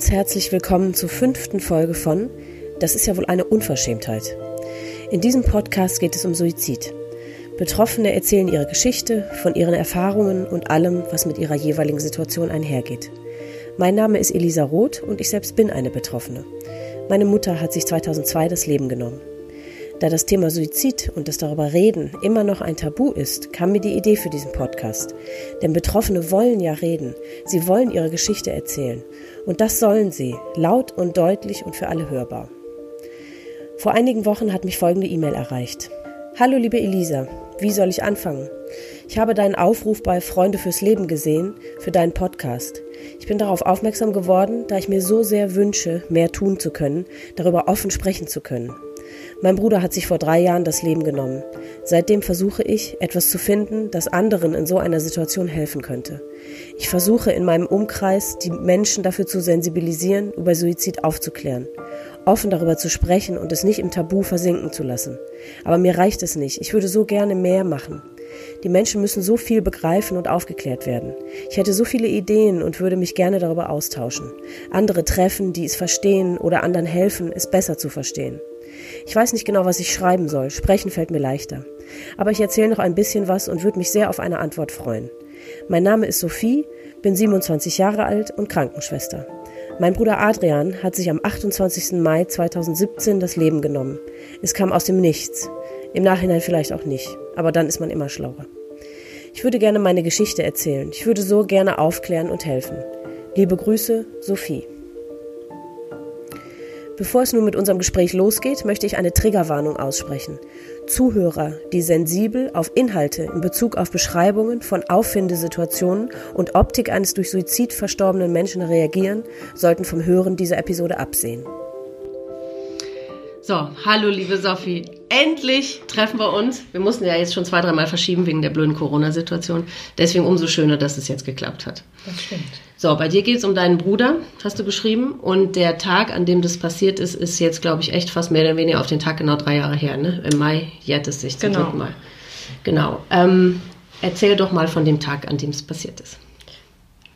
Ganz herzlich willkommen zur fünften Folge von Das ist ja wohl eine Unverschämtheit. In diesem Podcast geht es um Suizid. Betroffene erzählen ihre Geschichte von ihren Erfahrungen und allem, was mit ihrer jeweiligen Situation einhergeht. Mein Name ist Elisa Roth und ich selbst bin eine Betroffene. Meine Mutter hat sich 2002 das Leben genommen. Da das Thema Suizid und das darüber reden immer noch ein Tabu ist, kam mir die Idee für diesen Podcast. Denn Betroffene wollen ja reden. Sie wollen ihre Geschichte erzählen. Und das sollen sie, laut und deutlich und für alle hörbar. Vor einigen Wochen hat mich folgende E-Mail erreicht. Hallo liebe Elisa, wie soll ich anfangen? Ich habe deinen Aufruf bei Freunde fürs Leben gesehen, für deinen Podcast. Ich bin darauf aufmerksam geworden, da ich mir so sehr wünsche, mehr tun zu können, darüber offen sprechen zu können. Mein Bruder hat sich vor drei Jahren das Leben genommen. Seitdem versuche ich, etwas zu finden, das anderen in so einer Situation helfen könnte. Ich versuche in meinem Umkreis, die Menschen dafür zu sensibilisieren, über Suizid aufzuklären, offen darüber zu sprechen und es nicht im Tabu versinken zu lassen. Aber mir reicht es nicht. Ich würde so gerne mehr machen. Die Menschen müssen so viel begreifen und aufgeklärt werden. Ich hätte so viele Ideen und würde mich gerne darüber austauschen. Andere treffen, die es verstehen oder anderen helfen, es besser zu verstehen. Ich weiß nicht genau, was ich schreiben soll. Sprechen fällt mir leichter. Aber ich erzähle noch ein bisschen was und würde mich sehr auf eine Antwort freuen. Mein Name ist Sophie, bin 27 Jahre alt und Krankenschwester. Mein Bruder Adrian hat sich am 28. Mai 2017 das Leben genommen. Es kam aus dem Nichts. Im Nachhinein vielleicht auch nicht, aber dann ist man immer schlauer. Ich würde gerne meine Geschichte erzählen. Ich würde so gerne aufklären und helfen. Liebe Grüße, Sophie. Bevor es nun mit unserem Gespräch losgeht, möchte ich eine Triggerwarnung aussprechen. Zuhörer, die sensibel auf Inhalte in Bezug auf Beschreibungen von Auffindesituationen und Optik eines durch Suizid verstorbenen Menschen reagieren, sollten vom Hören dieser Episode absehen. So, hallo liebe Sophie. Endlich treffen wir uns. Wir mussten ja jetzt schon zwei, dreimal verschieben wegen der blöden Corona-Situation. Deswegen umso schöner, dass es jetzt geklappt hat. Das stimmt. So, bei dir geht es um deinen Bruder, hast du geschrieben. Und der Tag, an dem das passiert ist, ist jetzt, glaube ich, echt fast mehr oder weniger auf den Tag genau drei Jahre her. Ne? Im Mai jährt es sich zum genau. dritten Mal. Genau. Ähm, erzähl doch mal von dem Tag, an dem es passiert ist.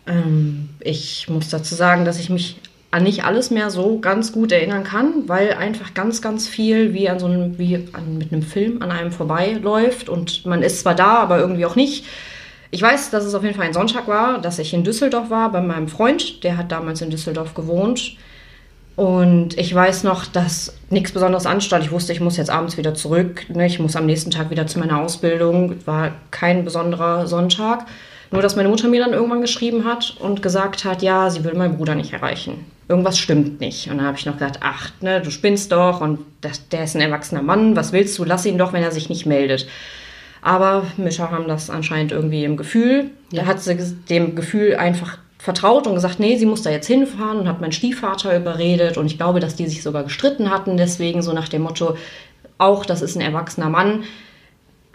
Ähm, ich muss dazu sagen, dass ich mich an nicht alles mehr so ganz gut erinnern kann, weil einfach ganz, ganz viel wie an so einem, wie an, mit einem Film an einem vorbeiläuft und man ist zwar da, aber irgendwie auch nicht. Ich weiß, dass es auf jeden Fall ein Sonntag war, dass ich in Düsseldorf war bei meinem Freund, der hat damals in Düsseldorf gewohnt. Und ich weiß noch, dass nichts Besonderes anstand. Ich wusste, ich muss jetzt abends wieder zurück. Ne? Ich muss am nächsten Tag wieder zu meiner Ausbildung. War kein besonderer Sonntag. Nur, dass meine Mutter mir dann irgendwann geschrieben hat und gesagt hat, ja, sie will meinen Bruder nicht erreichen. Irgendwas stimmt nicht. Und dann habe ich noch gedacht, ach, ne, du spinnst doch und das, der ist ein erwachsener Mann. Was willst du? Lass ihn doch, wenn er sich nicht meldet. Aber Mütter haben das anscheinend irgendwie im Gefühl. Ja. Da hat sie dem Gefühl einfach vertraut und gesagt, nee, sie muss da jetzt hinfahren und hat meinen Stiefvater überredet. Und ich glaube, dass die sich sogar gestritten hatten. Deswegen so nach dem Motto, auch das ist ein erwachsener Mann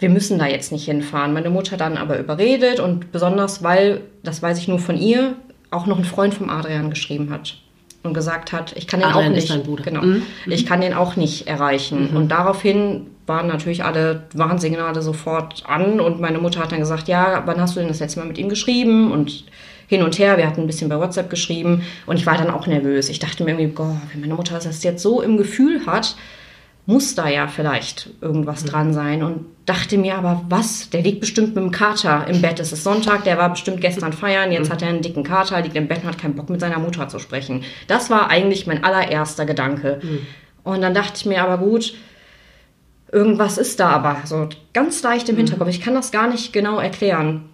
wir müssen da jetzt nicht hinfahren. Meine Mutter dann aber überredet und besonders, weil, das weiß ich nur von ihr, auch noch ein Freund vom Adrian geschrieben hat und gesagt hat, ich kann den Adrian auch nicht, genau, mhm. ich kann den auch nicht erreichen. Mhm. Und daraufhin waren natürlich alle Warnsignale sofort an und meine Mutter hat dann gesagt, ja, wann hast du denn das letzte Mal mit ihm geschrieben und hin und her. Wir hatten ein bisschen bei WhatsApp geschrieben und ich war dann auch nervös. Ich dachte mir irgendwie, Gott, wenn meine Mutter das jetzt so im Gefühl hat, muss da ja vielleicht irgendwas mhm. dran sein. Und dachte mir aber, was? Der liegt bestimmt mit dem Kater im Bett. Es ist Sonntag, der war bestimmt gestern feiern, jetzt mhm. hat er einen dicken Kater, liegt im Bett und hat keinen Bock mit seiner Mutter zu sprechen. Das war eigentlich mein allererster Gedanke. Mhm. Und dann dachte ich mir aber gut, irgendwas ist da aber so ganz leicht im mhm. Hinterkopf. Ich kann das gar nicht genau erklären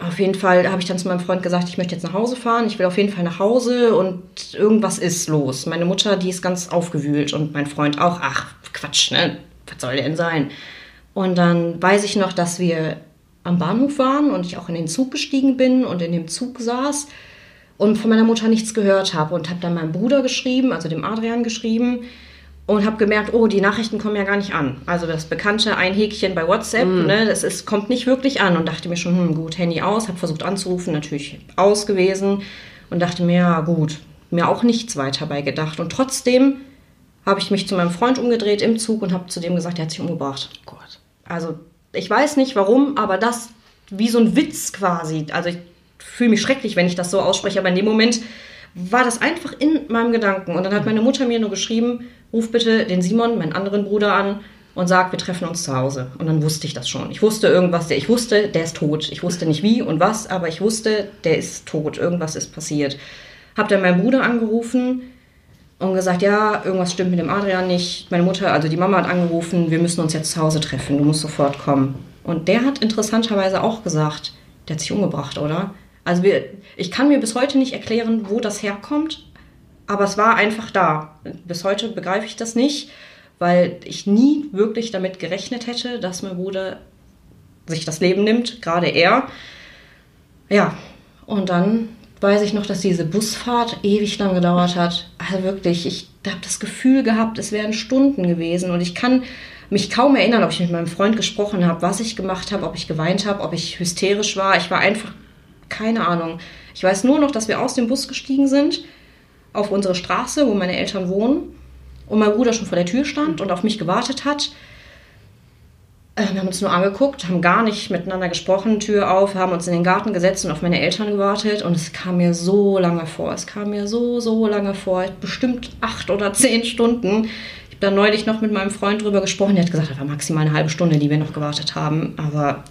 auf jeden Fall habe ich dann zu meinem Freund gesagt, ich möchte jetzt nach Hause fahren, ich will auf jeden Fall nach Hause und irgendwas ist los. Meine Mutter, die ist ganz aufgewühlt und mein Freund auch, ach Quatsch, ne? Was soll denn sein? Und dann weiß ich noch, dass wir am Bahnhof waren und ich auch in den Zug gestiegen bin und in dem Zug saß und von meiner Mutter nichts gehört habe und habe dann meinem Bruder geschrieben, also dem Adrian geschrieben, und habe gemerkt, oh, die Nachrichten kommen ja gar nicht an. Also das bekannte Einhäkchen bei WhatsApp, mm. ne, das ist, kommt nicht wirklich an und dachte mir schon, hm, gut, Handy aus, habe versucht anzurufen, natürlich aus gewesen und dachte mir, ja gut, mir auch nichts weiter bei gedacht. Und trotzdem habe ich mich zu meinem Freund umgedreht im Zug und habe zu dem gesagt, er hat sich umgebracht. Gott. Also ich weiß nicht warum, aber das wie so ein Witz quasi. Also ich fühle mich schrecklich, wenn ich das so ausspreche, aber in dem Moment war das einfach in meinem Gedanken. Und dann hat meine Mutter mir nur geschrieben, ruf bitte den Simon, meinen anderen Bruder an und sag, wir treffen uns zu Hause. Und dann wusste ich das schon. Ich wusste irgendwas, ich wusste, der ist tot. Ich wusste nicht wie und was, aber ich wusste, der ist tot. Irgendwas ist passiert. Hab dann meinen Bruder angerufen und gesagt, ja, irgendwas stimmt mit dem Adrian nicht. Meine Mutter, also die Mama hat angerufen, wir müssen uns jetzt zu Hause treffen, du musst sofort kommen. Und der hat interessanterweise auch gesagt, der hat sich umgebracht, oder? Also wir, ich kann mir bis heute nicht erklären, wo das herkommt, aber es war einfach da. Bis heute begreife ich das nicht, weil ich nie wirklich damit gerechnet hätte, dass mein Bruder sich das Leben nimmt, gerade er. Ja, und dann weiß ich noch, dass diese Busfahrt ewig lang gedauert hat. Also wirklich, ich habe das Gefühl gehabt, es wären Stunden gewesen und ich kann mich kaum erinnern, ob ich mit meinem Freund gesprochen habe, was ich gemacht habe, ob ich geweint habe, ob ich hysterisch war. Ich war einfach keine Ahnung. Ich weiß nur noch, dass wir aus dem Bus gestiegen sind, auf unsere Straße, wo meine Eltern wohnen, und mein Bruder schon vor der Tür stand und auf mich gewartet hat. Äh, wir haben uns nur angeguckt, haben gar nicht miteinander gesprochen, Tür auf, haben uns in den Garten gesetzt und auf meine Eltern gewartet. Und es kam mir so lange vor. Es kam mir so, so lange vor. Bestimmt acht oder zehn Stunden. Ich habe da neulich noch mit meinem Freund drüber gesprochen. Der hat gesagt, das war maximal eine halbe Stunde, die wir noch gewartet haben. Aber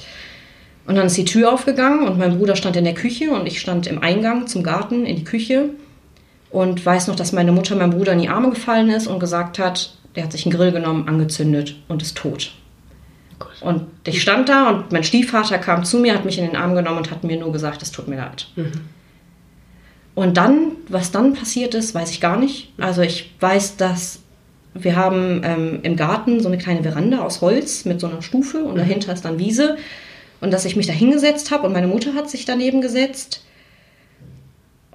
und dann ist die Tür aufgegangen und mein Bruder stand in der Küche und ich stand im Eingang zum Garten in die Küche und weiß noch, dass meine Mutter meinem Bruder in die Arme gefallen ist und gesagt hat, der hat sich einen Grill genommen, angezündet und ist tot. Und ich stand da und mein Stiefvater kam zu mir, hat mich in den Arm genommen und hat mir nur gesagt, es tut mir leid. Mhm. Und dann, was dann passiert ist, weiß ich gar nicht. Also ich weiß, dass wir haben ähm, im Garten so eine kleine Veranda aus Holz mit so einer Stufe und mhm. dahinter ist dann Wiese und dass ich mich da hingesetzt habe und meine Mutter hat sich daneben gesetzt.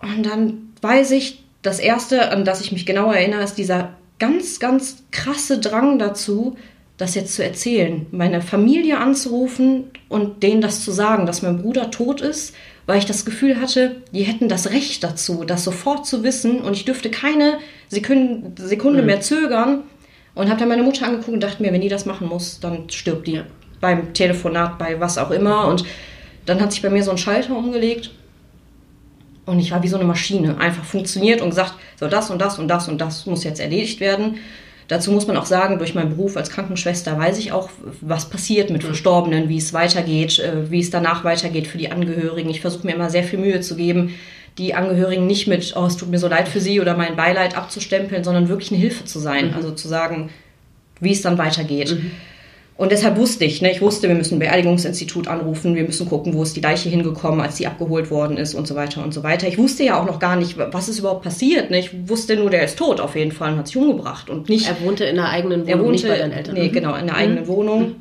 Und dann weiß ich, das Erste, an das ich mich genau erinnere, ist dieser ganz, ganz krasse Drang dazu, das jetzt zu erzählen, meine Familie anzurufen und denen das zu sagen, dass mein Bruder tot ist, weil ich das Gefühl hatte, die hätten das Recht dazu, das sofort zu wissen und ich dürfte keine Sekunde, Sekunde mhm. mehr zögern und habe dann meine Mutter angeguckt und dachte mir, wenn die das machen muss, dann stirbt die beim Telefonat, bei was auch immer. Und dann hat sich bei mir so ein Schalter umgelegt und ich war wie so eine Maschine, einfach funktioniert und gesagt, so das und das und das und das muss jetzt erledigt werden. Dazu muss man auch sagen, durch meinen Beruf als Krankenschwester weiß ich auch, was passiert mit Verstorbenen, wie es weitergeht, äh, wie es danach weitergeht für die Angehörigen. Ich versuche mir immer sehr viel Mühe zu geben, die Angehörigen nicht mit, oh, es tut mir so leid für sie oder mein Beileid abzustempeln, sondern wirklich eine Hilfe zu sein. Mhm. Also zu sagen, wie es dann weitergeht. Mhm. Und deshalb wusste ich, ne, ich wusste, wir müssen ein Beerdigungsinstitut anrufen, wir müssen gucken, wo ist die Leiche hingekommen, als sie abgeholt worden ist und so weiter und so weiter. Ich wusste ja auch noch gar nicht, was ist überhaupt passiert. Ne? Ich wusste nur, der ist tot auf jeden Fall und hat sich umgebracht. Und nicht, er wohnte in der eigenen Wohnung, er wohnte, nicht bei deinen Eltern. Nee, mhm. genau, in der eigenen mhm. Wohnung. Mhm.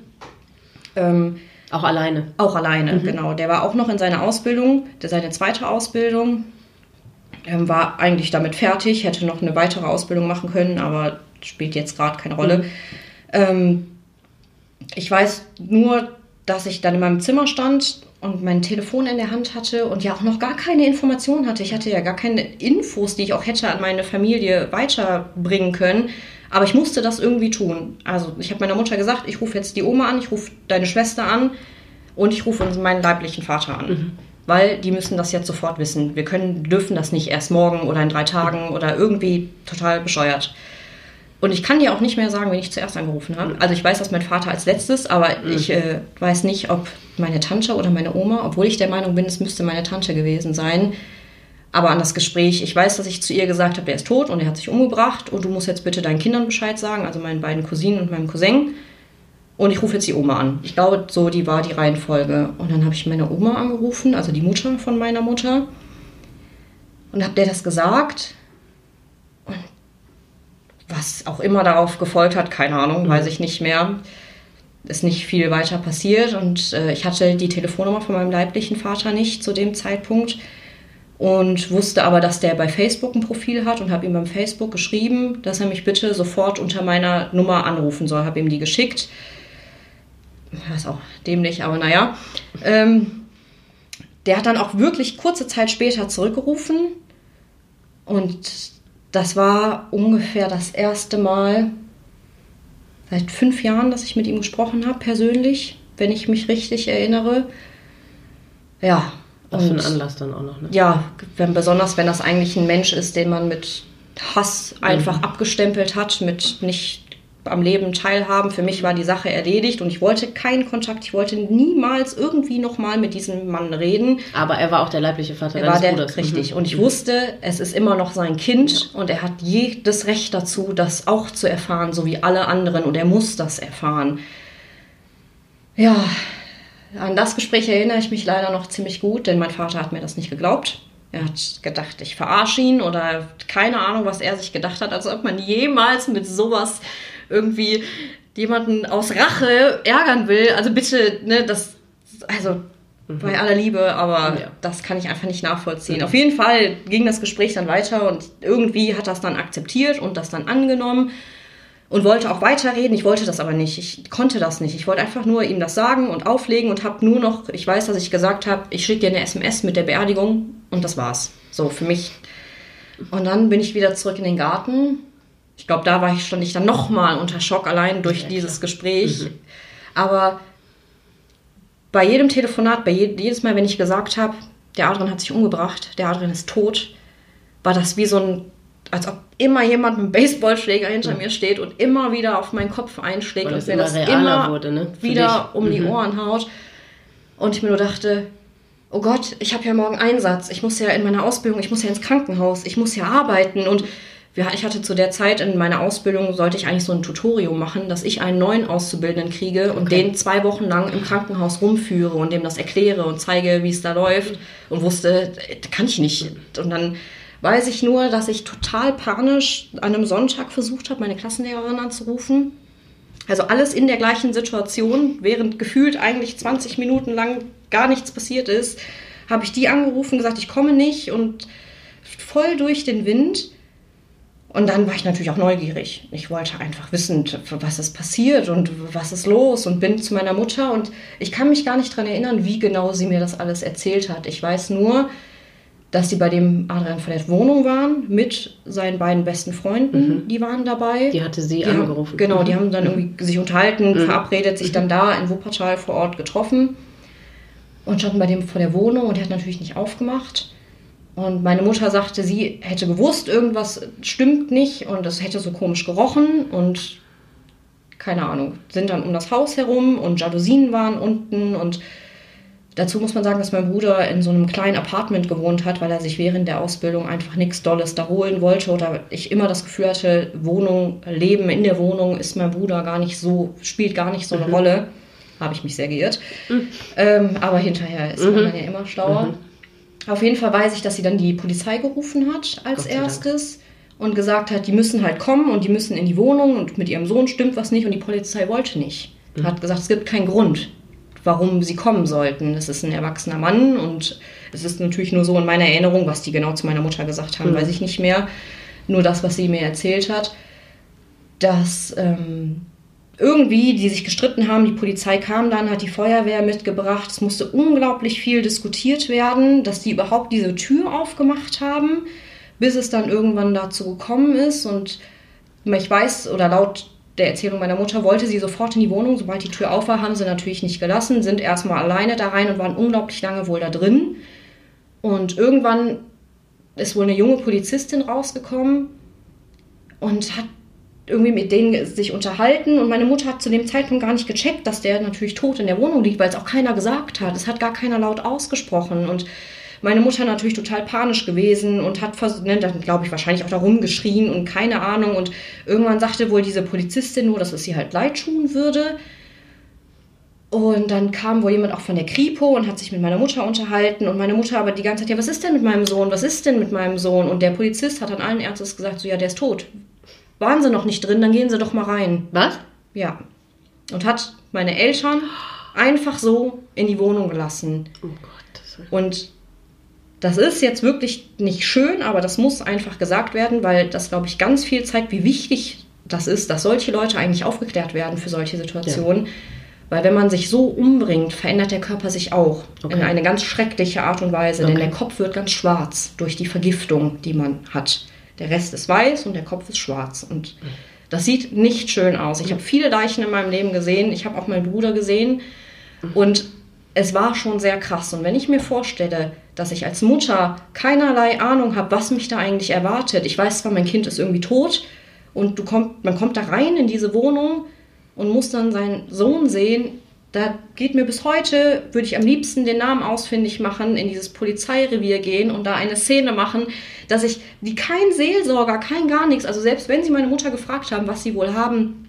Ähm, auch alleine. Auch alleine, mhm. genau. Der war auch noch in seiner Ausbildung, der, seine zweite Ausbildung. Ähm, war eigentlich damit fertig, hätte noch eine weitere Ausbildung machen können, aber spielt jetzt gerade keine Rolle. Mhm. Ähm, ich weiß nur, dass ich dann in meinem Zimmer stand und mein Telefon in der Hand hatte und ja auch noch gar keine Informationen hatte. Ich hatte ja gar keine Infos, die ich auch hätte an meine Familie weiterbringen können. Aber ich musste das irgendwie tun. Also ich habe meiner Mutter gesagt, ich rufe jetzt die Oma an, ich rufe deine Schwester an und ich rufe meinen leiblichen Vater an. Mhm. Weil die müssen das jetzt sofort wissen. Wir können, dürfen das nicht erst morgen oder in drei Tagen oder irgendwie total bescheuert. Und ich kann dir auch nicht mehr sagen, wen ich zuerst angerufen habe. Also ich weiß, dass mein Vater als letztes, aber mhm. ich äh, weiß nicht, ob meine Tante oder meine Oma, obwohl ich der Meinung bin, es müsste meine Tante gewesen sein. Aber an das Gespräch, ich weiß, dass ich zu ihr gesagt habe, der ist tot und er hat sich umgebracht und du musst jetzt bitte deinen Kindern Bescheid sagen, also meinen beiden Cousinen und meinem Cousin. Und ich rufe jetzt die Oma an. Ich glaube, so die war die Reihenfolge. Und dann habe ich meine Oma angerufen, also die Mutter von meiner Mutter. Und habe der das gesagt. Was auch immer darauf gefolgt hat, keine Ahnung, mhm. weiß ich nicht mehr. Ist nicht viel weiter passiert und äh, ich hatte die Telefonnummer von meinem leiblichen Vater nicht zu dem Zeitpunkt und wusste aber, dass der bei Facebook ein Profil hat und habe ihm beim Facebook geschrieben, dass er mich bitte sofort unter meiner Nummer anrufen soll. Habe ihm die geschickt. Ist auch dämlich, aber naja. Ähm, der hat dann auch wirklich kurze Zeit später zurückgerufen und das war ungefähr das erste Mal seit fünf Jahren, dass ich mit ihm gesprochen habe, persönlich, wenn ich mich richtig erinnere. Ja, Was für ein Anlass dann auch noch, ne? Ja, wenn, besonders wenn das eigentlich ein Mensch ist, den man mit Hass einfach mhm. abgestempelt hat, mit nicht am Leben teilhaben. Für mich war die Sache erledigt und ich wollte keinen Kontakt. Ich wollte niemals irgendwie nochmal mit diesem Mann reden. Aber er war auch der leibliche Vater er war der, Bruders. Richtig. Mhm. Und ich wusste, es ist immer noch sein Kind ja. und er hat jedes Recht dazu, das auch zu erfahren, so wie alle anderen. Und er muss das erfahren. Ja, an das Gespräch erinnere ich mich leider noch ziemlich gut, denn mein Vater hat mir das nicht geglaubt. Er hat gedacht, ich verarsche ihn oder keine Ahnung, was er sich gedacht hat, als ob man jemals mit sowas irgendwie jemanden aus Rache ärgern will. Also bitte, ne, das, also mhm. bei aller Liebe, aber ja. das kann ich einfach nicht nachvollziehen. Mhm. Auf jeden Fall ging das Gespräch dann weiter und irgendwie hat das dann akzeptiert und das dann angenommen und wollte auch weiterreden. Ich wollte das aber nicht. Ich konnte das nicht. Ich wollte einfach nur ihm das sagen und auflegen und habe nur noch, ich weiß, dass ich gesagt habe, ich schicke dir eine SMS mit der Beerdigung und das war's. So für mich. Und dann bin ich wieder zurück in den Garten. Ich glaube, da war ich, stand ich dann nochmal unter Schock allein durch ja, dieses Gespräch. Mhm. Aber bei jedem Telefonat, bei je, jedes Mal, wenn ich gesagt habe, der Adrian hat sich umgebracht, der Adrian ist tot, war das wie so ein als ob immer jemand mit einem Baseballschläger hinter ja. mir steht und immer wieder auf meinen Kopf einschlägt und mir das immer wurde, ne? wieder dich. um mhm. die Ohren haut. Und ich mir nur dachte, oh Gott, ich habe ja morgen Einsatz, ich muss ja in meiner Ausbildung, ich muss ja ins Krankenhaus, ich muss ja arbeiten und ich hatte zu der Zeit in meiner Ausbildung, sollte ich eigentlich so ein Tutorium machen, dass ich einen neuen Auszubildenden kriege und okay. den zwei Wochen lang im Krankenhaus rumführe und dem das erkläre und zeige, wie es da läuft und wusste, kann ich nicht. Und dann weiß ich nur, dass ich total panisch an einem Sonntag versucht habe, meine Klassenlehrerin anzurufen. Also alles in der gleichen Situation, während gefühlt eigentlich 20 Minuten lang gar nichts passiert ist, habe ich die angerufen, gesagt, ich komme nicht und voll durch den Wind. Und dann war ich natürlich auch neugierig. Ich wollte einfach wissen, was ist passiert und was ist los und bin zu meiner Mutter und ich kann mich gar nicht daran erinnern, wie genau sie mir das alles erzählt hat. Ich weiß nur, dass sie bei dem Adrian von der Wohnung waren mit seinen beiden besten Freunden, mhm. die waren dabei. Die hatte sie die angerufen. Haben, genau, die mhm. haben dann irgendwie sich unterhalten, mhm. verabredet, sich dann da in Wuppertal vor Ort getroffen und standen bei dem vor der Wohnung und der hat natürlich nicht aufgemacht. Und meine Mutter sagte, sie hätte gewusst, irgendwas stimmt nicht und es hätte so komisch gerochen und keine Ahnung, sind dann um das Haus herum und Jalousien waren unten und Dazu muss man sagen, dass mein Bruder in so einem kleinen Apartment gewohnt hat, weil er sich während der Ausbildung einfach nichts Dolles da holen wollte oder ich immer das Gefühl hatte, Wohnung, Leben in der Wohnung ist mein Bruder gar nicht so, spielt gar nicht so eine mhm. Rolle. Habe ich mich sehr geirrt. Mhm. Ähm, aber hinterher ist mhm. man dann ja immer schlauer. Auf jeden Fall weiß ich, dass sie dann die Polizei gerufen hat als erstes und gesagt hat, die müssen halt kommen und die müssen in die Wohnung und mit ihrem Sohn stimmt was nicht und die Polizei wollte nicht. Mhm. Hat gesagt, es gibt keinen Grund warum sie kommen sollten. Es ist ein erwachsener Mann und es ist natürlich nur so in meiner Erinnerung, was die genau zu meiner Mutter gesagt haben, mhm. weiß ich nicht mehr. Nur das, was sie mir erzählt hat, dass ähm, irgendwie die sich gestritten haben, die Polizei kam dann, hat die Feuerwehr mitgebracht, es musste unglaublich viel diskutiert werden, dass die überhaupt diese Tür aufgemacht haben, bis es dann irgendwann dazu gekommen ist und ich weiß, oder laut der Erzählung meiner Mutter wollte sie sofort in die Wohnung. Sobald die Tür auf war, haben sie natürlich nicht gelassen, sind erstmal alleine da rein und waren unglaublich lange wohl da drin. Und irgendwann ist wohl eine junge Polizistin rausgekommen und hat irgendwie mit denen sich unterhalten und meine Mutter hat zu dem Zeitpunkt gar nicht gecheckt, dass der natürlich tot in der Wohnung liegt, weil es auch keiner gesagt hat. Es hat gar keiner laut ausgesprochen und meine Mutter natürlich total panisch gewesen und hat, ne, dann glaube ich, wahrscheinlich auch da rumgeschrien und keine Ahnung. Und irgendwann sagte wohl diese Polizistin nur, dass es ihr halt leid tun würde. Und dann kam wohl jemand auch von der Kripo und hat sich mit meiner Mutter unterhalten. Und meine Mutter aber die ganze Zeit, ja, was ist denn mit meinem Sohn? Was ist denn mit meinem Sohn? Und der Polizist hat an allen Ärzten gesagt, so, ja, der ist tot. Waren sie noch nicht drin, dann gehen sie doch mal rein. Was? Ja. Und hat meine Eltern einfach so in die Wohnung gelassen. Oh Gott. Und das ist jetzt wirklich nicht schön, aber das muss einfach gesagt werden, weil das, glaube ich, ganz viel zeigt, wie wichtig das ist, dass solche Leute eigentlich aufgeklärt werden für solche Situationen. Ja. Weil wenn man sich so umbringt, verändert der Körper sich auch okay. in eine ganz schreckliche Art und Weise, okay. denn der Kopf wird ganz schwarz durch die Vergiftung, die man hat. Der Rest ist weiß und der Kopf ist schwarz. Und das sieht nicht schön aus. Ich habe viele Leichen in meinem Leben gesehen. Ich habe auch meinen Bruder gesehen. Und es war schon sehr krass. Und wenn ich mir vorstelle, dass ich als Mutter keinerlei Ahnung habe, was mich da eigentlich erwartet. Ich weiß zwar, mein Kind ist irgendwie tot und du kommt, man kommt da rein in diese Wohnung und muss dann seinen Sohn sehen. Da geht mir bis heute, würde ich am liebsten den Namen ausfindig machen, in dieses Polizeirevier gehen und da eine Szene machen, dass ich, die kein Seelsorger, kein gar nichts, also selbst wenn sie meine Mutter gefragt haben, was sie wohl haben,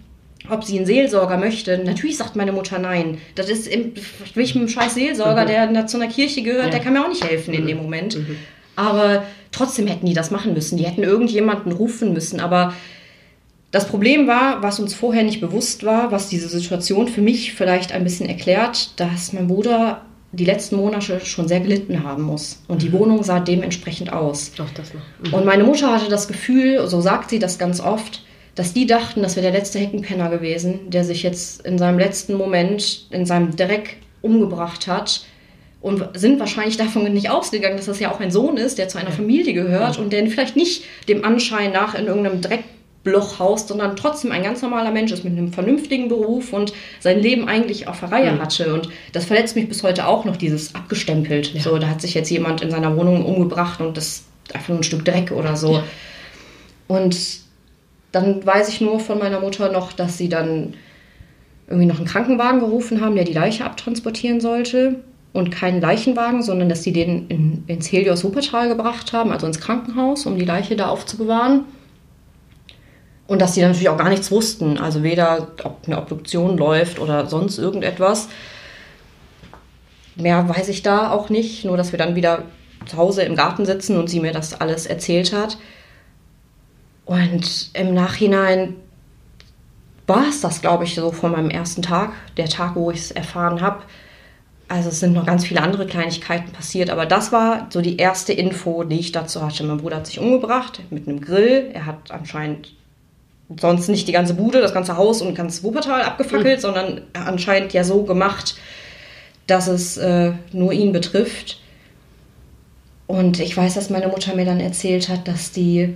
ob sie einen Seelsorger möchte. Natürlich sagt meine Mutter nein. Das ist im, ich mit einem scheiß Seelsorger, mhm. der zu einer Kirche gehört, ja. der kann mir auch nicht helfen in dem mhm. Moment. Mhm. Aber trotzdem hätten die das machen müssen. Die hätten irgendjemanden rufen müssen. Aber das Problem war, was uns vorher nicht bewusst war, was diese Situation für mich vielleicht ein bisschen erklärt, dass mein Bruder die letzten Monate schon sehr gelitten haben muss. Und die mhm. Wohnung sah dementsprechend aus. Doch, das noch. Mhm. Und meine Mutter hatte das Gefühl, so sagt sie das ganz oft, dass die dachten, das wäre der letzte Heckenpenner gewesen, der sich jetzt in seinem letzten Moment in seinem Dreck umgebracht hat. Und sind wahrscheinlich davon nicht ausgegangen, dass das ja auch ein Sohn ist, der zu einer Familie gehört und der vielleicht nicht dem Anschein nach in irgendeinem Dreckbloch haust, sondern trotzdem ein ganz normaler Mensch ist mit einem vernünftigen Beruf und sein Leben eigentlich auf der Reihe mhm. hatte. Und das verletzt mich bis heute auch noch, dieses abgestempelt. Ja. So, da hat sich jetzt jemand in seiner Wohnung umgebracht und das einfach nur ein Stück Dreck oder so. Ja. Und dann weiß ich nur von meiner Mutter noch, dass sie dann irgendwie noch einen Krankenwagen gerufen haben, der die Leiche abtransportieren sollte. Und keinen Leichenwagen, sondern dass sie den in, ins Helios Wuppertal gebracht haben, also ins Krankenhaus, um die Leiche da aufzubewahren. Und dass sie natürlich auch gar nichts wussten. Also weder, ob eine Obduktion läuft oder sonst irgendetwas. Mehr weiß ich da auch nicht. Nur, dass wir dann wieder zu Hause im Garten sitzen und sie mir das alles erzählt hat. Und im Nachhinein war es das, glaube ich, so von meinem ersten Tag, der Tag, wo ich es erfahren habe. Also es sind noch ganz viele andere Kleinigkeiten passiert, aber das war so die erste Info, die ich dazu hatte. Mein Bruder hat sich umgebracht mit einem Grill. Er hat anscheinend sonst nicht die ganze Bude, das ganze Haus und ganz Wuppertal abgefackelt, mhm. sondern anscheinend ja so gemacht, dass es äh, nur ihn betrifft. Und ich weiß, dass meine Mutter mir dann erzählt hat, dass die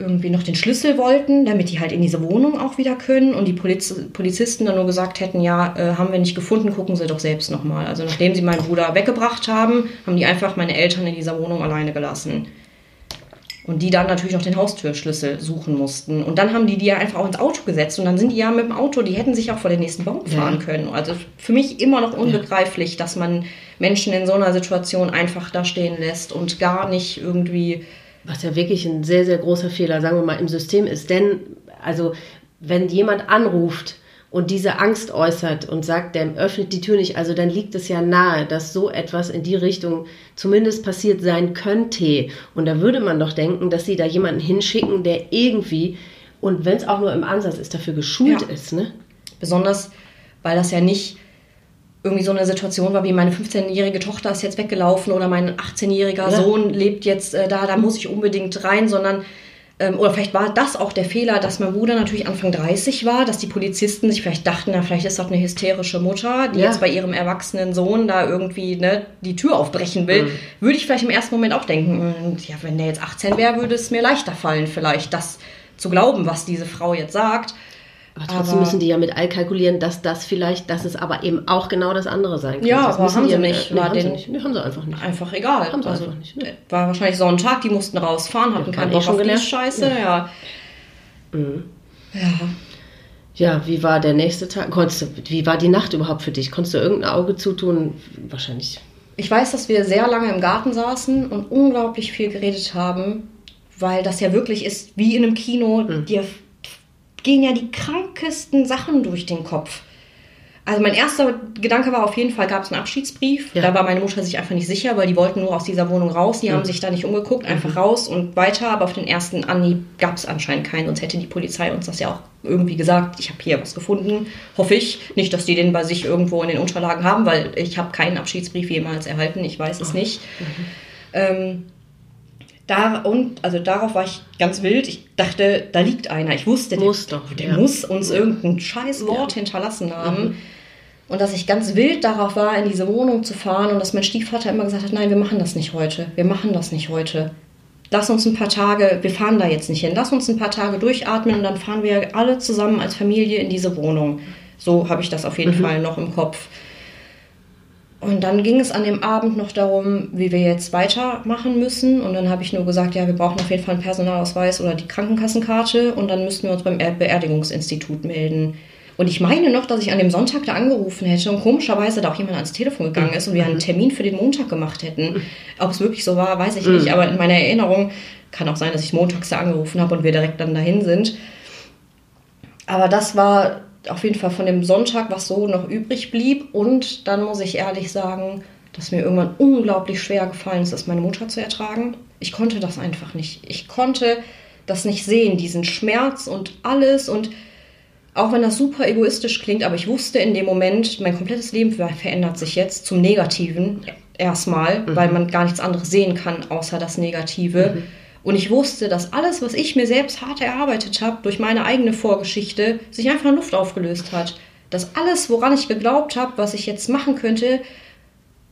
irgendwie noch den Schlüssel wollten, damit die halt in diese Wohnung auch wieder können und die Poliz Polizisten dann nur gesagt hätten, ja, äh, haben wir nicht gefunden, gucken Sie doch selbst nochmal. Also nachdem sie meinen Bruder weggebracht haben, haben die einfach meine Eltern in dieser Wohnung alleine gelassen. Und die dann natürlich noch den Haustürschlüssel suchen mussten. Und dann haben die die ja einfach auch ins Auto gesetzt. Und dann sind die ja mit dem Auto, die hätten sich auch vor den nächsten Baum fahren ja. können. Also für mich immer noch unbegreiflich, dass man Menschen in so einer Situation einfach da stehen lässt und gar nicht irgendwie was ja wirklich ein sehr, sehr großer Fehler, sagen wir mal, im System ist. Denn, also, wenn jemand anruft und diese Angst äußert und sagt, der öffnet die Tür nicht, also dann liegt es ja nahe, dass so etwas in die Richtung zumindest passiert sein könnte. Und da würde man doch denken, dass sie da jemanden hinschicken, der irgendwie, und wenn es auch nur im Ansatz ist, dafür geschult ja. ist. Ne? Besonders, weil das ja nicht irgendwie so eine Situation war, wie meine 15-jährige Tochter ist jetzt weggelaufen oder mein 18-jähriger ja. Sohn lebt jetzt äh, da, da muss ich unbedingt rein, sondern oder vielleicht war das auch der Fehler, dass mein Bruder natürlich Anfang 30 war, dass die Polizisten sich vielleicht dachten, na, vielleicht ist das eine hysterische Mutter, die ja. jetzt bei ihrem erwachsenen Sohn da irgendwie ne, die Tür aufbrechen will. Mhm. Würde ich vielleicht im ersten Moment auch denken, hm, ja, wenn der jetzt 18 wäre, würde es mir leichter fallen, vielleicht das zu glauben, was diese Frau jetzt sagt. Aber trotzdem aber müssen die ja mit allkalkulieren, dass das vielleicht, dass es aber eben auch genau das andere sein könnte. Ja, das aber haben sie nicht. Nee, haben, den, sie nicht. Nee, haben sie einfach nicht. Einfach egal. Haben sie also, einfach nicht. Nee. War wahrscheinlich Sonntag, die mussten rausfahren, hatten keinen Bock auf die Scheiße. Ja. Ja. Mhm. ja. Ja, wie war der nächste Tag? Konntest du, wie war die Nacht überhaupt für dich? Konntest du irgendein Auge zutun? Wahrscheinlich. Ich weiß, dass wir sehr lange im Garten saßen und unglaublich viel geredet haben, weil das ja wirklich ist wie in einem Kino. Mhm. Dir gehen ja die krankesten Sachen durch den Kopf. Also mein erster Gedanke war auf jeden Fall, gab es einen Abschiedsbrief. Ja. Da war meine Mutter sich einfach nicht sicher, weil die wollten nur aus dieser Wohnung raus. Die mhm. haben sich da nicht umgeguckt, einfach mhm. raus und weiter. Aber auf den ersten Anhieb gab es anscheinend keinen, sonst hätte die Polizei uns das ja auch irgendwie gesagt. Ich habe hier was gefunden, hoffe ich. Nicht, dass die den bei sich irgendwo in den Unterlagen haben, weil ich habe keinen Abschiedsbrief jemals erhalten. Ich weiß es oh. nicht. Mhm. Ähm, da, und, also darauf war ich ganz wild. Ich dachte, da liegt einer. Ich wusste, muss der, doch, der ja. muss uns irgendein scheiß Wort ja. hinterlassen haben. Mhm. Und dass ich ganz wild darauf war, in diese Wohnung zu fahren und dass mein Stiefvater immer gesagt hat, nein, wir machen das nicht heute. Wir machen das nicht heute. Lass uns ein paar Tage, wir fahren da jetzt nicht hin. Lass uns ein paar Tage durchatmen und dann fahren wir alle zusammen als Familie in diese Wohnung. So habe ich das auf jeden mhm. Fall noch im Kopf. Und dann ging es an dem Abend noch darum, wie wir jetzt weitermachen müssen. Und dann habe ich nur gesagt, ja, wir brauchen auf jeden Fall einen Personalausweis oder die Krankenkassenkarte. Und dann müssten wir uns beim Beerdigungsinstitut melden. Und ich meine noch, dass ich an dem Sonntag da angerufen hätte und komischerweise da auch jemand ans Telefon gegangen ist und wir einen Termin für den Montag gemacht hätten. Ob es wirklich so war, weiß ich nicht. Aber in meiner Erinnerung kann auch sein, dass ich montags da angerufen habe und wir direkt dann dahin sind. Aber das war auf jeden Fall von dem Sonntag, was so noch übrig blieb. Und dann muss ich ehrlich sagen, dass mir irgendwann unglaublich schwer gefallen ist, das meine Mutter zu ertragen. Ich konnte das einfach nicht. Ich konnte das nicht sehen, diesen Schmerz und alles. Und auch wenn das super egoistisch klingt, aber ich wusste in dem Moment, mein komplettes Leben verändert sich jetzt zum Negativen erstmal, mhm. weil man gar nichts anderes sehen kann, außer das Negative. Mhm. Und ich wusste, dass alles, was ich mir selbst hart erarbeitet habe, durch meine eigene Vorgeschichte, sich einfach in Luft aufgelöst hat. Dass alles, woran ich geglaubt habe, was ich jetzt machen könnte,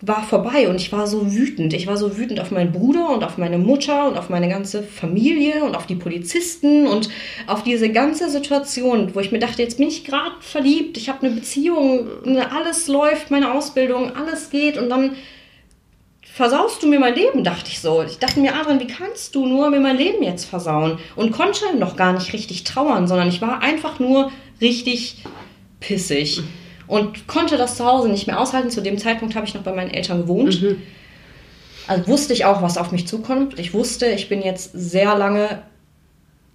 war vorbei. Und ich war so wütend. Ich war so wütend auf meinen Bruder und auf meine Mutter und auf meine ganze Familie und auf die Polizisten und auf diese ganze Situation, wo ich mir dachte, jetzt bin ich gerade verliebt, ich habe eine Beziehung, alles läuft, meine Ausbildung, alles geht. Und dann versaust du mir mein Leben, dachte ich so. Ich dachte mir, Adrian, wie kannst du nur mir mein Leben jetzt versauen? Und konnte noch gar nicht richtig trauern, sondern ich war einfach nur richtig pissig und konnte das zu Hause nicht mehr aushalten. Zu dem Zeitpunkt habe ich noch bei meinen Eltern gewohnt. Mhm. Also wusste ich auch, was auf mich zukommt. Ich wusste, ich bin jetzt sehr lange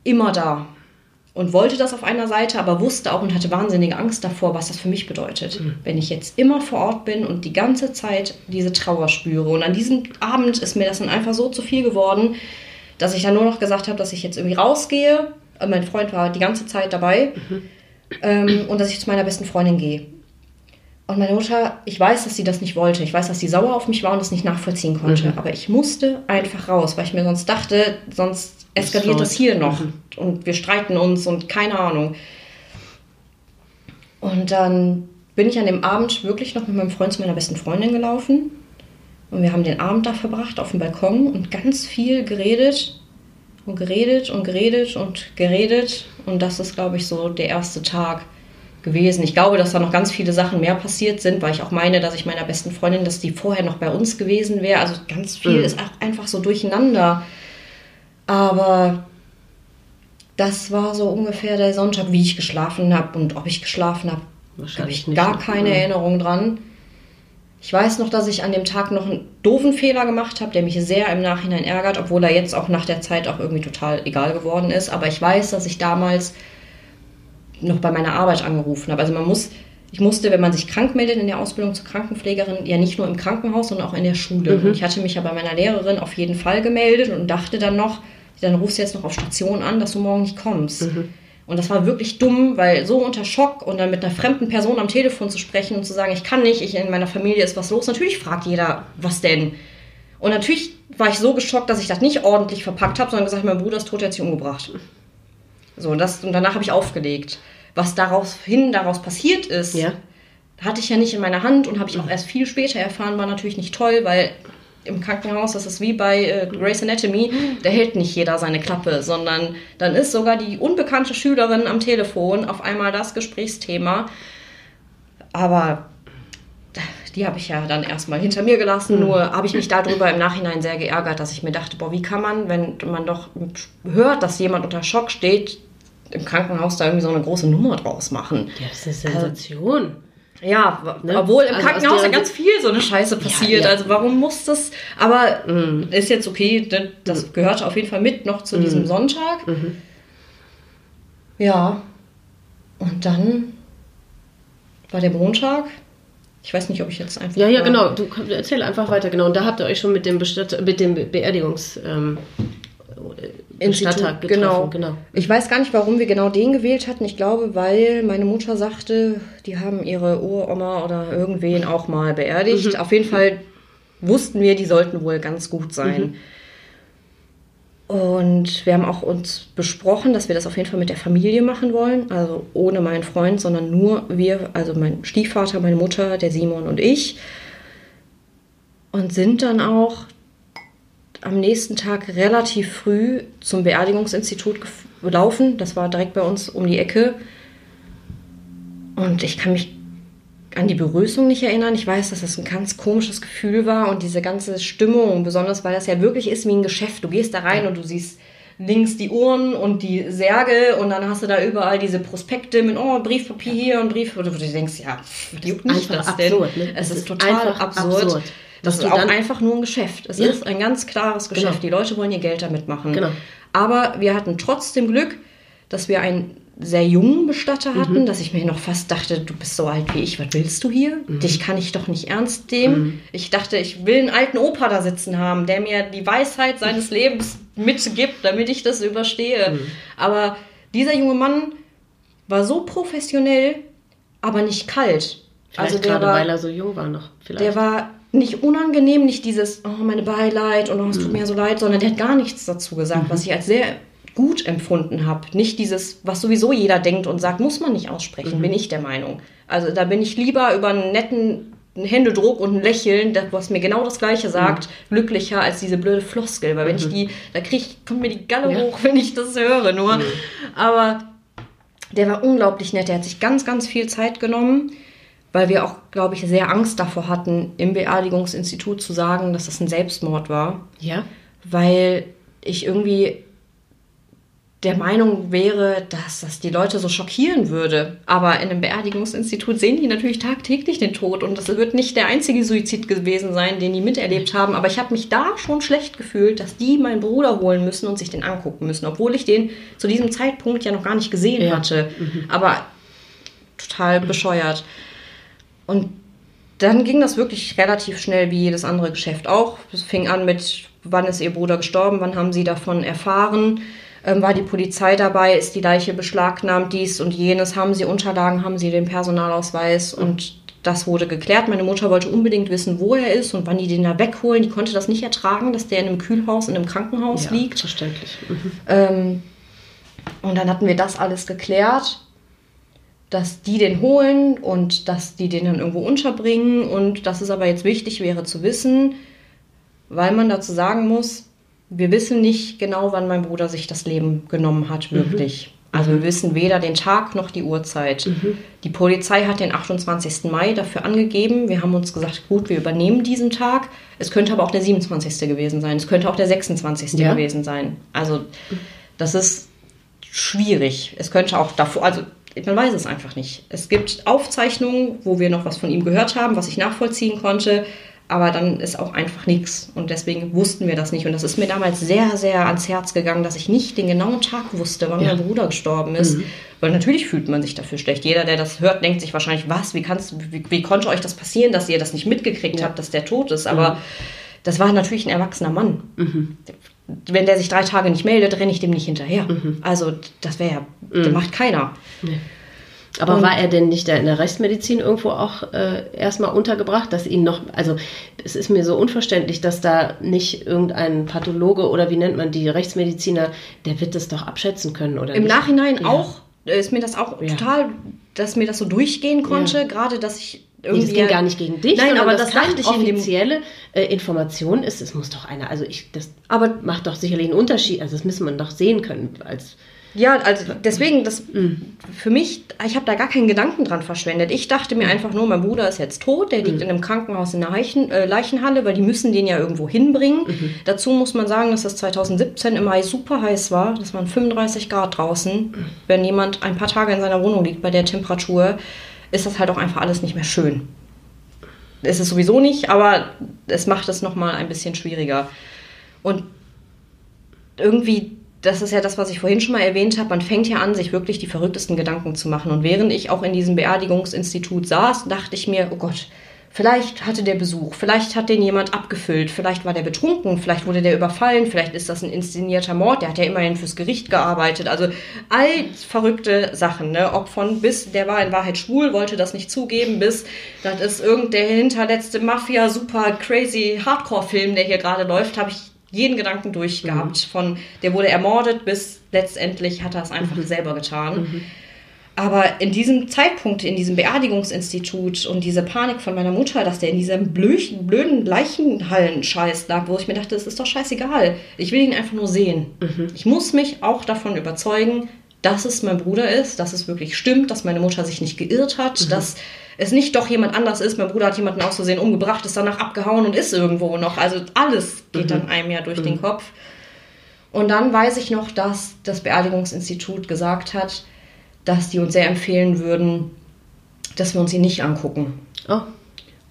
immer da und wollte das auf einer Seite, aber wusste auch und hatte wahnsinnige Angst davor, was das für mich bedeutet. Mhm. Wenn ich jetzt immer vor Ort bin und die ganze Zeit diese Trauer spüre. Und an diesem Abend ist mir das dann einfach so zu viel geworden, dass ich dann nur noch gesagt habe, dass ich jetzt irgendwie rausgehe. Mein Freund war die ganze Zeit dabei. Mhm. Ähm, und dass ich zu meiner besten Freundin gehe. Und meine Mutter, ich weiß, dass sie das nicht wollte. Ich weiß, dass sie sauer auf mich war und das nicht nachvollziehen konnte. Mhm. Aber ich musste einfach raus, weil ich mir sonst dachte, sonst eskaliert das hier noch mhm. und wir streiten uns und keine Ahnung. Und dann bin ich an dem Abend wirklich noch mit meinem Freund zu meiner besten Freundin gelaufen. Und wir haben den Abend da verbracht auf dem Balkon und ganz viel geredet und geredet und geredet und geredet. Und das ist, glaube ich, so der erste Tag gewesen. Ich glaube, dass da noch ganz viele Sachen mehr passiert sind, weil ich auch meine, dass ich meiner besten Freundin, dass die vorher noch bei uns gewesen wäre. Also ganz viel mhm. ist einfach so durcheinander. Aber das war so ungefähr der Sonntag, wie ich geschlafen habe. Und ob ich geschlafen habe, habe ich gar keine mehr. Erinnerung dran. Ich weiß noch, dass ich an dem Tag noch einen doofen Fehler gemacht habe, der mich sehr im Nachhinein ärgert, obwohl er jetzt auch nach der Zeit auch irgendwie total egal geworden ist. Aber ich weiß, dass ich damals noch bei meiner Arbeit angerufen habe. Also man muss, ich musste, wenn man sich krank meldet in der Ausbildung zur Krankenpflegerin, ja nicht nur im Krankenhaus, sondern auch in der Schule. Mhm. Ich hatte mich ja bei meiner Lehrerin auf jeden Fall gemeldet und dachte dann noch, dann rufst du jetzt noch auf Station an, dass du morgen nicht kommst. Mhm. Und das war wirklich dumm, weil so unter Schock und dann mit einer fremden Person am Telefon zu sprechen und zu sagen, ich kann nicht, ich, in meiner Familie ist was los. Natürlich fragt jeder, was denn? Und natürlich war ich so geschockt, dass ich das nicht ordentlich verpackt habe, sondern gesagt, mein Bruder ist tot, der hat sich umgebracht. So, und, das, und danach habe ich aufgelegt. Was daraus hin daraus passiert ist, ja. hatte ich ja nicht in meiner Hand und habe ich auch erst viel später erfahren, war natürlich nicht toll, weil im Krankenhaus, das ist wie bei äh, Grey's Anatomy, da hält nicht jeder seine Klappe, sondern dann ist sogar die unbekannte Schülerin am Telefon auf einmal das Gesprächsthema. Aber die habe ich ja dann erstmal hinter mir gelassen. Mhm. Nur habe ich mich darüber im Nachhinein sehr geärgert, dass ich mir dachte, boah, wie kann man, wenn man doch hört, dass jemand unter Schock steht, im Krankenhaus da irgendwie so eine große Nummer draus machen. Ja, das ist eine Sensation. Also, ja, ne? obwohl im also Krankenhaus ja ganz viel so eine Scheiße passiert. Ja, ja. Also warum muss das? Aber mhm. ist jetzt okay, das mhm. gehörte auf jeden Fall mit noch zu mhm. diesem Sonntag. Mhm. Ja. Und dann war der Montag. Ich weiß nicht, ob ich jetzt einfach. Ja, ja, genau. Du erzähl einfach weiter, genau. Und da habt ihr euch schon mit dem, Bestatt mit dem Beerdigungs. Ähm, Stadttag getroffen. Genau. genau. Ich weiß gar nicht, warum wir genau den gewählt hatten. Ich glaube, weil meine Mutter sagte, die haben ihre Uroma oder irgendwen auch mal beerdigt. Mhm. Auf jeden Fall wussten wir, die sollten wohl ganz gut sein. Mhm. Und wir haben auch uns besprochen, dass wir das auf jeden Fall mit der Familie machen wollen. Also ohne meinen Freund, sondern nur wir, also mein Stiefvater, meine Mutter, der Simon und ich. Und sind dann auch am nächsten Tag relativ früh zum Beerdigungsinstitut gelaufen. Das war direkt bei uns um die Ecke. Und ich kann mich an die Begrüßung nicht erinnern. Ich weiß, dass das ein ganz komisches Gefühl war und diese ganze Stimmung, besonders weil das ja wirklich ist wie ein Geschäft. Du gehst da rein und du siehst links die Uhren und die Särge und dann hast du da überall diese Prospekte mit oh, Briefpapier hier und Brief. Und du denkst, ja, was juckt mich das absurd, denn? Ne? Es ist, ist total absurd. absurd. Das ist auch einfach nur ein Geschäft. Es ja. ist ein ganz klares Geschäft. Genau. Die Leute wollen ihr Geld damit machen. Genau. Aber wir hatten trotzdem Glück, dass wir ein sehr jungen Bestatter hatten, mhm. dass ich mir noch fast dachte, du bist so alt wie ich, was willst du hier? Mhm. Dich kann ich doch nicht ernst nehmen. Mhm. Ich dachte, ich will einen alten Opa da sitzen haben, der mir die Weisheit seines Lebens mitgibt, damit ich das überstehe. Mhm. Aber dieser junge Mann war so professionell, aber nicht kalt. Vielleicht also gerade, war, weil er so jung war noch. Vielleicht. Der war nicht unangenehm, nicht dieses, oh, meine Beileid und oh, es tut mhm. mir so leid, sondern der hat gar nichts dazu gesagt, was mhm. ich als sehr gut empfunden habe. Nicht dieses, was sowieso jeder denkt und sagt, muss man nicht aussprechen, mhm. bin ich der Meinung. Also da bin ich lieber über einen netten Händedruck und ein Lächeln, das, was mir genau das Gleiche sagt, mhm. glücklicher als diese blöde Floskel. Weil wenn mhm. ich die, da krieg, kommt mir die Galle ja. hoch, wenn ich das höre nur. Mhm. Aber der war unglaublich nett. Der hat sich ganz, ganz viel Zeit genommen, weil wir auch, glaube ich, sehr Angst davor hatten, im Beerdigungsinstitut zu sagen, dass das ein Selbstmord war. Ja. Weil ich irgendwie der Meinung wäre, dass das die Leute so schockieren würde. Aber in einem Beerdigungsinstitut sehen die natürlich tagtäglich den Tod und das wird nicht der einzige Suizid gewesen sein, den die miterlebt haben. Aber ich habe mich da schon schlecht gefühlt, dass die meinen Bruder holen müssen und sich den angucken müssen, obwohl ich den zu diesem Zeitpunkt ja noch gar nicht gesehen ja. hatte. Mhm. Aber total bescheuert. Und dann ging das wirklich relativ schnell wie jedes andere Geschäft auch. Es fing an mit, wann ist ihr Bruder gestorben, wann haben sie davon erfahren ähm, war die Polizei dabei, ist die Leiche beschlagnahmt, dies und jenes, haben sie Unterlagen, haben sie den Personalausweis und das wurde geklärt. Meine Mutter wollte unbedingt wissen, wo er ist und wann die den da wegholen. Die konnte das nicht ertragen, dass der in einem Kühlhaus, in einem Krankenhaus ja, liegt. Verständlich. Mhm. Ähm, und dann hatten wir das alles geklärt, dass die den holen und dass die den dann irgendwo unterbringen. Und dass es aber jetzt wichtig wäre zu wissen, weil man dazu sagen muss, wir wissen nicht genau, wann mein Bruder sich das Leben genommen hat, mhm. wirklich. Mhm. Also wir wissen weder den Tag noch die Uhrzeit. Mhm. Die Polizei hat den 28. Mai dafür angegeben. Wir haben uns gesagt, gut, wir übernehmen diesen Tag. Es könnte aber auch der 27. gewesen sein. Es könnte auch der 26. Ja. gewesen sein. Also das ist schwierig. Es könnte auch davor, also man weiß es einfach nicht. Es gibt Aufzeichnungen, wo wir noch was von ihm gehört haben, was ich nachvollziehen konnte aber dann ist auch einfach nichts. Und deswegen wussten wir das nicht. Und das ist mir damals sehr, sehr ans Herz gegangen, dass ich nicht den genauen Tag wusste, wann ja. mein Bruder gestorben ist. Mhm. Weil natürlich fühlt man sich dafür schlecht. Jeder, der das hört, denkt sich wahrscheinlich, was, wie, kannst, wie, wie konnte euch das passieren, dass ihr das nicht mitgekriegt ja. habt, dass der tot ist. Aber mhm. das war natürlich ein erwachsener Mann. Mhm. Wenn der sich drei Tage nicht meldet, renne ich dem nicht hinterher. Mhm. Also das wäre ja, das mhm. macht keiner. Nee. Aber und war er denn nicht da in der Rechtsmedizin irgendwo auch äh, erstmal untergebracht, dass ihn noch, also es ist mir so unverständlich, dass da nicht irgendein Pathologe oder wie nennt man die Rechtsmediziner, der wird das doch abschätzen können, oder? Im nicht? Nachhinein ja. auch, ist mir das auch ja. total, dass mir das so durchgehen konnte, ja. gerade dass ich irgendwie. Nee, das ging gar nicht gegen dich, Nein, aber das, das dachte ich offizielle äh, Information ist, es muss doch einer, also ich, das aber macht doch sicherlich einen Unterschied, also das müssen man doch sehen können als ja, also deswegen, das mhm. für mich, ich habe da gar keinen Gedanken dran verschwendet. Ich dachte mir einfach nur, mein Bruder ist jetzt tot, der liegt mhm. in einem Krankenhaus in der Leichen, äh, Leichenhalle, weil die müssen den ja irgendwo hinbringen. Mhm. Dazu muss man sagen, dass das 2017 im Mai super heiß war. Das waren 35 Grad draußen. Wenn jemand ein paar Tage in seiner Wohnung liegt bei der Temperatur, ist das halt auch einfach alles nicht mehr schön. Ist es sowieso nicht, aber es macht es nochmal ein bisschen schwieriger. Und irgendwie das ist ja das, was ich vorhin schon mal erwähnt habe. Man fängt ja an, sich wirklich die verrücktesten Gedanken zu machen. Und während ich auch in diesem Beerdigungsinstitut saß, dachte ich mir, oh Gott, vielleicht hatte der Besuch, vielleicht hat den jemand abgefüllt, vielleicht war der betrunken, vielleicht wurde der überfallen, vielleicht ist das ein inszenierter Mord. Der hat ja immerhin fürs Gericht gearbeitet. Also all verrückte Sachen, ne? Ob von bis, der war in Wahrheit schwul, wollte das nicht zugeben, bis das ist irgendein hinterletzte Mafia, super crazy Hardcore-Film, der hier gerade läuft, habe ich jeden Gedanken durchgehabt. Mhm. Von der wurde ermordet bis letztendlich hat er es einfach mhm. selber getan. Mhm. Aber in diesem Zeitpunkt, in diesem Beerdigungsinstitut und diese Panik von meiner Mutter, dass der in diesem blöden, blöden Leichenhallen-Scheiß lag, wo ich mir dachte, es ist doch scheißegal. Ich will ihn einfach nur sehen. Mhm. Ich muss mich auch davon überzeugen, dass es mein Bruder ist, dass es wirklich stimmt, dass meine Mutter sich nicht geirrt hat, mhm. dass es nicht doch jemand anders ist. Mein Bruder hat jemanden aus Versehen umgebracht, ist danach abgehauen und ist irgendwo noch. Also alles geht mhm. dann einem ja durch mhm. den Kopf. Und dann weiß ich noch, dass das Beerdigungsinstitut gesagt hat, dass die uns sehr empfehlen würden, dass wir uns ihn nicht angucken. Oh.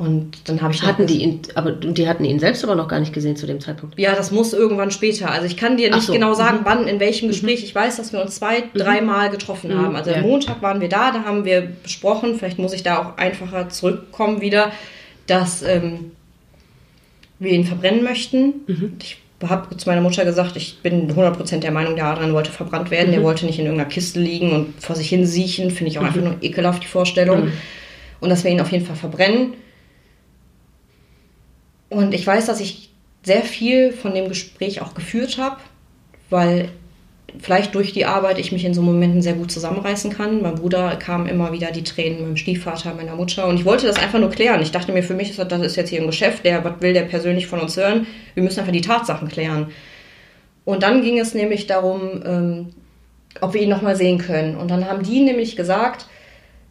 Und dann habe ich hatten die ihn, aber die hatten ihn selbst aber noch gar nicht gesehen zu dem Zeitpunkt. Ja, das muss irgendwann später. Also ich kann dir nicht so. genau sagen, mhm. wann, in welchem mhm. Gespräch. Mhm. Ich weiß, dass wir uns zwei, mhm. dreimal getroffen mhm. haben. Also ja. am Montag waren wir da, da haben wir besprochen. Vielleicht muss ich da auch einfacher zurückkommen wieder, dass ähm, wir ihn verbrennen möchten. Mhm. Ich habe zu meiner Mutter gesagt, ich bin 100% der Meinung, der Adrian wollte verbrannt werden. Der wollte nicht in irgendeiner Kiste liegen und vor sich hin siechen. Finde ich auch einfach nur ekelhaft, die Vorstellung. Und dass wir ihn auf jeden Fall verbrennen. Und ich weiß, dass ich sehr viel von dem Gespräch auch geführt habe, weil vielleicht durch die Arbeit ich mich in so Momenten sehr gut zusammenreißen kann. Mein Bruder kam immer wieder die Tränen, meinem Stiefvater, meiner Mutter. Und ich wollte das einfach nur klären. Ich dachte mir, für mich ist das, das ist jetzt hier ein Geschäft, der, was will der persönlich von uns hören? Wir müssen einfach die Tatsachen klären. Und dann ging es nämlich darum, ähm, ob wir ihn nochmal sehen können. Und dann haben die nämlich gesagt,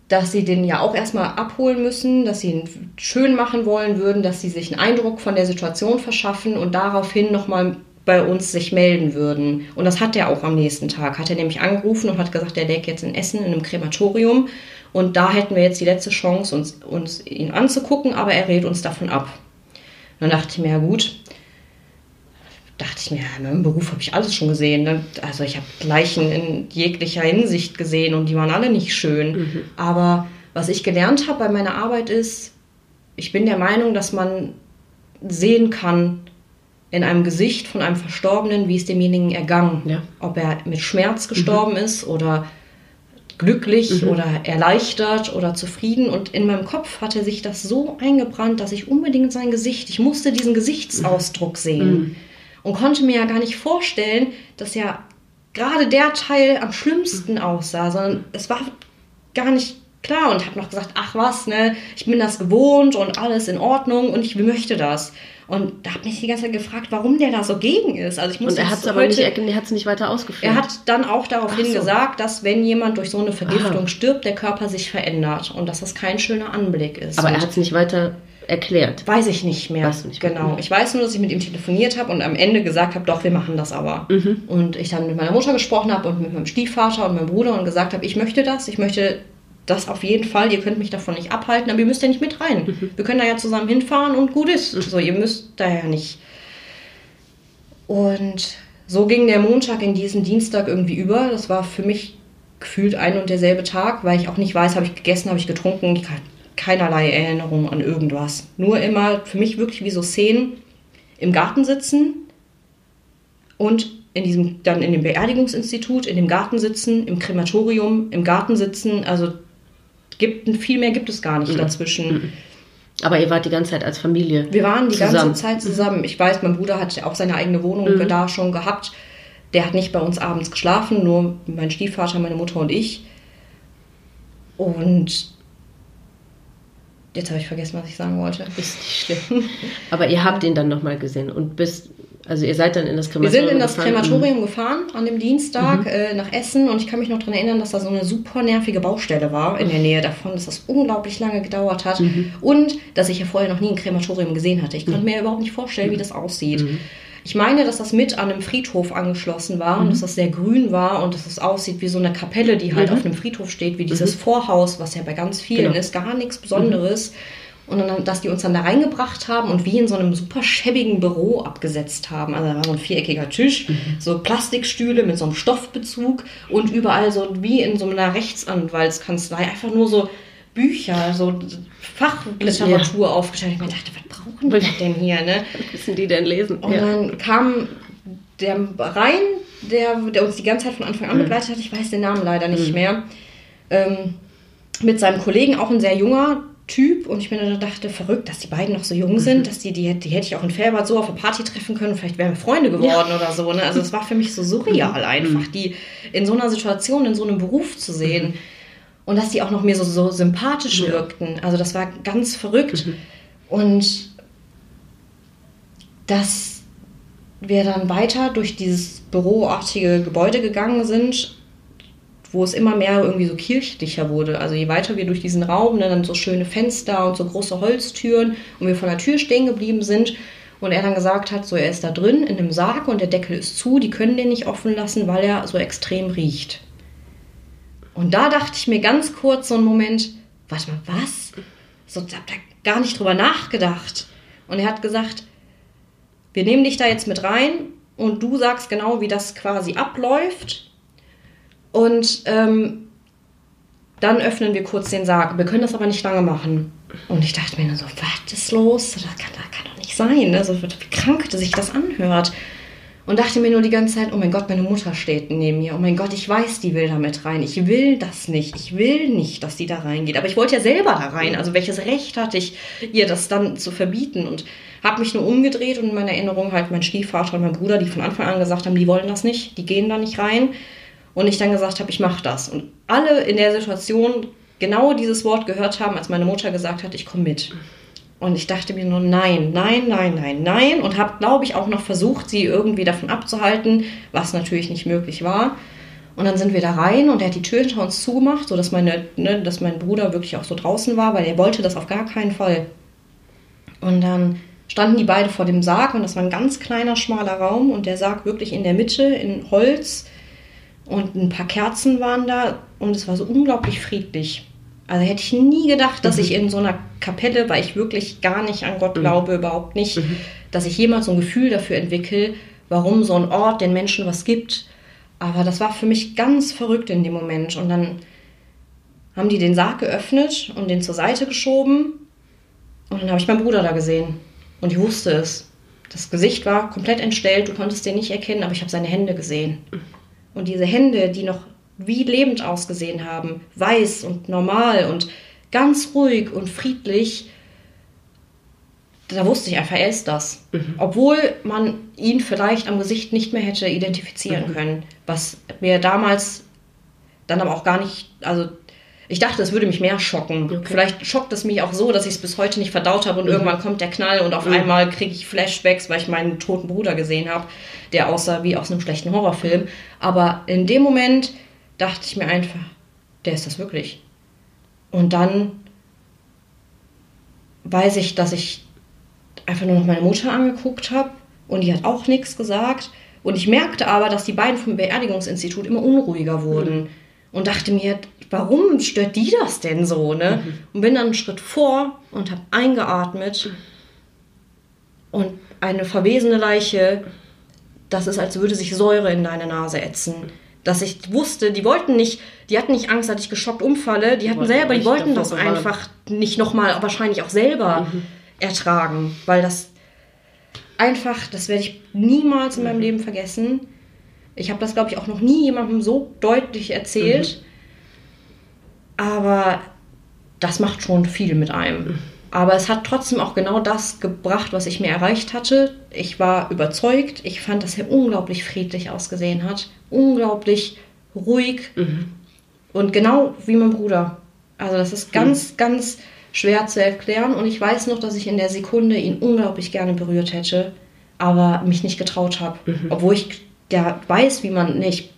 dass sie den ja auch erstmal abholen müssen, dass sie ihn schön machen wollen würden, dass sie sich einen Eindruck von der Situation verschaffen und daraufhin nochmal bei uns sich melden würden. Und das hat er auch am nächsten Tag. Hat er nämlich angerufen und hat gesagt, er lägt jetzt in Essen in einem Krematorium und da hätten wir jetzt die letzte Chance, uns, uns ihn anzugucken, aber er rät uns davon ab. Und dann dachte ich mir, ja gut, dachte ich mir, ja, im Beruf habe ich alles schon gesehen. Ne? Also ich habe Leichen in jeglicher Hinsicht gesehen und die waren alle nicht schön. Mhm. Aber was ich gelernt habe bei meiner Arbeit ist, ich bin der Meinung, dass man sehen kann in einem Gesicht von einem Verstorbenen, wie es demjenigen ergangen. Ja. Ob er mit Schmerz gestorben mhm. ist oder glücklich mhm. oder erleichtert oder zufrieden. Und in meinem Kopf hatte sich das so eingebrannt, dass ich unbedingt sein Gesicht, ich musste diesen Gesichtsausdruck sehen. Mhm und konnte mir ja gar nicht vorstellen, dass ja gerade der Teil am schlimmsten aussah, sondern es war gar nicht klar und habe noch gesagt, ach was, ne, ich bin das gewohnt und alles in Ordnung und ich möchte das. Und da habe mich die ganze Zeit gefragt, warum der da so gegen ist. Also ich muss und er hat es aber nicht, er hat's nicht weiter ausgeführt. Er hat dann auch daraufhin so. gesagt, dass wenn jemand durch so eine Vergiftung Aha. stirbt, der Körper sich verändert und dass das kein schöner Anblick ist. Aber und er hat es nicht weiter erklärt? Weiß ich nicht mehr. Weißt du nicht mehr. Genau. Ich weiß nur, dass ich mit ihm telefoniert habe und am Ende gesagt habe, doch, wir machen das aber. Mhm. Und ich dann mit meiner Mutter gesprochen habe und mit meinem Stiefvater und meinem Bruder und gesagt habe, ich möchte das, ich möchte das auf jeden Fall, ihr könnt mich davon nicht abhalten, aber ihr müsst ja nicht mit rein. Mhm. Wir können da ja zusammen hinfahren und gut ist. Mhm. So, ihr müsst da ja nicht. Und so ging der Montag in diesen Dienstag irgendwie über. Das war für mich gefühlt ein und derselbe Tag, weil ich auch nicht weiß, habe ich gegessen, habe ich getrunken. Ich keinerlei Erinnerung an irgendwas. Nur immer für mich wirklich wie so Szenen im Garten sitzen und in diesem, dann in dem Beerdigungsinstitut, in dem Garten sitzen, im Krematorium, im Garten sitzen. Also gibt, viel mehr gibt es gar nicht mhm. dazwischen. Mhm. Aber ihr wart die ganze Zeit als Familie. Wir waren die zusammen. ganze Zeit zusammen. Ich weiß, mein Bruder hat auch seine eigene Wohnung mhm. da schon gehabt. Der hat nicht bei uns abends geschlafen, nur mein Stiefvater, meine Mutter und ich. Und Jetzt habe ich vergessen, was ich sagen wollte. Ist nicht schlimm. Aber ihr habt ihn dann nochmal gesehen und bist, also ihr seid dann in das Krematorium Wir sind in das gefahren. Krematorium mhm. gefahren an dem Dienstag mhm. äh, nach Essen und ich kann mich noch daran erinnern, dass da so eine super nervige Baustelle war in der Nähe davon, dass das unglaublich lange gedauert hat mhm. und dass ich ja vorher noch nie ein Krematorium gesehen hatte. Ich konnte mhm. mir überhaupt nicht vorstellen, wie das aussieht. Mhm. Ich meine, dass das mit an einem Friedhof angeschlossen war mhm. und dass das sehr grün war und dass es aussieht wie so eine Kapelle, die halt mhm. auf einem Friedhof steht, wie dieses mhm. Vorhaus, was ja bei ganz vielen genau. ist, gar nichts Besonderes. Und dann, dass die uns dann da reingebracht haben und wie in so einem super schäbigen Büro abgesetzt haben. Also da war so ein viereckiger Tisch, mhm. so Plastikstühle mit so einem Stoffbezug und überall so wie in so einer Rechtsanwaltskanzlei einfach nur so Bücher, so Fachliteratur ja. aufgestellt. Ich mir dachte, was brauchen die denn hier? Ne? Was müssen die denn lesen? Und ja. dann kam der rein, der, der uns die ganze Zeit von Anfang an mhm. begleitet hat. Ich weiß den Namen leider nicht mhm. mehr. Ähm, mit seinem Kollegen, auch ein sehr junger Typ. Und ich mir dann dachte, verrückt, dass die beiden noch so jung sind, mhm. dass die, die, die hätte ich auch in Felbert so auf eine Party treffen können. Vielleicht wären wir Freunde geworden ja. oder so. Ne? Also es war für mich so surreal mhm. einfach, die in so einer Situation, in so einem Beruf zu sehen. Mhm und dass die auch noch mir so, so sympathisch ja. wirkten. Also das war ganz verrückt. Mhm. Und dass wir dann weiter durch dieses büroartige Gebäude gegangen sind, wo es immer mehr irgendwie so kirchlicher wurde. Also je weiter wir durch diesen Raum, ne, dann so schöne Fenster und so große Holztüren und wir vor der Tür stehen geblieben sind und er dann gesagt hat, so er ist da drin in dem Sarg und der Deckel ist zu, die können den nicht offen lassen, weil er so extrem riecht. Und da dachte ich mir ganz kurz so einen Moment, warte mal, was? So, ich da gar nicht drüber nachgedacht. Und er hat gesagt, wir nehmen dich da jetzt mit rein und du sagst genau, wie das quasi abläuft. Und ähm, dann öffnen wir kurz den Sarg. Wir können das aber nicht lange machen. Und ich dachte mir nur so, was ist los? Das kann, das kann doch nicht sein. Ne? So, wie krank sich das anhört. Und dachte mir nur die ganze Zeit, oh mein Gott, meine Mutter steht neben mir. Oh mein Gott, ich weiß, die will da mit rein. Ich will das nicht. Ich will nicht, dass die da reingeht. Aber ich wollte ja selber da rein. Also welches Recht hatte ich, ihr das dann zu verbieten? Und habe mich nur umgedreht und in meiner Erinnerung halt mein Stiefvater und mein Bruder, die von Anfang an gesagt haben, die wollen das nicht, die gehen da nicht rein. Und ich dann gesagt habe, ich mache das. Und alle in der Situation genau dieses Wort gehört haben, als meine Mutter gesagt hat, ich komme mit. Und ich dachte mir nur, nein, nein, nein, nein, nein. Und habe, glaube ich, auch noch versucht, sie irgendwie davon abzuhalten, was natürlich nicht möglich war. Und dann sind wir da rein und er hat die Tür hinter uns zugemacht, sodass meine, ne, dass mein Bruder wirklich auch so draußen war, weil er wollte das auf gar keinen Fall. Und dann standen die beide vor dem Sarg und das war ein ganz kleiner, schmaler Raum und der Sarg wirklich in der Mitte in Holz und ein paar Kerzen waren da und es war so unglaublich friedlich. Also hätte ich nie gedacht, dass mhm. ich in so einer Kapelle, weil ich wirklich gar nicht an Gott mhm. glaube, überhaupt nicht, mhm. dass ich jemals so ein Gefühl dafür entwickle, warum so ein Ort den Menschen was gibt. Aber das war für mich ganz verrückt in dem Moment. Und dann haben die den Sarg geöffnet und den zur Seite geschoben. Und dann habe ich meinen Bruder da gesehen. Und ich wusste es. Das Gesicht war komplett entstellt, du konntest den nicht erkennen, aber ich habe seine Hände gesehen. Und diese Hände, die noch wie lebend ausgesehen haben, weiß und normal und ganz ruhig und friedlich, da wusste ich einfach, er ist das. Mhm. Obwohl man ihn vielleicht am Gesicht nicht mehr hätte identifizieren mhm. können, was mir damals dann aber auch gar nicht, also ich dachte, es würde mich mehr schocken. Okay. Vielleicht schockt es mich auch so, dass ich es bis heute nicht verdaut habe und mhm. irgendwann kommt der Knall und auf mhm. einmal kriege ich Flashbacks, weil ich meinen toten Bruder gesehen habe, der aussah wie aus einem schlechten Horrorfilm. Aber in dem Moment dachte ich mir einfach, der ist das wirklich. Und dann weiß ich, dass ich einfach nur noch meine Mutter angeguckt habe und die hat auch nichts gesagt. Und ich merkte aber, dass die beiden vom Beerdigungsinstitut immer unruhiger wurden. Mhm. Und dachte mir, warum stört die das denn so? Ne? Mhm. Und bin dann einen Schritt vor und habe eingeatmet. Und eine verwesene Leiche, das ist, als würde sich Säure in deine Nase ätzen dass ich wusste, die wollten nicht, die hatten nicht Angst, dass ich geschockt umfalle, die hatten selber, die wollten das einfach nicht nochmal, wahrscheinlich auch selber mhm. ertragen, weil das einfach, das werde ich niemals in meinem mhm. Leben vergessen. Ich habe das, glaube ich, auch noch nie jemandem so deutlich erzählt, mhm. aber das macht schon viel mit einem. Mhm. Aber es hat trotzdem auch genau das gebracht, was ich mir erreicht hatte. Ich war überzeugt. Ich fand, dass er unglaublich friedlich ausgesehen hat. Unglaublich ruhig. Mhm. Und genau wie mein Bruder. Also das ist ganz, mhm. ganz schwer zu erklären. Und ich weiß noch, dass ich in der Sekunde ihn unglaublich gerne berührt hätte, aber mich nicht getraut habe. Mhm. Obwohl ich ja weiß, wie man. Nee, ich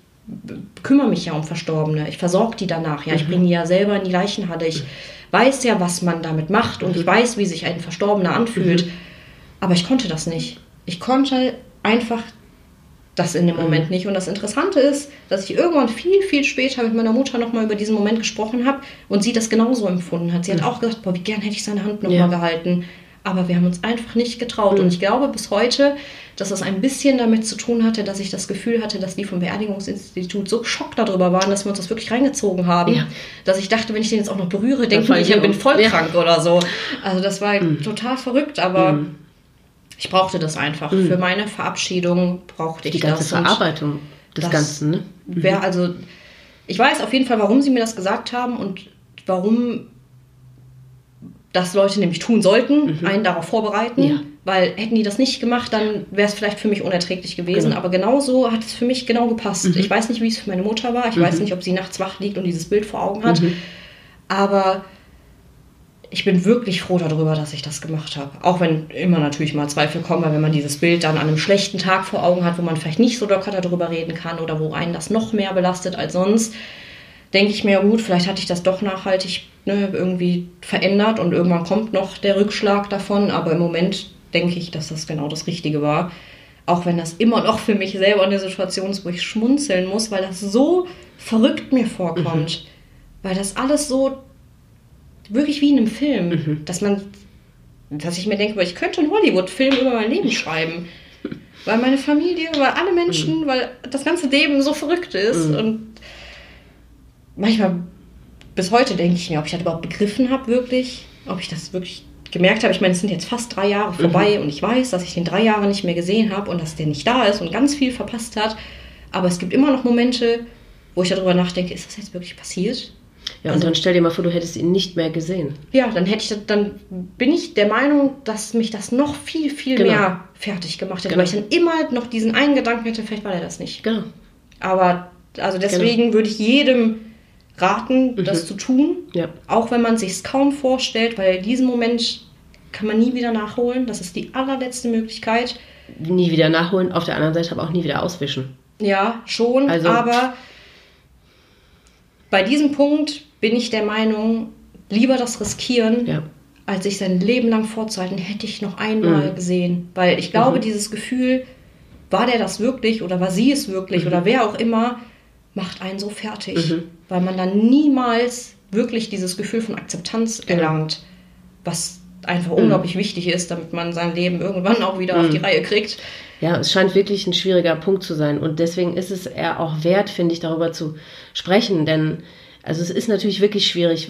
kümmere mich ja um Verstorbene. Ich versorge die danach. Ja, ich mhm. bringe die ja selber in die Leichenhalle. Ich weiß ja, was man damit macht und ich weiß, wie sich ein Verstorbener anfühlt. Mhm. Aber ich konnte das nicht. Ich konnte einfach das in dem Moment nicht. Und das Interessante ist, dass ich irgendwann viel, viel später mit meiner Mutter nochmal über diesen Moment gesprochen habe und sie das genauso empfunden hat. Sie hat mhm. auch gesagt, boah, wie gern hätte ich seine Hand nochmal ja. gehalten. Aber wir haben uns einfach nicht getraut. Mhm. Und ich glaube bis heute, dass das ein bisschen damit zu tun hatte, dass ich das Gefühl hatte, dass die vom Beerdigungsinstitut so geschockt darüber waren, dass wir uns das wirklich reingezogen haben. Ja. Dass ich dachte, wenn ich den jetzt auch noch berühre, denke ich, ich bin voll ja. krank oder so. Also das war mhm. total verrückt, aber mhm. ich brauchte das einfach. Mhm. Für meine Verabschiedung brauchte ich die ganze das. Verarbeitung des Ganzen, ne? Mhm. also, ich weiß auf jeden Fall, warum sie mir das gesagt haben und warum das Leute nämlich tun sollten, mhm. einen darauf vorbereiten. Ja. Weil hätten die das nicht gemacht, dann wäre es vielleicht für mich unerträglich gewesen. Genau. Aber genauso hat es für mich genau gepasst. Mhm. Ich weiß nicht, wie es für meine Mutter war. Ich mhm. weiß nicht, ob sie nachts wach liegt und dieses Bild vor Augen hat. Mhm. Aber ich bin wirklich froh darüber, dass ich das gemacht habe. Auch wenn immer natürlich mal Zweifel kommen, weil wenn man dieses Bild dann an einem schlechten Tag vor Augen hat, wo man vielleicht nicht so locker darüber reden kann oder wo einen das noch mehr belastet als sonst, denke ich mir, gut, vielleicht hatte ich das doch nachhaltig ne, irgendwie verändert und irgendwann kommt noch der Rückschlag davon. Aber im Moment denke ich, dass das genau das Richtige war. Auch wenn das immer noch für mich selber eine Situation ist, wo ich schmunzeln muss, weil das so verrückt mir vorkommt. Mhm. Weil das alles so wirklich wie in einem Film, mhm. dass man, dass ich mir denke, ich könnte einen Hollywood-Film über mein Leben schreiben. Weil meine Familie, weil alle Menschen, mhm. weil das ganze Leben so verrückt ist. Mhm. Und manchmal, bis heute denke ich mir, ob ich das überhaupt begriffen habe, wirklich. Ob ich das wirklich gemerkt habe. Ich meine, es sind jetzt fast drei Jahre vorbei mhm. und ich weiß, dass ich den drei Jahre nicht mehr gesehen habe und dass der nicht da ist und ganz viel verpasst hat. Aber es gibt immer noch Momente, wo ich darüber nachdenke, ist das jetzt wirklich passiert? Ja, also, und dann stell dir mal vor, du hättest ihn nicht mehr gesehen. Ja, dann hätte ich, dann bin ich der Meinung, dass mich das noch viel, viel genau. mehr fertig gemacht hätte, genau. weil ich dann immer noch diesen einen Gedanken hätte, vielleicht war er das nicht. Genau. Aber also deswegen genau. würde ich jedem raten, mhm. das zu tun, ja. auch wenn man sich kaum vorstellt, weil diesen Moment kann man nie wieder nachholen. Das ist die allerletzte Möglichkeit. Nie wieder nachholen, auf der anderen Seite aber auch nie wieder auswischen. Ja, schon, also, aber bei diesem Punkt bin ich der Meinung, lieber das riskieren, ja. als sich sein Leben lang vorzuhalten, hätte ich noch einmal mhm. gesehen. Weil ich glaube, mhm. dieses Gefühl, war der das wirklich oder war sie es wirklich mhm. oder wer auch immer, macht einen so fertig. Mhm. Weil man dann niemals wirklich dieses Gefühl von Akzeptanz genau. erlangt, was einfach mhm. unglaublich wichtig ist, damit man sein Leben irgendwann auch wieder auf die mhm. Reihe kriegt. Ja, es scheint wirklich ein schwieriger Punkt zu sein. Und deswegen ist es eher auch wert, finde ich, darüber zu sprechen. Denn also es ist natürlich wirklich schwierig.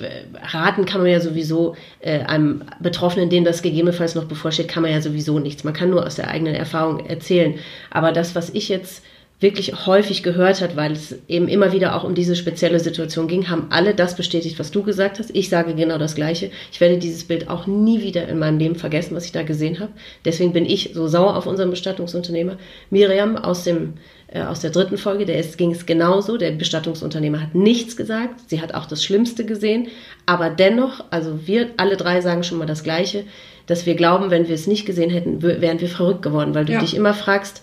Raten kann man ja sowieso äh, einem Betroffenen, dem das gegebenenfalls noch bevorsteht, kann man ja sowieso nichts. Man kann nur aus der eigenen Erfahrung erzählen. Aber das, was ich jetzt wirklich häufig gehört hat, weil es eben immer wieder auch um diese spezielle Situation ging, haben alle das bestätigt, was du gesagt hast. Ich sage genau das Gleiche. Ich werde dieses Bild auch nie wieder in meinem Leben vergessen, was ich da gesehen habe. Deswegen bin ich so sauer auf unseren Bestattungsunternehmer. Miriam aus dem äh, aus der dritten Folge, der ging es genauso. Der Bestattungsunternehmer hat nichts gesagt. Sie hat auch das Schlimmste gesehen. Aber dennoch, also wir alle drei sagen schon mal das Gleiche, dass wir glauben, wenn wir es nicht gesehen hätten, wären wir verrückt geworden, weil du ja. dich immer fragst,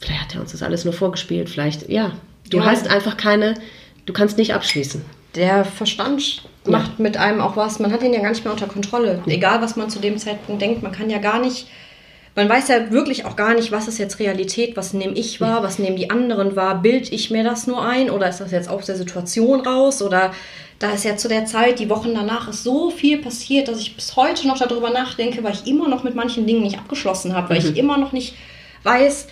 vielleicht hat er uns das alles nur vorgespielt, vielleicht, ja, du ja. hast einfach keine, du kannst nicht abschließen. Der Verstand ja. macht mit einem auch was, man hat ihn ja gar nicht mehr unter Kontrolle. Egal, was man zu dem Zeitpunkt denkt, man kann ja gar nicht, man weiß ja wirklich auch gar nicht, was ist jetzt Realität, was nehme ich wahr, was nehmen die anderen wahr, bild ich mir das nur ein oder ist das jetzt aus der Situation raus oder da ist ja zu der Zeit, die Wochen danach, ist so viel passiert, dass ich bis heute noch darüber nachdenke, weil ich immer noch mit manchen Dingen nicht abgeschlossen habe, weil mhm. ich immer noch nicht weiß,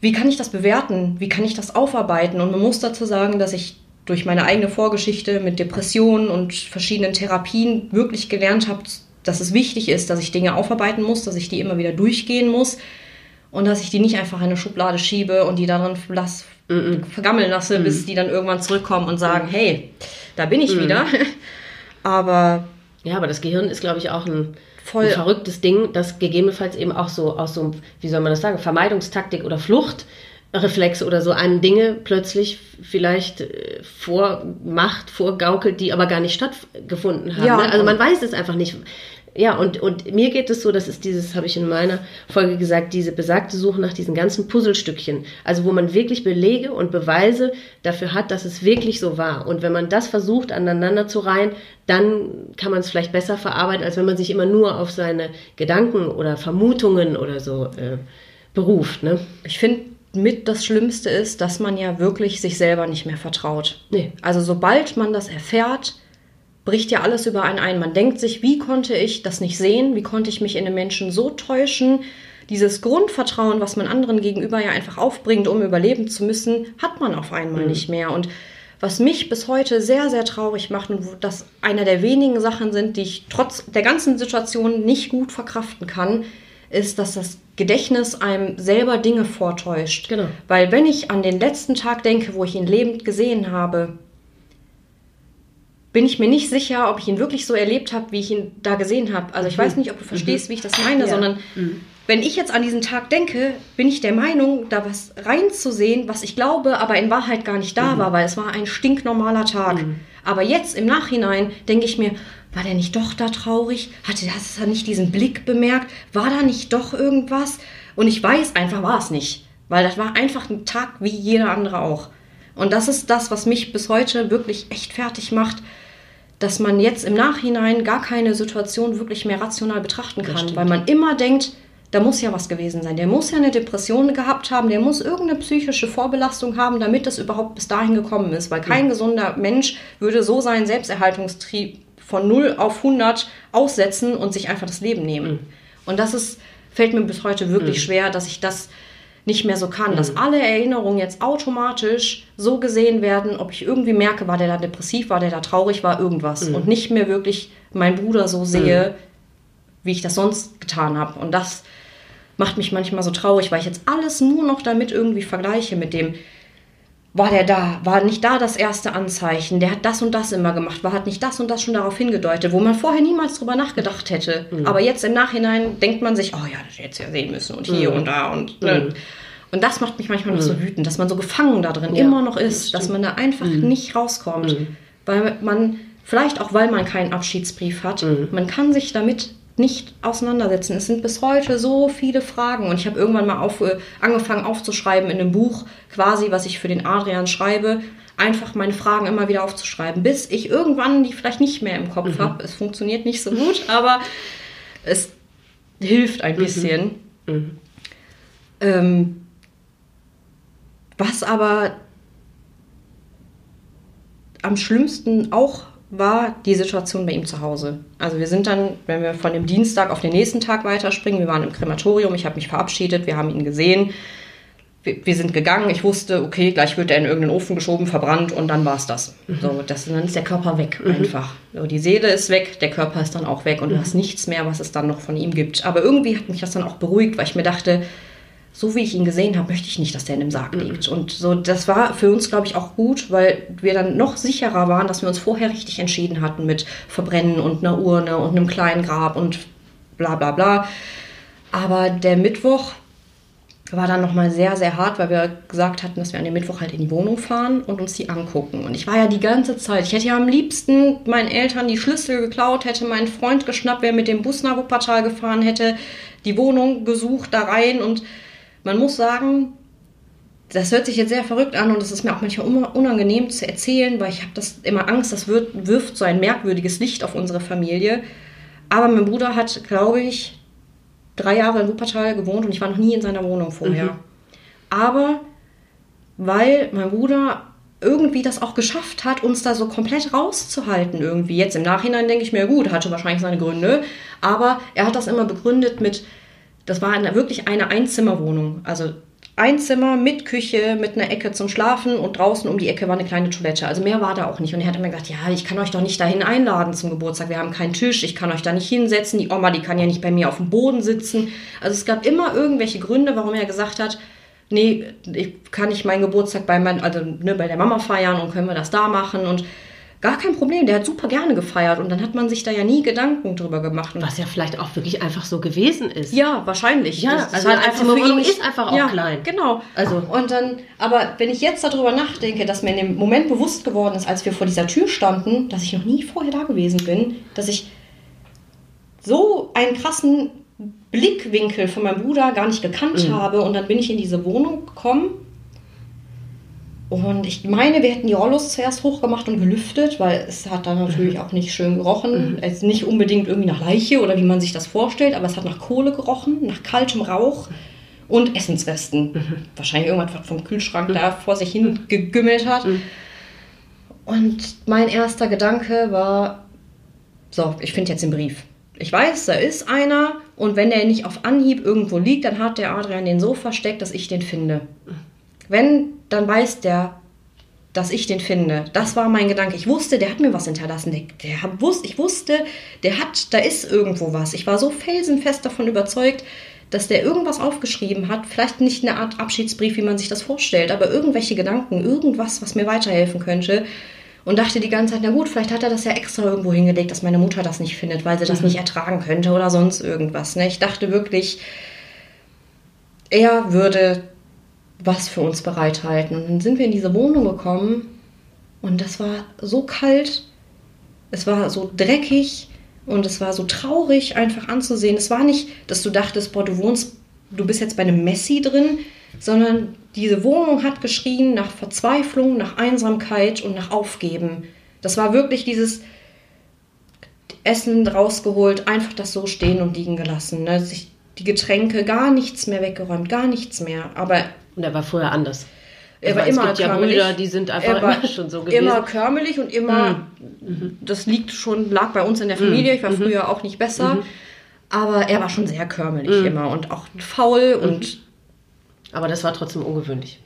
wie kann ich das bewerten? Wie kann ich das aufarbeiten? Und man muss dazu sagen, dass ich durch meine eigene Vorgeschichte mit Depressionen und verschiedenen Therapien wirklich gelernt habe, dass es wichtig ist, dass ich Dinge aufarbeiten muss, dass ich die immer wieder durchgehen muss und dass ich die nicht einfach in eine Schublade schiebe und die darin lass, mm -mm. vergammeln lasse, mm bis die dann irgendwann zurückkommen und sagen, hey, da bin ich wieder. aber ja, aber das Gehirn ist, glaube ich, auch ein voll ein verrücktes Ding, das gegebenenfalls eben auch so aus so, wie soll man das sagen, Vermeidungstaktik oder Fluchtreflex oder so einem Dinge plötzlich vielleicht äh, vormacht, vorgaukelt, die aber gar nicht stattgefunden haben. Ja, ne? Also man weiß es einfach nicht ja, und, und mir geht es so, das ist dieses, habe ich in meiner Folge gesagt, diese besagte Suche nach diesen ganzen Puzzlestückchen. Also wo man wirklich Belege und Beweise dafür hat, dass es wirklich so war. Und wenn man das versucht, aneinander zu reihen, dann kann man es vielleicht besser verarbeiten, als wenn man sich immer nur auf seine Gedanken oder Vermutungen oder so äh, beruft. Ne? Ich finde, mit das Schlimmste ist, dass man ja wirklich sich selber nicht mehr vertraut. Nee. Also sobald man das erfährt, bricht ja alles über einen ein. Man denkt sich, wie konnte ich das nicht sehen? Wie konnte ich mich in den Menschen so täuschen? Dieses Grundvertrauen, was man anderen gegenüber ja einfach aufbringt, um überleben zu müssen, hat man auf einmal mhm. nicht mehr. Und was mich bis heute sehr, sehr traurig macht und wo das einer der wenigen Sachen sind, die ich trotz der ganzen Situation nicht gut verkraften kann, ist, dass das Gedächtnis einem selber Dinge vortäuscht. Genau. Weil wenn ich an den letzten Tag denke, wo ich ihn lebend gesehen habe, bin ich mir nicht sicher, ob ich ihn wirklich so erlebt habe, wie ich ihn da gesehen habe. Also ich mhm. weiß nicht, ob du verstehst, mhm. wie ich das meine, ja. sondern mhm. wenn ich jetzt an diesen Tag denke, bin ich der Meinung, da was reinzusehen, was ich glaube, aber in Wahrheit gar nicht da mhm. war, weil es war ein stinknormaler Tag. Mhm. Aber jetzt im Nachhinein denke ich mir, war der nicht doch da traurig? Hatte das nicht diesen Blick bemerkt? War da nicht doch irgendwas? Und ich weiß einfach, war es nicht. Weil das war einfach ein Tag wie jeder andere auch. Und das ist das, was mich bis heute wirklich echt fertig macht, dass man jetzt im Nachhinein gar keine Situation wirklich mehr rational betrachten kann, weil man immer denkt, da muss ja was gewesen sein. Der muss ja eine Depression gehabt haben, der muss irgendeine psychische Vorbelastung haben, damit es überhaupt bis dahin gekommen ist. Weil kein mhm. gesunder Mensch würde so seinen Selbsterhaltungstrieb von 0 auf 100 aussetzen und sich einfach das Leben nehmen. Mhm. Und das ist, fällt mir bis heute wirklich mhm. schwer, dass ich das nicht mehr so kann, dass alle Erinnerungen jetzt automatisch so gesehen werden, ob ich irgendwie merke, war der da depressiv, war der da traurig, war irgendwas. Und nicht mehr wirklich meinen Bruder so sehe, wie ich das sonst getan habe. Und das macht mich manchmal so traurig, weil ich jetzt alles nur noch damit irgendwie vergleiche mit dem, war der da, war nicht da das erste Anzeichen, der hat das und das immer gemacht, war hat nicht das und das schon darauf hingedeutet, wo man vorher niemals drüber nachgedacht hätte. Mhm. Aber jetzt im Nachhinein denkt man sich, oh ja, das hätte ja sehen müssen und hier mhm. und da und. Ne. Mhm. Und das macht mich manchmal noch so mhm. wütend, dass man so gefangen da drin ja, immer noch ist, das dass man da einfach mhm. nicht rauskommt. Weil man, vielleicht auch weil man keinen Abschiedsbrief hat, man kann sich damit nicht auseinandersetzen. Es sind bis heute so viele Fragen und ich habe irgendwann mal auf, äh, angefangen aufzuschreiben in einem Buch, quasi, was ich für den Adrian schreibe, einfach meine Fragen immer wieder aufzuschreiben, bis ich irgendwann die vielleicht nicht mehr im Kopf mhm. habe. Es funktioniert nicht so gut, aber es hilft ein mhm. bisschen. Mhm. Ähm, was aber am schlimmsten auch war die Situation bei ihm zu Hause. Also wir sind dann, wenn wir von dem Dienstag auf den nächsten Tag weiterspringen, wir waren im Krematorium, ich habe mich verabschiedet, wir haben ihn gesehen, wir, wir, sind gegangen, ich wusste, okay, gleich wird er in irgendeinen Ofen geschoben, verbrannt und dann war es das. Mhm. So, das. Dann ist der Körper weg mhm. einfach. So, die Seele ist weg, der Körper ist dann auch weg und mhm. du hast nichts mehr, was es dann noch von ihm gibt. Aber irgendwie hat mich das dann auch beruhigt, weil ich mir dachte, so wie ich ihn gesehen habe, möchte ich nicht, dass der in dem Sarg mhm. liegt. Und so, das war für uns, glaube ich, auch gut, weil wir dann noch sicherer waren, dass wir uns vorher richtig entschieden hatten mit Verbrennen und einer Urne und einem kleinen Grab und bla bla bla. Aber der Mittwoch war dann nochmal sehr, sehr hart, weil wir gesagt hatten, dass wir an dem Mittwoch halt in die Wohnung fahren und uns die angucken. Und ich war ja die ganze Zeit, ich hätte ja am liebsten meinen Eltern die Schlüssel geklaut, hätte meinen Freund geschnappt, wer mit dem Bus nach Wuppertal gefahren hätte, die Wohnung gesucht, da rein und man muss sagen, das hört sich jetzt sehr verrückt an und es ist mir auch manchmal unangenehm zu erzählen, weil ich habe das immer Angst, das wird, wirft so ein merkwürdiges Licht auf unsere Familie. Aber mein Bruder hat, glaube ich, drei Jahre in Wuppertal gewohnt und ich war noch nie in seiner Wohnung vorher. Mhm. Aber weil mein Bruder irgendwie das auch geschafft hat, uns da so komplett rauszuhalten irgendwie. Jetzt im Nachhinein denke ich mir, gut, hatte wahrscheinlich seine Gründe, aber er hat das immer begründet mit, das war eine, wirklich eine Einzimmerwohnung. Also ein Zimmer mit Küche, mit einer Ecke zum Schlafen und draußen um die Ecke war eine kleine Toilette. Also mehr war da auch nicht. Und er hat immer gesagt, ja, ich kann euch doch nicht dahin einladen zum Geburtstag. Wir haben keinen Tisch, ich kann euch da nicht hinsetzen. Die Oma, die kann ja nicht bei mir auf dem Boden sitzen. Also es gab immer irgendwelche Gründe, warum er gesagt hat, nee, ich kann nicht meinen Geburtstag bei, mein, also, ne, bei der Mama feiern und können wir das da machen. Und Gar kein Problem, der hat super gerne gefeiert und dann hat man sich da ja nie Gedanken drüber gemacht. Was ja vielleicht auch wirklich einfach so gewesen ist. Ja, wahrscheinlich. Ja, das also halt einfach für ihn ist einfach auch ja, klein. Genau. Also und dann, aber wenn ich jetzt darüber nachdenke, dass mir in dem Moment bewusst geworden ist, als wir vor dieser Tür standen, dass ich noch nie vorher da gewesen bin, dass ich so einen krassen Blickwinkel von meinem Bruder gar nicht gekannt mhm. habe und dann bin ich in diese Wohnung gekommen und ich meine, wir hätten die Rollos zuerst hochgemacht und gelüftet, weil es hat dann natürlich mhm. auch nicht schön gerochen. Mhm. Es nicht unbedingt irgendwie nach Leiche oder wie man sich das vorstellt, aber es hat nach Kohle gerochen, nach kaltem Rauch und Essensresten. Mhm. Wahrscheinlich irgendwas, was vom Kühlschrank mhm. da vor sich hin gegümmelt hat. Mhm. Und mein erster Gedanke war, so, ich finde jetzt den Brief. Ich weiß, da ist einer und wenn der nicht auf Anhieb irgendwo liegt, dann hat der Adrian den so versteckt, dass ich den finde. Wenn, dann weiß der, dass ich den finde. Das war mein Gedanke. Ich wusste, der hat mir was hinterlassen. Der, der wusste, ich wusste, der hat, da ist irgendwo was. Ich war so felsenfest davon überzeugt, dass der irgendwas aufgeschrieben hat. Vielleicht nicht eine Art Abschiedsbrief, wie man sich das vorstellt, aber irgendwelche Gedanken, irgendwas, was mir weiterhelfen könnte. Und dachte die ganze Zeit, na gut, vielleicht hat er das ja extra irgendwo hingelegt, dass meine Mutter das nicht findet, weil sie das mhm. nicht ertragen könnte oder sonst irgendwas. Ne? Ich dachte wirklich, er würde was für uns bereithalten. Und dann sind wir in diese Wohnung gekommen und das war so kalt, es war so dreckig und es war so traurig einfach anzusehen. Es war nicht, dass du dachtest, boah, du wohnst, du bist jetzt bei einem Messi drin, sondern diese Wohnung hat geschrien nach Verzweiflung, nach Einsamkeit und nach Aufgeben. Das war wirklich dieses Essen rausgeholt, einfach das so stehen und liegen gelassen. Ne? Sich die Getränke, gar nichts mehr weggeräumt, gar nichts mehr. Aber und er war vorher anders. Er war immer es gibt körmelig. ja Brüder, die sind einfach immer schon so gewesen. Immer körmelig und immer, das liegt schon, lag bei uns in der Familie. Ich war früher auch nicht besser. Aber er war schon sehr körmelig immer und auch faul und Aber das war trotzdem ungewöhnlich.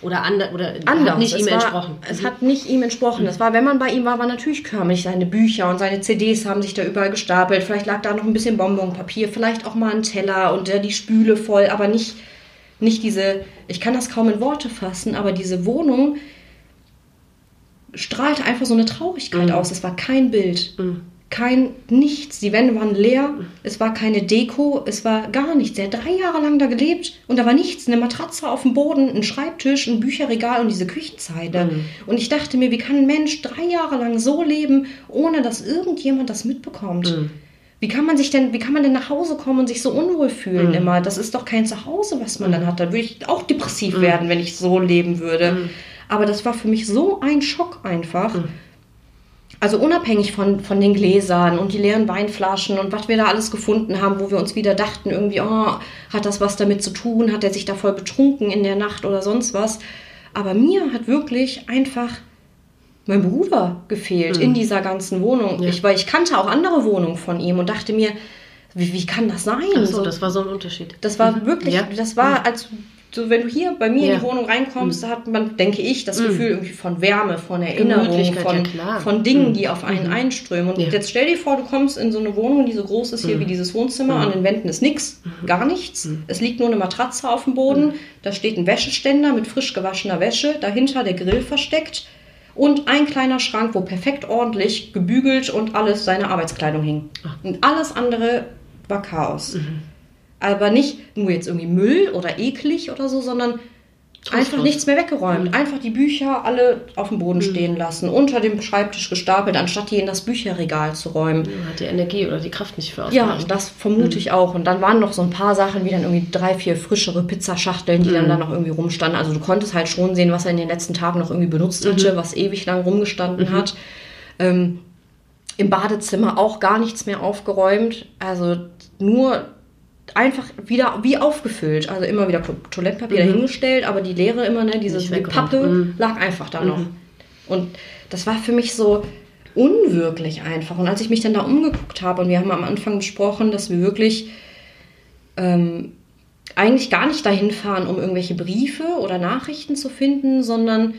Oder, ander, oder anders. hat nicht es ihm war, entsprochen. Es hat nicht ihm entsprochen. Das war, wenn man bei ihm war, war natürlich körmlich. Seine Bücher und seine CDs haben sich da überall gestapelt. Vielleicht lag da noch ein bisschen Bonbonpapier, vielleicht auch mal ein Teller und äh, die Spüle voll, aber nicht, nicht diese, ich kann das kaum in Worte fassen, aber diese Wohnung strahlte einfach so eine Traurigkeit aus. Es war kein Bild. Kein nichts. Die Wände waren leer. Es war keine Deko. Es war gar nichts. Er hat drei Jahre lang da gelebt und da war nichts. Eine Matratze auf dem Boden, ein Schreibtisch, ein Bücherregal und diese Küchenzeile. Und ich dachte mir, wie kann ein Mensch drei Jahre lang so leben, ohne dass irgendjemand das mitbekommt? Wie kann man sich denn, wie kann man denn nach Hause kommen und sich so unwohl fühlen immer? Das ist doch kein Zuhause, was man dann hat. Da würde ich auch depressiv werden, wenn ich so leben würde. Aber das war für mich so ein Schock einfach. Also unabhängig von, von den Gläsern und die leeren Weinflaschen und was wir da alles gefunden haben, wo wir uns wieder dachten, irgendwie, oh, hat das was damit zu tun? Hat er sich da voll betrunken in der Nacht oder sonst was? Aber mir hat wirklich einfach mein Bruder gefehlt in dieser ganzen Wohnung. Ich, weil ich kannte auch andere Wohnungen von ihm und dachte mir, wie, wie kann das sein? Ach so, So- das war so ein Unterschied. das war wirklich, Ja. das war als so, wenn du hier bei mir in Ja. Mhm. die Wohnung reinkommst, da hat man, denke ich, das Gefühl irgendwie von Wärme, von Erinnerung, von, ja, klar. Mhm. von Dingen, die auf einen einströmen. Und Ja. jetzt stell dir vor, du kommst in so eine Wohnung, die so groß ist hier Mhm. wie dieses Wohnzimmer, an den Wänden ist nichts, gar nichts. Mhm. Es liegt nur eine Matratze auf dem Boden, da steht ein Wäscheständer mit frisch gewaschener Wäsche, dahinter der Grill versteckt und ein kleiner Schrank, wo perfekt ordentlich gebügelt und alles seine Arbeitskleidung hing. Und alles andere war Chaos. Aber nicht nur jetzt irgendwie Müll oder eklig oder so, sondern einfach nichts mehr weggeräumt. Einfach die Bücher alle auf dem Boden stehen lassen, unter dem Schreibtisch gestapelt, anstatt die in das Bücherregal zu räumen. Hat die Energie oder die Kraft nicht für Ja, ausgereicht. das vermute ich auch. Und dann waren noch so ein paar Sachen, wie dann irgendwie drei, vier frischere Pizzaschachteln, die dann da noch irgendwie rumstanden. Also du konntest halt schon sehen, was er in den letzten Tagen noch irgendwie benutzt hatte, was ewig lang rumgestanden hat. Ähm, Im Badezimmer auch gar nichts mehr aufgeräumt. Also nur einfach wieder wie aufgefüllt. Also immer wieder Toilettenpapier dahingestellt, aber die Leere immer, ne, diese die. Pappe lag einfach da noch. Und das war für mich so unwirklich einfach. Und als ich mich dann da umgeguckt habe, und wir haben am Anfang besprochen, dass wir wirklich ähm, eigentlich gar nicht dahin fahren, um irgendwelche Briefe oder Nachrichten zu finden, sondern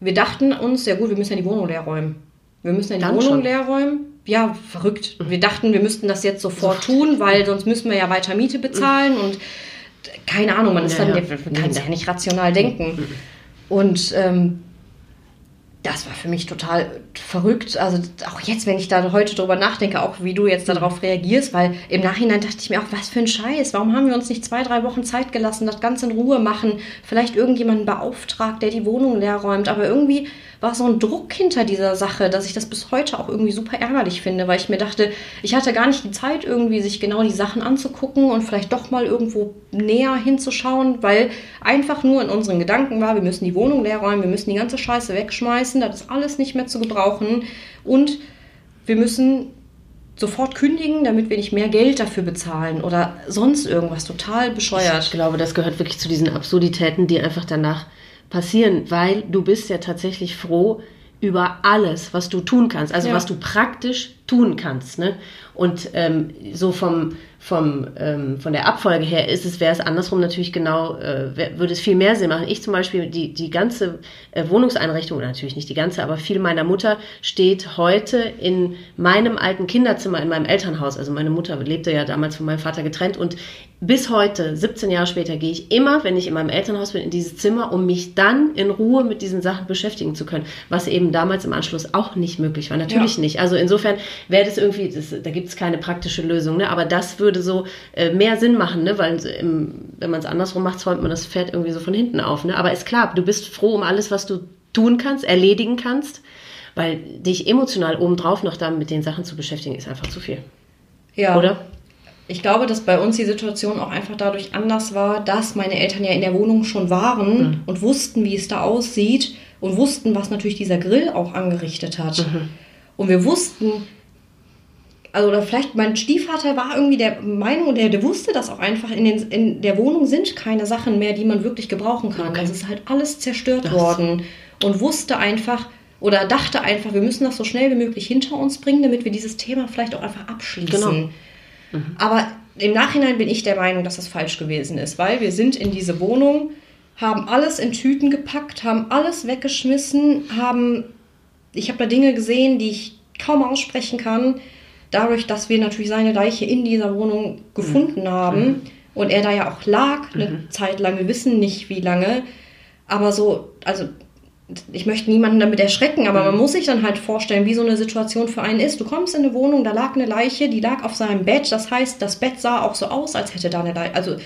wir dachten uns, ja gut, wir müssen ja die Wohnung leer räumen. Wir müssen ja die Dann Wohnung schon. leer räumen. Ja, verrückt. Wir dachten, wir müssten das jetzt sofort tun, weil sonst müssen wir ja weiter Miete bezahlen und keine Ahnung, man ist Ja, dann, ja. kann ja nicht rational denken. Und ähm, das war für mich total verrückt. Also auch jetzt, wenn ich da heute drüber nachdenke, auch wie du jetzt darauf reagierst, weil im Nachhinein dachte ich mir auch, was für ein Scheiß. Warum haben wir uns nicht zwei, drei Wochen Zeit gelassen, das Ganze in Ruhe machen? Vielleicht irgendjemanden beauftragt, der die Wohnung leer räumt. Aber irgendwie war so ein Druck hinter dieser Sache, dass ich das bis heute auch irgendwie super ärgerlich finde, weil ich mir dachte, ich hatte gar nicht die Zeit, irgendwie sich genau die Sachen anzugucken und vielleicht doch mal irgendwo näher hinzuschauen, weil einfach nur in unseren Gedanken war, wir müssen die Wohnung leer räumen, wir müssen die ganze Scheiße wegschmeißen, das ist alles nicht mehr zu gebrauchen und wir müssen sofort kündigen, damit wir nicht mehr Geld dafür bezahlen oder sonst irgendwas total bescheuert. Ich glaube, das gehört wirklich zu diesen Absurditäten, die einfach danach passieren, weil du bist ja tatsächlich froh über alles, was du tun kannst, also Ja. was du praktisch tun kannst. Ne? Und ähm, so vom, vom, ähm, von der Abfolge her ist es, wäre es andersrum natürlich genau, äh, wär- würde es viel mehr Sinn machen. Ich zum Beispiel, die, die ganze äh, Wohnungseinrichtung, oder natürlich nicht die ganze, aber viel meiner Mutter steht heute in meinem alten Kinderzimmer in meinem Elternhaus. Also meine Mutter lebte ja damals von meinem Vater getrennt und bis heute, 17 Jahre später, gehe ich immer, wenn ich in meinem Elternhaus bin, in dieses Zimmer, um mich dann in Ruhe mit diesen Sachen beschäftigen zu können, was eben damals im Anschluss auch nicht möglich war. Natürlich Ja. nicht. Also insofern wäre das irgendwie, das, da gibt es keine praktische Lösung, ne? aber das würde so äh, mehr Sinn machen, ne? weil im, wenn man es andersrum macht, räumt man das Pferd irgendwie so von hinten auf. Ne? Aber ist klar, du bist froh um alles, was du tun kannst, erledigen kannst, weil dich emotional obendrauf noch damit mit den Sachen zu beschäftigen, ist einfach zu viel. Ja. Oder? Ich glaube, dass bei uns die Situation auch einfach dadurch anders war, dass meine Eltern ja in der Wohnung schon waren mhm. und wussten, wie es da aussieht und wussten, was natürlich dieser Grill auch angerichtet hat. Mhm. Und wir wussten, also oder vielleicht mein Stiefvater war irgendwie der Meinung, der, der wusste das auch einfach, in, den, in der Wohnung sind keine Sachen mehr, die man wirklich gebrauchen kann. Okay. Das ist halt alles zerstört das. worden und wusste einfach oder dachte einfach, wir müssen das so schnell wie möglich hinter uns bringen, damit wir dieses Thema vielleicht auch einfach abschließen. Genau. Mhm. Aber im Nachhinein bin ich der Meinung, dass das falsch gewesen ist, weil wir sind in diese Wohnung, haben alles in Tüten gepackt, haben alles weggeschmissen, haben, ich habe da Dinge gesehen, die ich kaum aussprechen kann, dadurch, dass wir natürlich seine Leiche in dieser Wohnung gefunden mhm. haben mhm. und er da ja auch lag eine mhm. Zeit lang, wir wissen nicht wie lange, aber so, also ich möchte niemanden damit erschrecken, aber man mhm. muss sich dann halt vorstellen, wie so eine Situation für einen ist. Du kommst in eine Wohnung, da lag eine Leiche, die lag auf seinem Bett. Das heißt, das Bett sah auch so aus, als hätte da eine Leiche. Also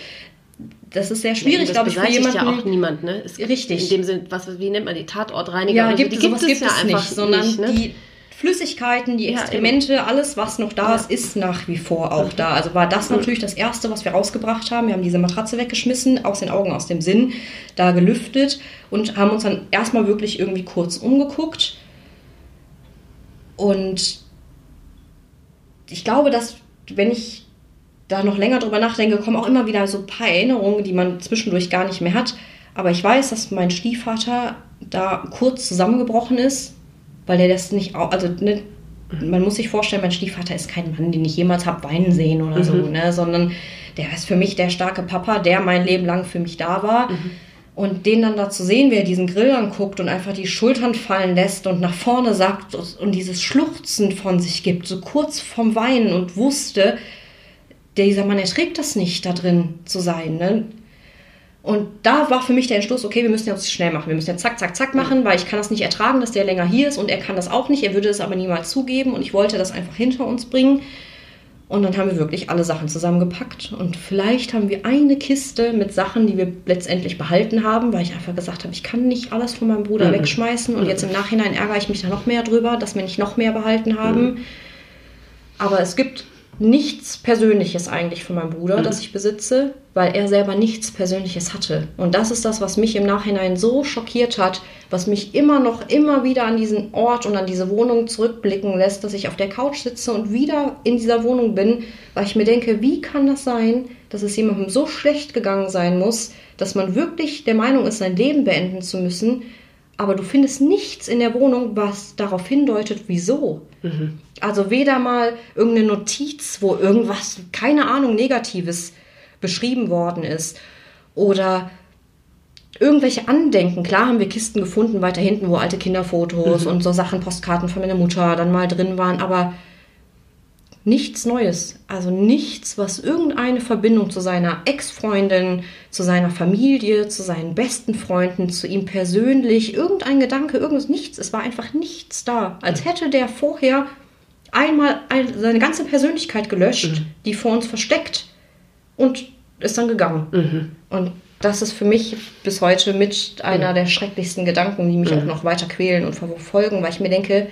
das ist sehr schwierig, glaube ich, für jemanden. ja auch niemand, ne? Es richtig. In dem Sinn, was, wie nennt man die Tatortreiniger? Ja, gibt, so, die gibt es, gibt es ja einfach nicht, sondern nicht, ne? die Flüssigkeiten, die Extremente, ja, alles, was noch da ist, ist nach wie vor auch da. Also war das natürlich das Erste, was wir rausgebracht haben. Wir haben diese Matratze weggeschmissen, aus den Augen, aus dem Sinn, da gelüftet und haben uns dann erstmal wirklich irgendwie kurz umgeguckt. Und ich glaube, dass, wenn ich da noch länger drüber nachdenke, kommen auch immer wieder so ein paar Erinnerungen, die man zwischendurch gar nicht mehr hat. Aber ich weiß, dass mein Stiefvater da kurz zusammengebrochen ist weil der das nicht, also ne, man muss sich vorstellen, mein Stiefvater ist kein Mann, den ich jemals habe weinen sehen oder mhm. so, ne, sondern der ist für mich der starke Papa, der mein Leben lang für mich da war. Mhm. Und den dann da zu sehen, wie er diesen Grill anguckt und einfach die Schultern fallen lässt und nach vorne sagt und dieses Schluchzen von sich gibt, so kurz vom Weinen und wusste, dieser Mann erträgt das nicht, da drin zu sein. Ne? Und da war für mich der Entschluss, okay, wir müssen jetzt schnell machen. Wir müssen jetzt zack, zack, zack machen, weil ich kann das nicht ertragen, dass der länger hier ist und er kann das auch nicht. Er würde es aber niemals zugeben und ich wollte das einfach hinter uns bringen. Und dann haben wir wirklich alle Sachen zusammengepackt. Und vielleicht haben wir eine Kiste mit Sachen, die wir letztendlich behalten haben, weil ich einfach gesagt habe, ich kann nicht alles von meinem Bruder mhm. wegschmeißen. Und mhm. jetzt im Nachhinein ärgere ich mich da noch mehr drüber, dass wir nicht noch mehr behalten haben. Mhm. Aber es gibt nichts Persönliches eigentlich von meinem Bruder, mhm. das ich besitze, weil er selber nichts Persönliches hatte. Und das ist das, was mich im Nachhinein so schockiert hat, was mich immer noch, immer wieder an diesen Ort und an diese Wohnung zurückblicken lässt, dass ich auf der Couch sitze und wieder in dieser Wohnung bin, weil ich mir denke, wie kann das sein, dass es jemandem so schlecht gegangen sein muss, dass man wirklich der Meinung ist, sein Leben beenden zu müssen, aber du findest nichts in der Wohnung, was darauf hindeutet, wieso. Mhm. Also weder mal irgendeine Notiz, wo irgendwas, keine Ahnung, Negatives beschrieben worden ist. Oder irgendwelche Andenken. Klar haben wir Kisten gefunden weiter hinten, wo alte Kinderfotos mhm. und so Sachen, Postkarten von meiner Mutter dann mal drin waren, aber nichts Neues. Also nichts, was irgendeine Verbindung zu seiner Ex-Freundin, zu seiner Familie, zu seinen besten Freunden, zu ihm persönlich, irgendein Gedanke, irgendwas, nichts. Es war einfach nichts da. Als hätte der vorher einmal ein, seine ganze Persönlichkeit gelöscht, mhm. die vor uns versteckt und ist dann gegangen. Mhm. Und das ist für mich bis heute mit einer mhm. der schrecklichsten Gedanken, die mich auch noch weiter quälen und verfolgen, weil ich mir denke,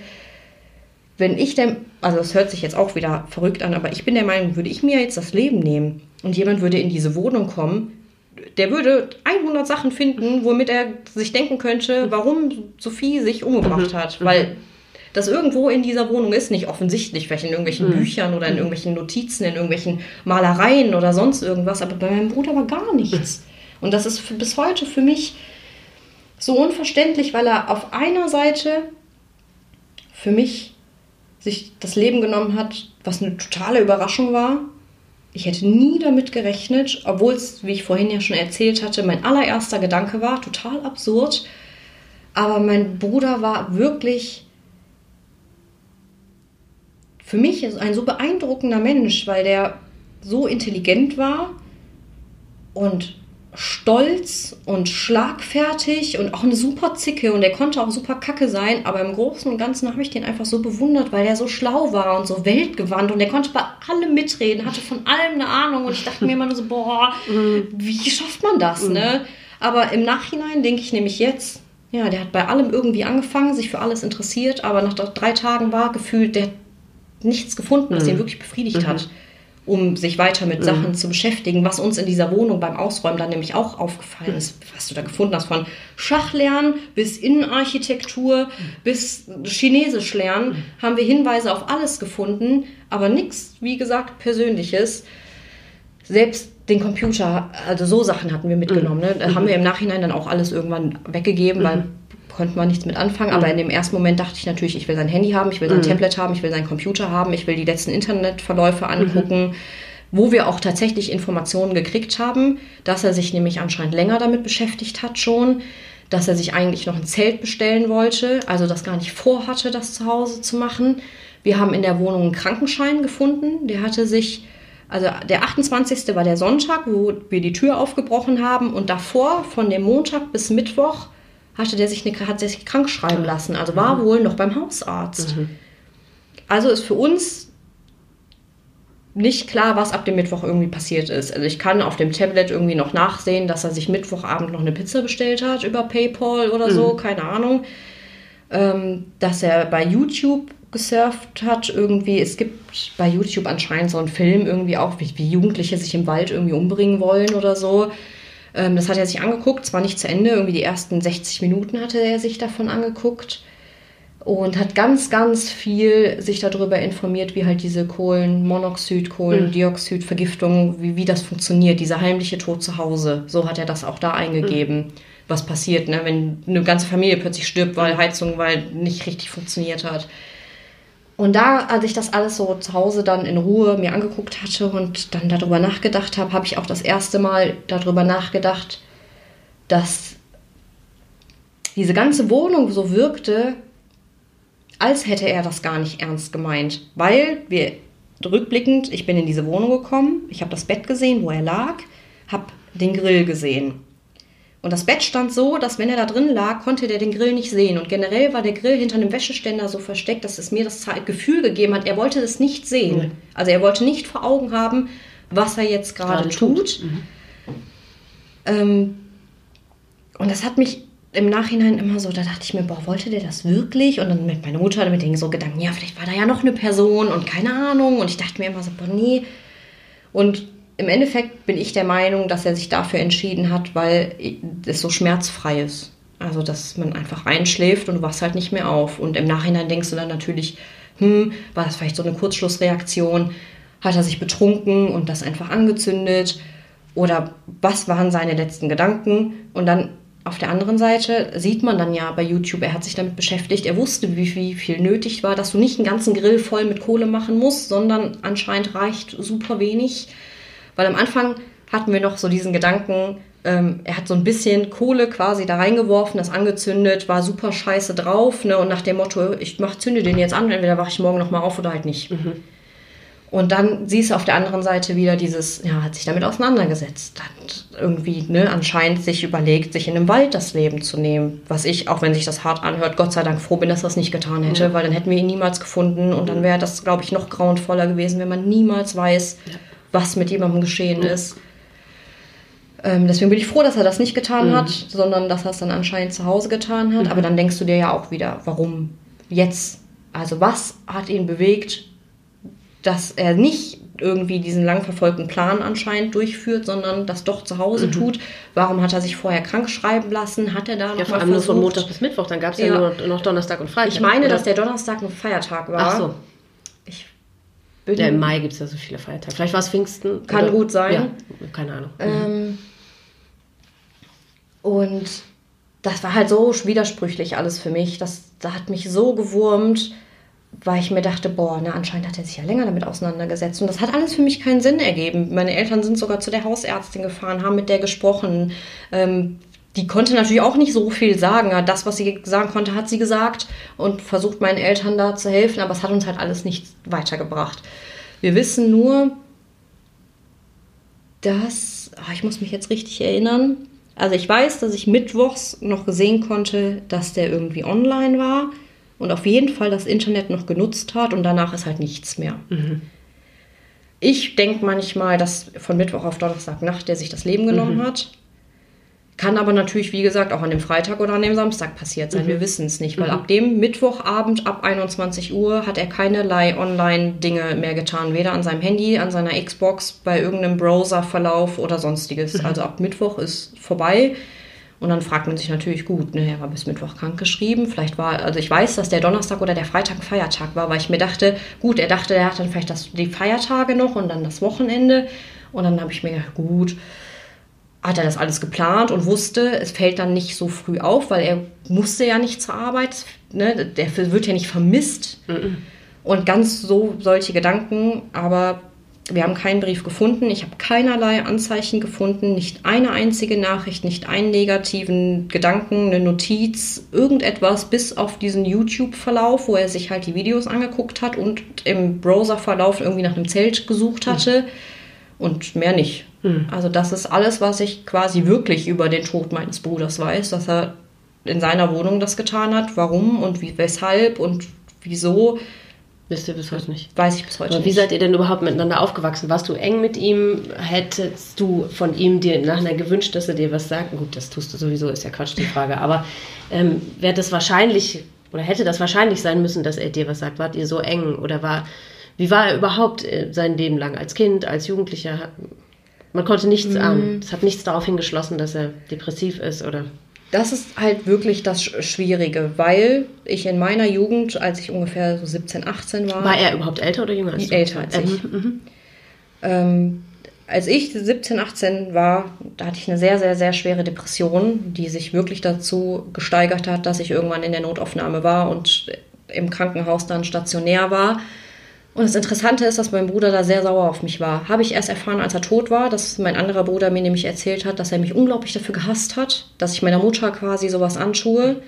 wenn ich denn, also das hört sich jetzt auch wieder verrückt an, aber ich bin der Meinung, würde ich mir jetzt das Leben nehmen und jemand würde in diese Wohnung kommen, der würde 100 Sachen finden, womit er sich denken könnte, warum Sophie sich umgebracht mhm. hat. Mhm. Weil das irgendwo in dieser Wohnung ist, nicht offensichtlich, vielleicht in irgendwelchen mhm. Büchern oder in irgendwelchen Notizen, in irgendwelchen Malereien oder sonst irgendwas, aber bei meinem Bruder war gar nichts. Und das ist bis heute für mich so unverständlich, weil er auf einer Seite für mich sich das Leben genommen hat, was eine totale Überraschung war. Ich hätte nie damit gerechnet, obwohl es, wie ich vorhin ja schon erzählt hatte, mein allererster Gedanke war, total absurd. Aber mein Bruder war wirklich für mich ein so beeindruckender Mensch, weil der so intelligent war und stolz und schlagfertig und auch eine super Zicke und er konnte auch super kacke sein, aber im Großen und Ganzen habe ich den einfach so bewundert, weil er so schlau war und so weltgewandt und er konnte bei allem mitreden, hatte von allem eine Ahnung und ich dachte mir immer nur so, boah, wie schafft man das, mhm. ne? Aber im Nachhinein denke ich nämlich jetzt, ja, der hat bei allem irgendwie angefangen, sich für alles interessiert, aber nach drei Tagen war gefühlt, der hat nichts gefunden, was ihn mhm. wirklich befriedigt hat. um sich weiter mit mhm. Sachen zu beschäftigen, was uns in dieser Wohnung beim Ausräumen dann nämlich auch aufgefallen ist, was du da gefunden hast, von Schachlernen bis Innenarchitektur bis Chinesisch lernen, haben wir Hinweise auf alles gefunden, aber nichts, wie gesagt, Persönliches. Selbst den Computer, also so Sachen hatten wir mitgenommen. Ne? Da haben wir im Nachhinein dann auch alles irgendwann weggegeben, weil konnte man nichts mit anfangen. Aber in dem ersten Moment dachte ich natürlich, ich will sein Handy haben, ich will sein mhm. Tablet haben, ich will seinen Computer haben, ich will die letzten Internetverläufe angucken. Mhm. Wo wir auch tatsächlich Informationen gekriegt haben, dass er sich nämlich anscheinend länger damit beschäftigt hat schon, dass er sich eigentlich noch ein Zelt bestellen wollte, also das gar nicht vorhatte, das zu Hause zu machen. Wir haben in der Wohnung einen Krankenschein gefunden, der hatte sich also der 28. war der Sonntag, wo wir die Tür aufgebrochen haben und davor von dem Montag bis Mittwoch hatte der sich, eine, hat sich krank schreiben lassen. Also war mhm. wohl noch beim Hausarzt. Mhm. Also ist für uns nicht klar, was ab dem Mittwoch irgendwie passiert ist. Also ich kann auf dem Tablet irgendwie noch nachsehen, dass er sich Mittwochabend noch eine Pizza bestellt hat über PayPal oder mhm. so, keine Ahnung. Ähm, dass er bei YouTube gesurft hat irgendwie. Es gibt bei YouTube anscheinend so einen Film irgendwie auch, wie, wie Jugendliche sich im Wald irgendwie umbringen wollen oder so. Ähm, das hat er sich angeguckt, zwar nicht zu Ende, irgendwie die ersten 60 Minuten hatte er sich davon angeguckt und hat ganz, ganz viel sich darüber informiert, wie halt diese Kohlenmonoxid, Kohlendioxidvergiftung, wie, wie das funktioniert, dieser heimliche Tod zu Hause. So hat er das auch da eingegeben. Mhm. Was passiert, ne, wenn eine ganze Familie plötzlich stirbt, weil Heizung weil nicht richtig funktioniert hat. Und da, als ich das alles so zu Hause dann in Ruhe mir angeguckt hatte und dann darüber nachgedacht habe, habe ich auch das erste Mal darüber nachgedacht, dass diese ganze Wohnung so wirkte, als hätte er das gar nicht ernst gemeint. Weil wir rückblickend, ich bin in diese Wohnung gekommen, ich habe das Bett gesehen, wo er lag, habe den Grill gesehen. Und das Bett stand so, dass wenn er da drin lag, konnte der den Grill nicht sehen. Und generell war der Grill hinter einem Wäscheständer so versteckt, dass es mir das Gefühl gegeben hat, er wollte das nicht sehen. Mhm. Also er wollte nicht vor Augen haben, was er jetzt gerade tut. tut. Mhm. Ähm, und das hat mich im Nachhinein immer so, da dachte ich mir, boah, wollte der das wirklich? Und dann mit meiner Mutter mit den so Gedanken, ja, vielleicht war da ja noch eine Person und keine Ahnung. Und ich dachte mir immer so, boah, nee. Und im Endeffekt bin ich der Meinung, dass er sich dafür entschieden hat, weil es so schmerzfrei ist. Also, dass man einfach einschläft und du wachst halt nicht mehr auf. Und im Nachhinein denkst du dann natürlich, hm, war das vielleicht so eine Kurzschlussreaktion? Hat er sich betrunken und das einfach angezündet? Oder was waren seine letzten Gedanken? Und dann auf der anderen Seite sieht man dann ja bei YouTube, er hat sich damit beschäftigt, er wusste, wie, wie viel nötig war, dass du nicht einen ganzen Grill voll mit Kohle machen musst, sondern anscheinend reicht super wenig. Weil am Anfang hatten wir noch so diesen Gedanken, ähm, er hat so ein bisschen Kohle quasi da reingeworfen, das angezündet, war super scheiße drauf, ne? Und nach dem Motto, ich mach, zünde den jetzt an, entweder wache ich morgen nochmal auf oder halt nicht. Mhm. Und dann siehst du auf der anderen Seite wieder dieses, ja, hat sich damit auseinandergesetzt, hat irgendwie ne, anscheinend sich überlegt, sich in einem Wald das Leben zu nehmen. Was ich, auch wenn sich das hart anhört, Gott sei Dank froh bin, dass das nicht getan hätte, ja. weil dann hätten wir ihn niemals gefunden und dann wäre das, glaube ich, noch grauenvoller gewesen, wenn man niemals weiß, ja was mit jemandem geschehen ist. Ähm, deswegen bin ich froh, dass er das nicht getan mhm. hat, sondern dass er es dann anscheinend zu Hause getan hat. Mhm. Aber dann denkst du dir ja auch wieder, warum jetzt? Also was hat ihn bewegt, dass er nicht irgendwie diesen lang verfolgten Plan anscheinend durchführt, sondern das doch zu Hause mhm. tut. Warum hat er sich vorher krank schreiben lassen? Hat er da noch ja, vor allem nur von Montag bis Mittwoch, dann gab es ja, ja, nur noch Donnerstag und Freitag. Ich meine, oder? dass der Donnerstag ein Feiertag war. Ach so. Ja, im Mai gibt es ja so viele Feiertage. Vielleicht war es Pfingsten. Kann oder, gut sein. Ja, keine Ahnung. Ähm, und das war halt so widersprüchlich alles für mich. Das, das hat mich so gewurmt, weil ich mir dachte, boah, na, anscheinend hat er sich ja länger damit auseinandergesetzt. Und das hat alles für mich keinen Sinn ergeben. Meine Eltern sind sogar zu der Hausärztin gefahren, haben mit der gesprochen. Ähm, die konnte natürlich auch nicht so viel sagen. Das, was sie sagen konnte, hat sie gesagt und versucht meinen Eltern da zu helfen, aber es hat uns halt alles nicht weitergebracht. Wir wissen nur, dass, oh, ich muss mich jetzt richtig erinnern, also ich weiß, dass ich mittwochs noch gesehen konnte, dass der irgendwie online war und auf jeden Fall das Internet noch genutzt hat und danach ist halt nichts mehr. Mhm. Ich denke manchmal, dass von Mittwoch auf Donnerstag Nacht der sich das Leben genommen mhm. hat Kann aber natürlich, wie gesagt, auch an dem Freitag oder an dem Samstag passiert sein. Mhm. Wir wissen es nicht, weil mhm. ab dem Mittwochabend ab 21 Uhr hat er keinerlei Online-Dinge mehr getan. Weder an seinem Handy, an seiner Xbox, bei irgendeinem Browser-Verlauf oder sonstiges. Mhm. Also ab Mittwoch ist vorbei. Und dann fragt man sich natürlich, gut, ne, er war bis Mittwoch krank geschrieben. Vielleicht war, also ich weiß, dass der Donnerstag oder der Freitag ein Feiertag war, weil ich mir dachte, gut, er dachte, er hat dann vielleicht das, die Feiertage noch und dann das Wochenende. Und dann habe ich mir gedacht, gut, hat er das alles geplant und wusste, es fällt dann nicht so früh auf, weil er musste ja nicht zur Arbeit. Ne? Der wird ja nicht vermisst. Mhm. Und ganz so solche Gedanken, aber wir haben keinen Brief gefunden. Ich habe keinerlei Anzeichen gefunden, nicht eine einzige Nachricht, nicht einen negativen Gedanken, eine Notiz, irgendetwas, bis auf diesen YouTube-Verlauf, wo er sich halt die Videos angeguckt hat und im Browser-Verlauf irgendwie nach einem Zelt gesucht hatte. Mhm. Und mehr nicht. Mhm. Also, das ist alles, was ich quasi wirklich über den Tod meines Bruders weiß, dass er in seiner Wohnung das getan hat. Warum und wie, weshalb und wieso Wisst ihr bis heute nicht? Weiß ich bis heute Aber wie seid ihr denn überhaupt miteinander aufgewachsen? Warst du eng mit ihm? Hättest du von ihm dir nachher gewünscht, dass er dir was sagt? Gut, das tust du sowieso, ist ja Quatsch, die Frage. Aber ähm, wäre das wahrscheinlich oder hätte das wahrscheinlich sein müssen, dass er dir was sagt? Wart ihr so eng oder war, wie war er überhaupt äh, sein Leben lang? Als Kind, als Jugendlicher? Man konnte nichts mhm. ahnen. Es hat nichts darauf hingeschlossen, dass er depressiv ist oder das ist halt wirklich das Schwierige, weil ich in meiner Jugend, als ich ungefähr so 17, 18 war. War er überhaupt älter oder jünger als du? Älter als ich. Mhm, mhm. Ähm, als ich 17, 18 war, da hatte ich eine sehr, sehr, sehr schwere Depression, die sich wirklich dazu gesteigert hat, dass ich irgendwann in der Notaufnahme war und im Krankenhaus dann stationär war. Und das Interessante ist, dass mein Bruder da sehr sauer auf mich war. Habe ich erst erfahren, als er tot war, dass mein anderer Bruder mir nämlich erzählt hat, dass er mich unglaublich dafür gehasst hat, dass ich meiner Mutter quasi sowas anschue,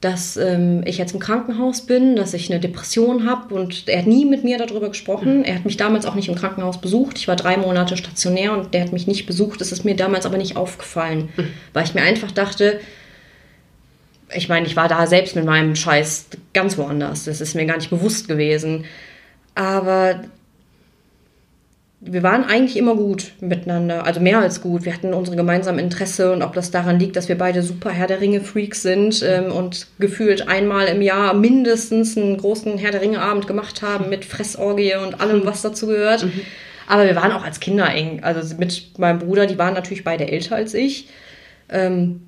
dass ähm, ich jetzt im Krankenhaus bin, dass ich eine Depression habe und er hat nie mit mir darüber gesprochen. Er hat mich damals auch nicht im Krankenhaus besucht. Ich war drei Monate stationär und der hat mich nicht besucht. Das ist mir damals aber nicht aufgefallen, weil ich mir einfach dachte, ich meine, ich war da selbst mit meinem Scheiß ganz woanders. Das ist mir gar nicht bewusst gewesen. Aber wir waren eigentlich immer gut miteinander, also mehr als gut. Wir hatten unsere gemeinsamen Interesse und ob das daran liegt, dass wir beide super Herr der Ringe-Freaks sind ähm, und gefühlt einmal im Jahr mindestens einen großen Herr der Ringe-Abend gemacht haben mit Fressorgie und allem, was dazu gehört. Mhm. Aber wir waren auch als Kinder eng. Also mit meinem Bruder, die waren natürlich beide älter als ich. Ähm,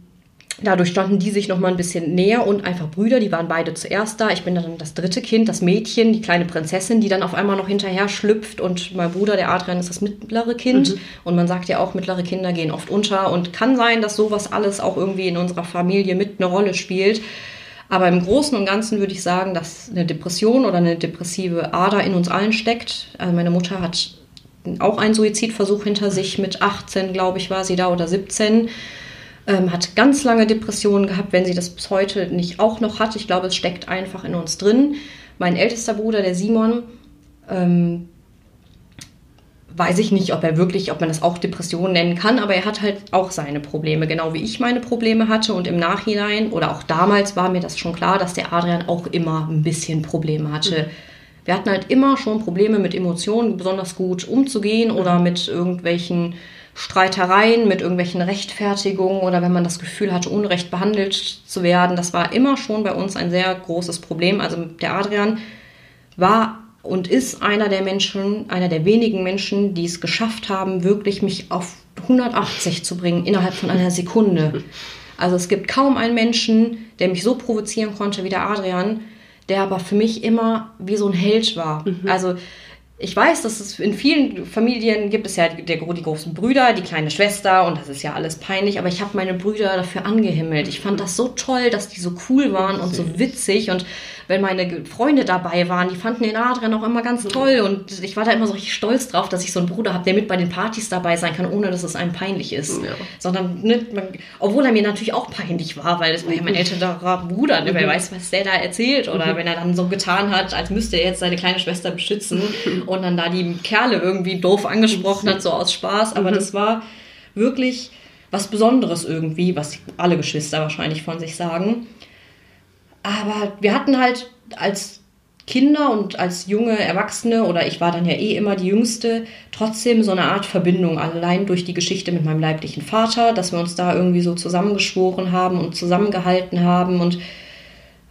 Dadurch standen die sich noch mal ein bisschen näher und einfach Brüder, die waren beide zuerst da. Ich bin dann das dritte Kind, das Mädchen, die kleine Prinzessin, die dann auf einmal noch hinterher schlüpft und mein Bruder, der Adrian, ist das mittlere Kind. Mhm. Und man sagt ja auch, mittlere Kinder gehen oft unter und kann sein, dass sowas alles auch irgendwie in unserer Familie mit eine Rolle spielt. Aber im Großen und Ganzen würde ich sagen, dass eine Depression oder eine depressive Ader in uns allen steckt. Also meine Mutter hat auch einen Suizidversuch hinter sich. Mit 18, glaube ich, war sie da oder 17 ähm, hat ganz lange Depressionen gehabt, wenn sie das bis heute nicht auch noch hat. Ich glaube, es steckt einfach in uns drin. Mein ältester Bruder, der Simon, ähm, weiß ich nicht, ob er wirklich, ob man das auch Depression nennen kann, aber er hat halt auch seine Probleme, genau wie ich meine Probleme hatte. Und im Nachhinein oder auch damals war mir das schon klar, dass der Adrian auch immer ein bisschen Probleme hatte. Mhm. Wir hatten halt immer schon Probleme mit Emotionen besonders gut umzugehen oder mit irgendwelchen Streitereien mit irgendwelchen Rechtfertigungen oder wenn man das Gefühl hatte, unrecht behandelt zu werden. Das war immer schon bei uns ein sehr großes Problem. Also der Adrian war und ist einer der Menschen, einer der wenigen Menschen, die es geschafft haben, wirklich mich auf 180 zu bringen innerhalb von einer Sekunde. Also es gibt kaum einen Menschen, der mich so provozieren konnte wie der Adrian, der aber für mich immer wie so ein Held war. Mhm. Also ich weiß, dass es in vielen Familien gibt es ja die, die großen Brüder, die kleine Schwester und das ist ja alles peinlich, aber ich habe meine Brüder dafür angehimmelt. Ich fand das so toll, dass die so cool waren und so witzig und wenn meine Freunde dabei waren, die fanden den Adrian auch immer ganz toll und ich war da immer so richtig stolz drauf, dass ich so einen Bruder habe, der mit bei den Partys dabei sein kann, ohne dass es einem peinlich ist. Ja. Sondern, ne, man, obwohl er mir natürlich auch peinlich war, weil es war ja mein älterer Bruder, ne, wer mhm. weiß, was der da erzählt oder mhm. wenn er dann so getan hat, als müsste er jetzt seine kleine Schwester beschützen und dann da die Kerle irgendwie doof angesprochen hat, so aus Spaß. Aber mhm. das war wirklich was Besonderes irgendwie, was alle Geschwister wahrscheinlich von sich sagen. Aber wir hatten halt als Kinder und als junge Erwachsene, oder ich war dann ja eh immer die Jüngste, trotzdem so eine Art Verbindung, allein durch die Geschichte mit meinem leiblichen Vater, dass wir uns da irgendwie so zusammengeschworen haben und zusammengehalten haben und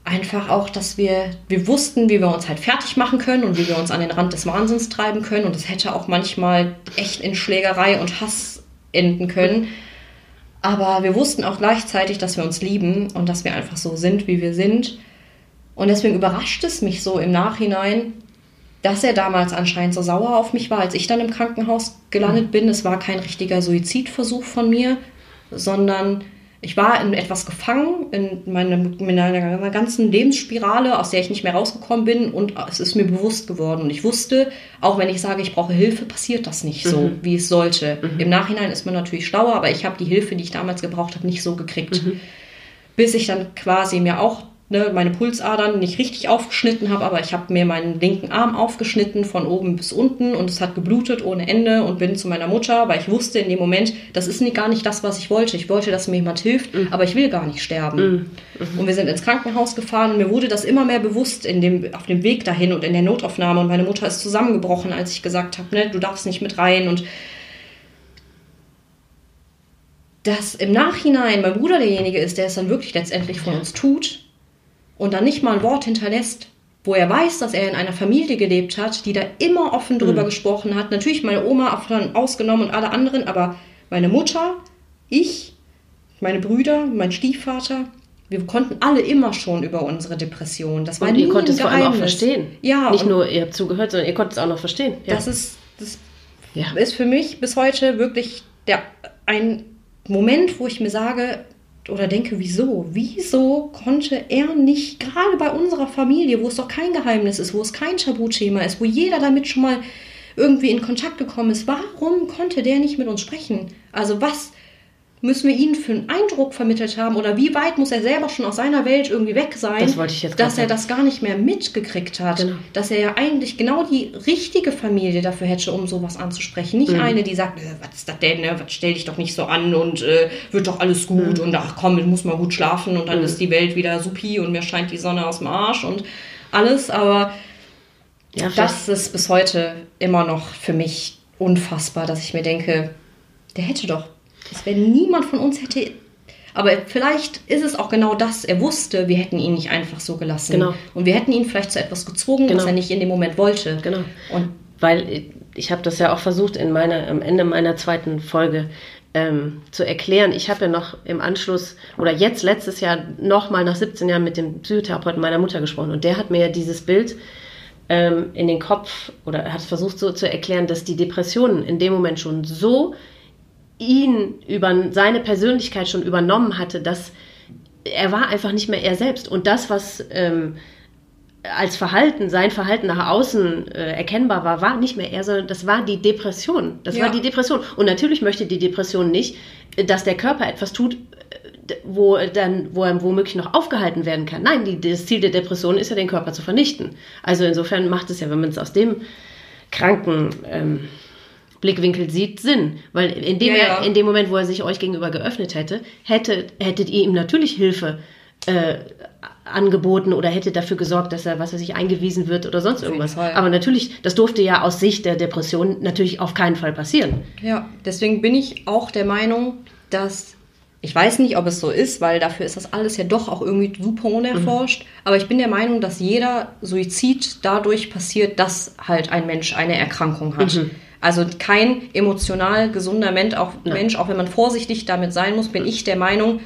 einfach auch, dass wir, wir wussten, wie wir uns halt fertig machen können und wie wir uns an den Rand des Wahnsinns treiben können. Und es hätte auch manchmal echt in Schlägerei und Hass enden können. Aber wir wussten auch gleichzeitig, dass wir uns lieben und dass wir einfach so sind, wie wir sind. Und deswegen überrascht es mich so im Nachhinein, dass er damals anscheinend so sauer auf mich war, als ich dann im Krankenhaus gelandet bin. Es war kein richtiger Suizidversuch von mir, sondern ich war in etwas gefangen, in, meinem, in meiner ganzen Lebensspirale, aus der ich nicht mehr rausgekommen bin. Und es ist mir bewusst geworden. Und ich wusste, auch wenn ich sage, ich brauche Hilfe, passiert das nicht so, mhm. wie es sollte. Mhm. Im Nachhinein ist man natürlich schlauer, aber ich habe die Hilfe, die ich damals gebraucht habe, nicht so gekriegt. Mhm. Bis ich dann quasi mir auch ne, meine Pulsadern nicht richtig aufgeschnitten habe, aber ich habe mir meinen linken Arm aufgeschnitten von oben bis unten und es hat geblutet ohne Ende und bin zu meiner Mutter, weil ich wusste in dem Moment, das ist gar nicht das, was ich wollte. Ich wollte, dass mir jemand hilft, mhm. aber ich will gar nicht sterben. Mhm. Mhm. Und wir sind ins Krankenhaus gefahren und mir wurde das immer mehr bewusst in dem, auf dem Weg dahin und in der Notaufnahme und meine Mutter ist zusammengebrochen, als ich gesagt habe, ne, du darfst nicht mit rein und dass im Nachhinein mein Bruder derjenige ist, der es dann wirklich letztendlich von uns tut, und dann nicht mal ein Wort hinterlässt, wo er weiß, dass er in einer Familie gelebt hat, die da immer offen drüber mhm. gesprochen hat. Natürlich meine Oma ausgenommen und alle anderen, aber meine Mutter, ich, meine Brüder, mein Stiefvater, wir konnten alle immer schon über unsere Depression. Das war und nie ihr konntet es vor allem auch verstehen. Ja. Nicht nur ihr habt zugehört, sondern ihr konntet es auch noch verstehen. Ja. Das ist, das ja. ist für mich bis heute wirklich der, ein Moment, wo ich mir sage, oder denke, wieso? Wieso konnte er nicht, gerade bei unserer Familie, wo es doch kein Geheimnis ist, wo es kein Tabuthema ist, wo jeder damit schon mal irgendwie in Kontakt gekommen ist, warum konnte der nicht mit uns sprechen? Also was müssen wir ihnen für einen Eindruck vermittelt haben oder wie weit muss er selber schon aus seiner Welt irgendwie weg sein, das dass er das gar nicht mehr mitgekriegt hat, genau. dass er ja eigentlich genau die richtige Familie dafür hätte, um sowas anzusprechen, nicht mhm. eine, die sagt, äh, was ist das denn, ne? was stell dich doch nicht so an und äh, wird doch alles gut mhm. und ach komm, ich muss mal gut schlafen und dann mhm. ist die Welt wieder supi und mir scheint die Sonne aus dem Arsch und alles, aber ja, das ist bis heute immer noch für mich unfassbar, dass ich mir denke, der hätte doch das wäre niemand von uns hätte. Aber vielleicht ist es auch genau das. Er wusste, wir hätten ihn nicht einfach so gelassen. Genau. Und wir hätten ihn vielleicht zu etwas gezwungen, genau. was er nicht in dem Moment wollte. Genau. Und weil ich habe das ja auch versucht in meiner, am Ende meiner zweiten Folge ähm, zu erklären. Ich habe ja noch im Anschluss oder jetzt letztes Jahr nochmal nach 17 Jahren mit dem Psychotherapeuten meiner Mutter gesprochen und der hat mir ja dieses Bild ähm, in den Kopf oder hat versucht so zu erklären, dass die Depressionen in dem Moment schon so ihn über seine Persönlichkeit schon übernommen hatte, dass er war einfach nicht mehr er selbst. Und das, was ähm, als Verhalten, sein Verhalten nach außen äh, erkennbar war, war nicht mehr er, sondern das war die Depression. Das ja. war die Depression. Und natürlich möchte die Depression nicht, dass der Körper etwas tut, äh, wo dann, wo er womöglich noch aufgehalten werden kann. Nein, die, das Ziel der Depression ist ja, den Körper zu vernichten. Also insofern macht es ja, wenn man es aus dem kranken ähm, Blickwinkel sieht, Sinn. Weil in dem, ja, ja. Er, in dem Moment, wo er sich euch gegenüber geöffnet hätte, hätte hättet ihr ihm natürlich Hilfe äh, angeboten oder hätte dafür gesorgt, dass er, was er sich eingewiesen wird oder sonst irgendwas. Aber natürlich, das durfte ja aus Sicht der Depression natürlich auf keinen Fall passieren. Ja, deswegen bin ich auch der Meinung, dass ich weiß nicht, ob es so ist, weil dafür ist das alles ja doch auch irgendwie super unerforscht. Mhm. Aber ich bin der Meinung, dass jeder Suizid dadurch passiert, dass halt ein Mensch eine Erkrankung hat. Mhm. Also kein emotional gesunder Mensch auch, ja. Mensch, auch wenn man vorsichtig damit sein muss, bin ich der Meinung,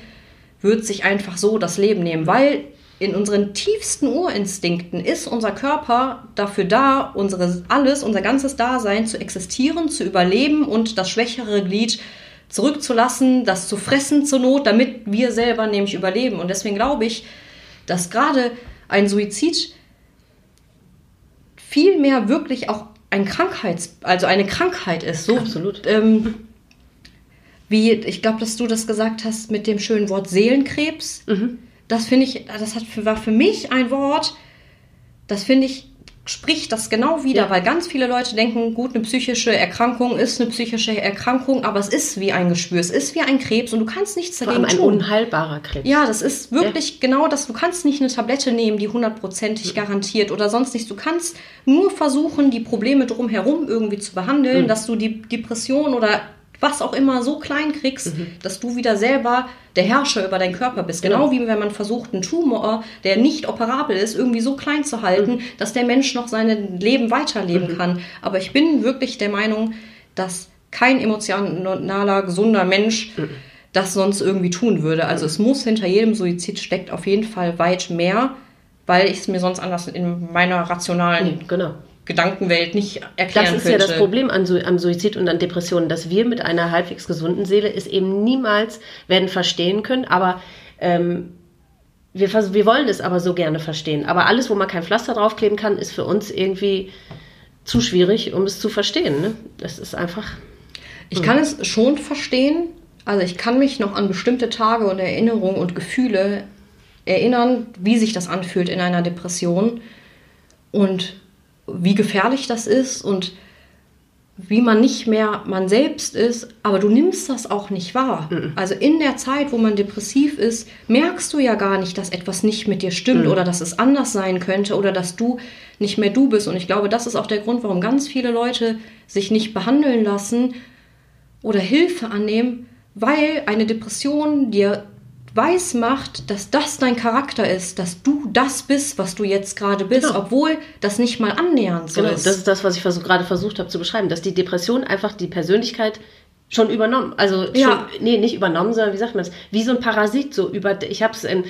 wird sich einfach so das Leben nehmen, weil in unseren tiefsten Urinstinkten ist unser Körper dafür da, unsere, alles, unser ganzes Dasein zu existieren, zu überleben und das schwächere Glied zurückzulassen, das zu fressen zur Not, damit wir selber nämlich überleben. Und deswegen glaube ich, dass gerade ein Suizid viel mehr wirklich auch ein Krankheits, also eine Krankheit ist. So, Absolut. Ähm, wie, ich glaube, dass du das gesagt hast mit dem schönen Wort Seelenkrebs. Mhm. Das finde ich, das hat, war für mich ein Wort, das finde ich spricht das genau wieder, ja. weil ganz viele Leute denken, gut, eine psychische Erkrankung ist eine psychische Erkrankung, aber es ist wie ein Geschwür, es ist wie ein Krebs und du kannst nichts dagegen Vor allem ein unheilbarer Krebs. Ja, das ist wirklich ja. genau das. Du kannst nicht eine Tablette nehmen, die hundertprozentig mhm. garantiert oder sonst nichts. Du kannst nur versuchen, die Probleme drumherum irgendwie zu behandeln, mhm. dass du die Depression oder was auch immer so klein kriegst, mhm. dass du wieder selber der Herrscher über deinen Körper bist. Genau, genau wie wenn man versucht, einen Tumor, der nicht operabel ist, irgendwie so klein zu halten, mhm. dass der Mensch noch sein Leben weiterleben mhm. kann. Aber ich bin wirklich der Meinung, dass kein emotionaler, gesunder Mensch mhm. das sonst irgendwie tun würde. Also es muss hinter jedem Suizid steckt auf jeden Fall weit mehr, weil ich es mir sonst anders in meiner rationalen genau. Gedankenwelt nicht erklären Das ist könnte. ja das Problem an, am Suizid und an Depressionen, dass wir mit einer halbwegs gesunden Seele es eben niemals werden verstehen können, aber ähm, wir, wir wollen es aber so gerne verstehen. Aber alles, wo man kein Pflaster draufkleben kann, ist für uns irgendwie zu schwierig, um es zu verstehen. Ne? Das ist einfach. Ich kann es schon verstehen. Also ich kann mich noch an bestimmte Tage und Erinnerungen und Gefühle erinnern, wie sich das anfühlt in einer Depression. Und wie gefährlich das ist und wie man nicht mehr man selbst ist, aber du nimmst das auch nicht wahr. Mhm. Also in der Zeit, wo man depressiv ist, merkst du ja gar nicht, dass etwas nicht mit dir stimmt mhm. oder dass es anders sein könnte oder dass du nicht mehr du bist. Und ich glaube, das ist auch der Grund, warum ganz viele Leute sich nicht behandeln lassen oder Hilfe annehmen, weil eine Depression dir weiß macht, dass das dein Charakter ist, dass du das bist, was du jetzt gerade bist, genau. obwohl das nicht mal annähernd so genau, ist. Das ist das, was ich versuch, gerade versucht habe zu beschreiben, dass die Depression einfach die Persönlichkeit schon übernommen. Also ja. schon, nee, nicht übernommen, sondern wie sagt man das? Wie so ein Parasit so über. Ich habe es äh,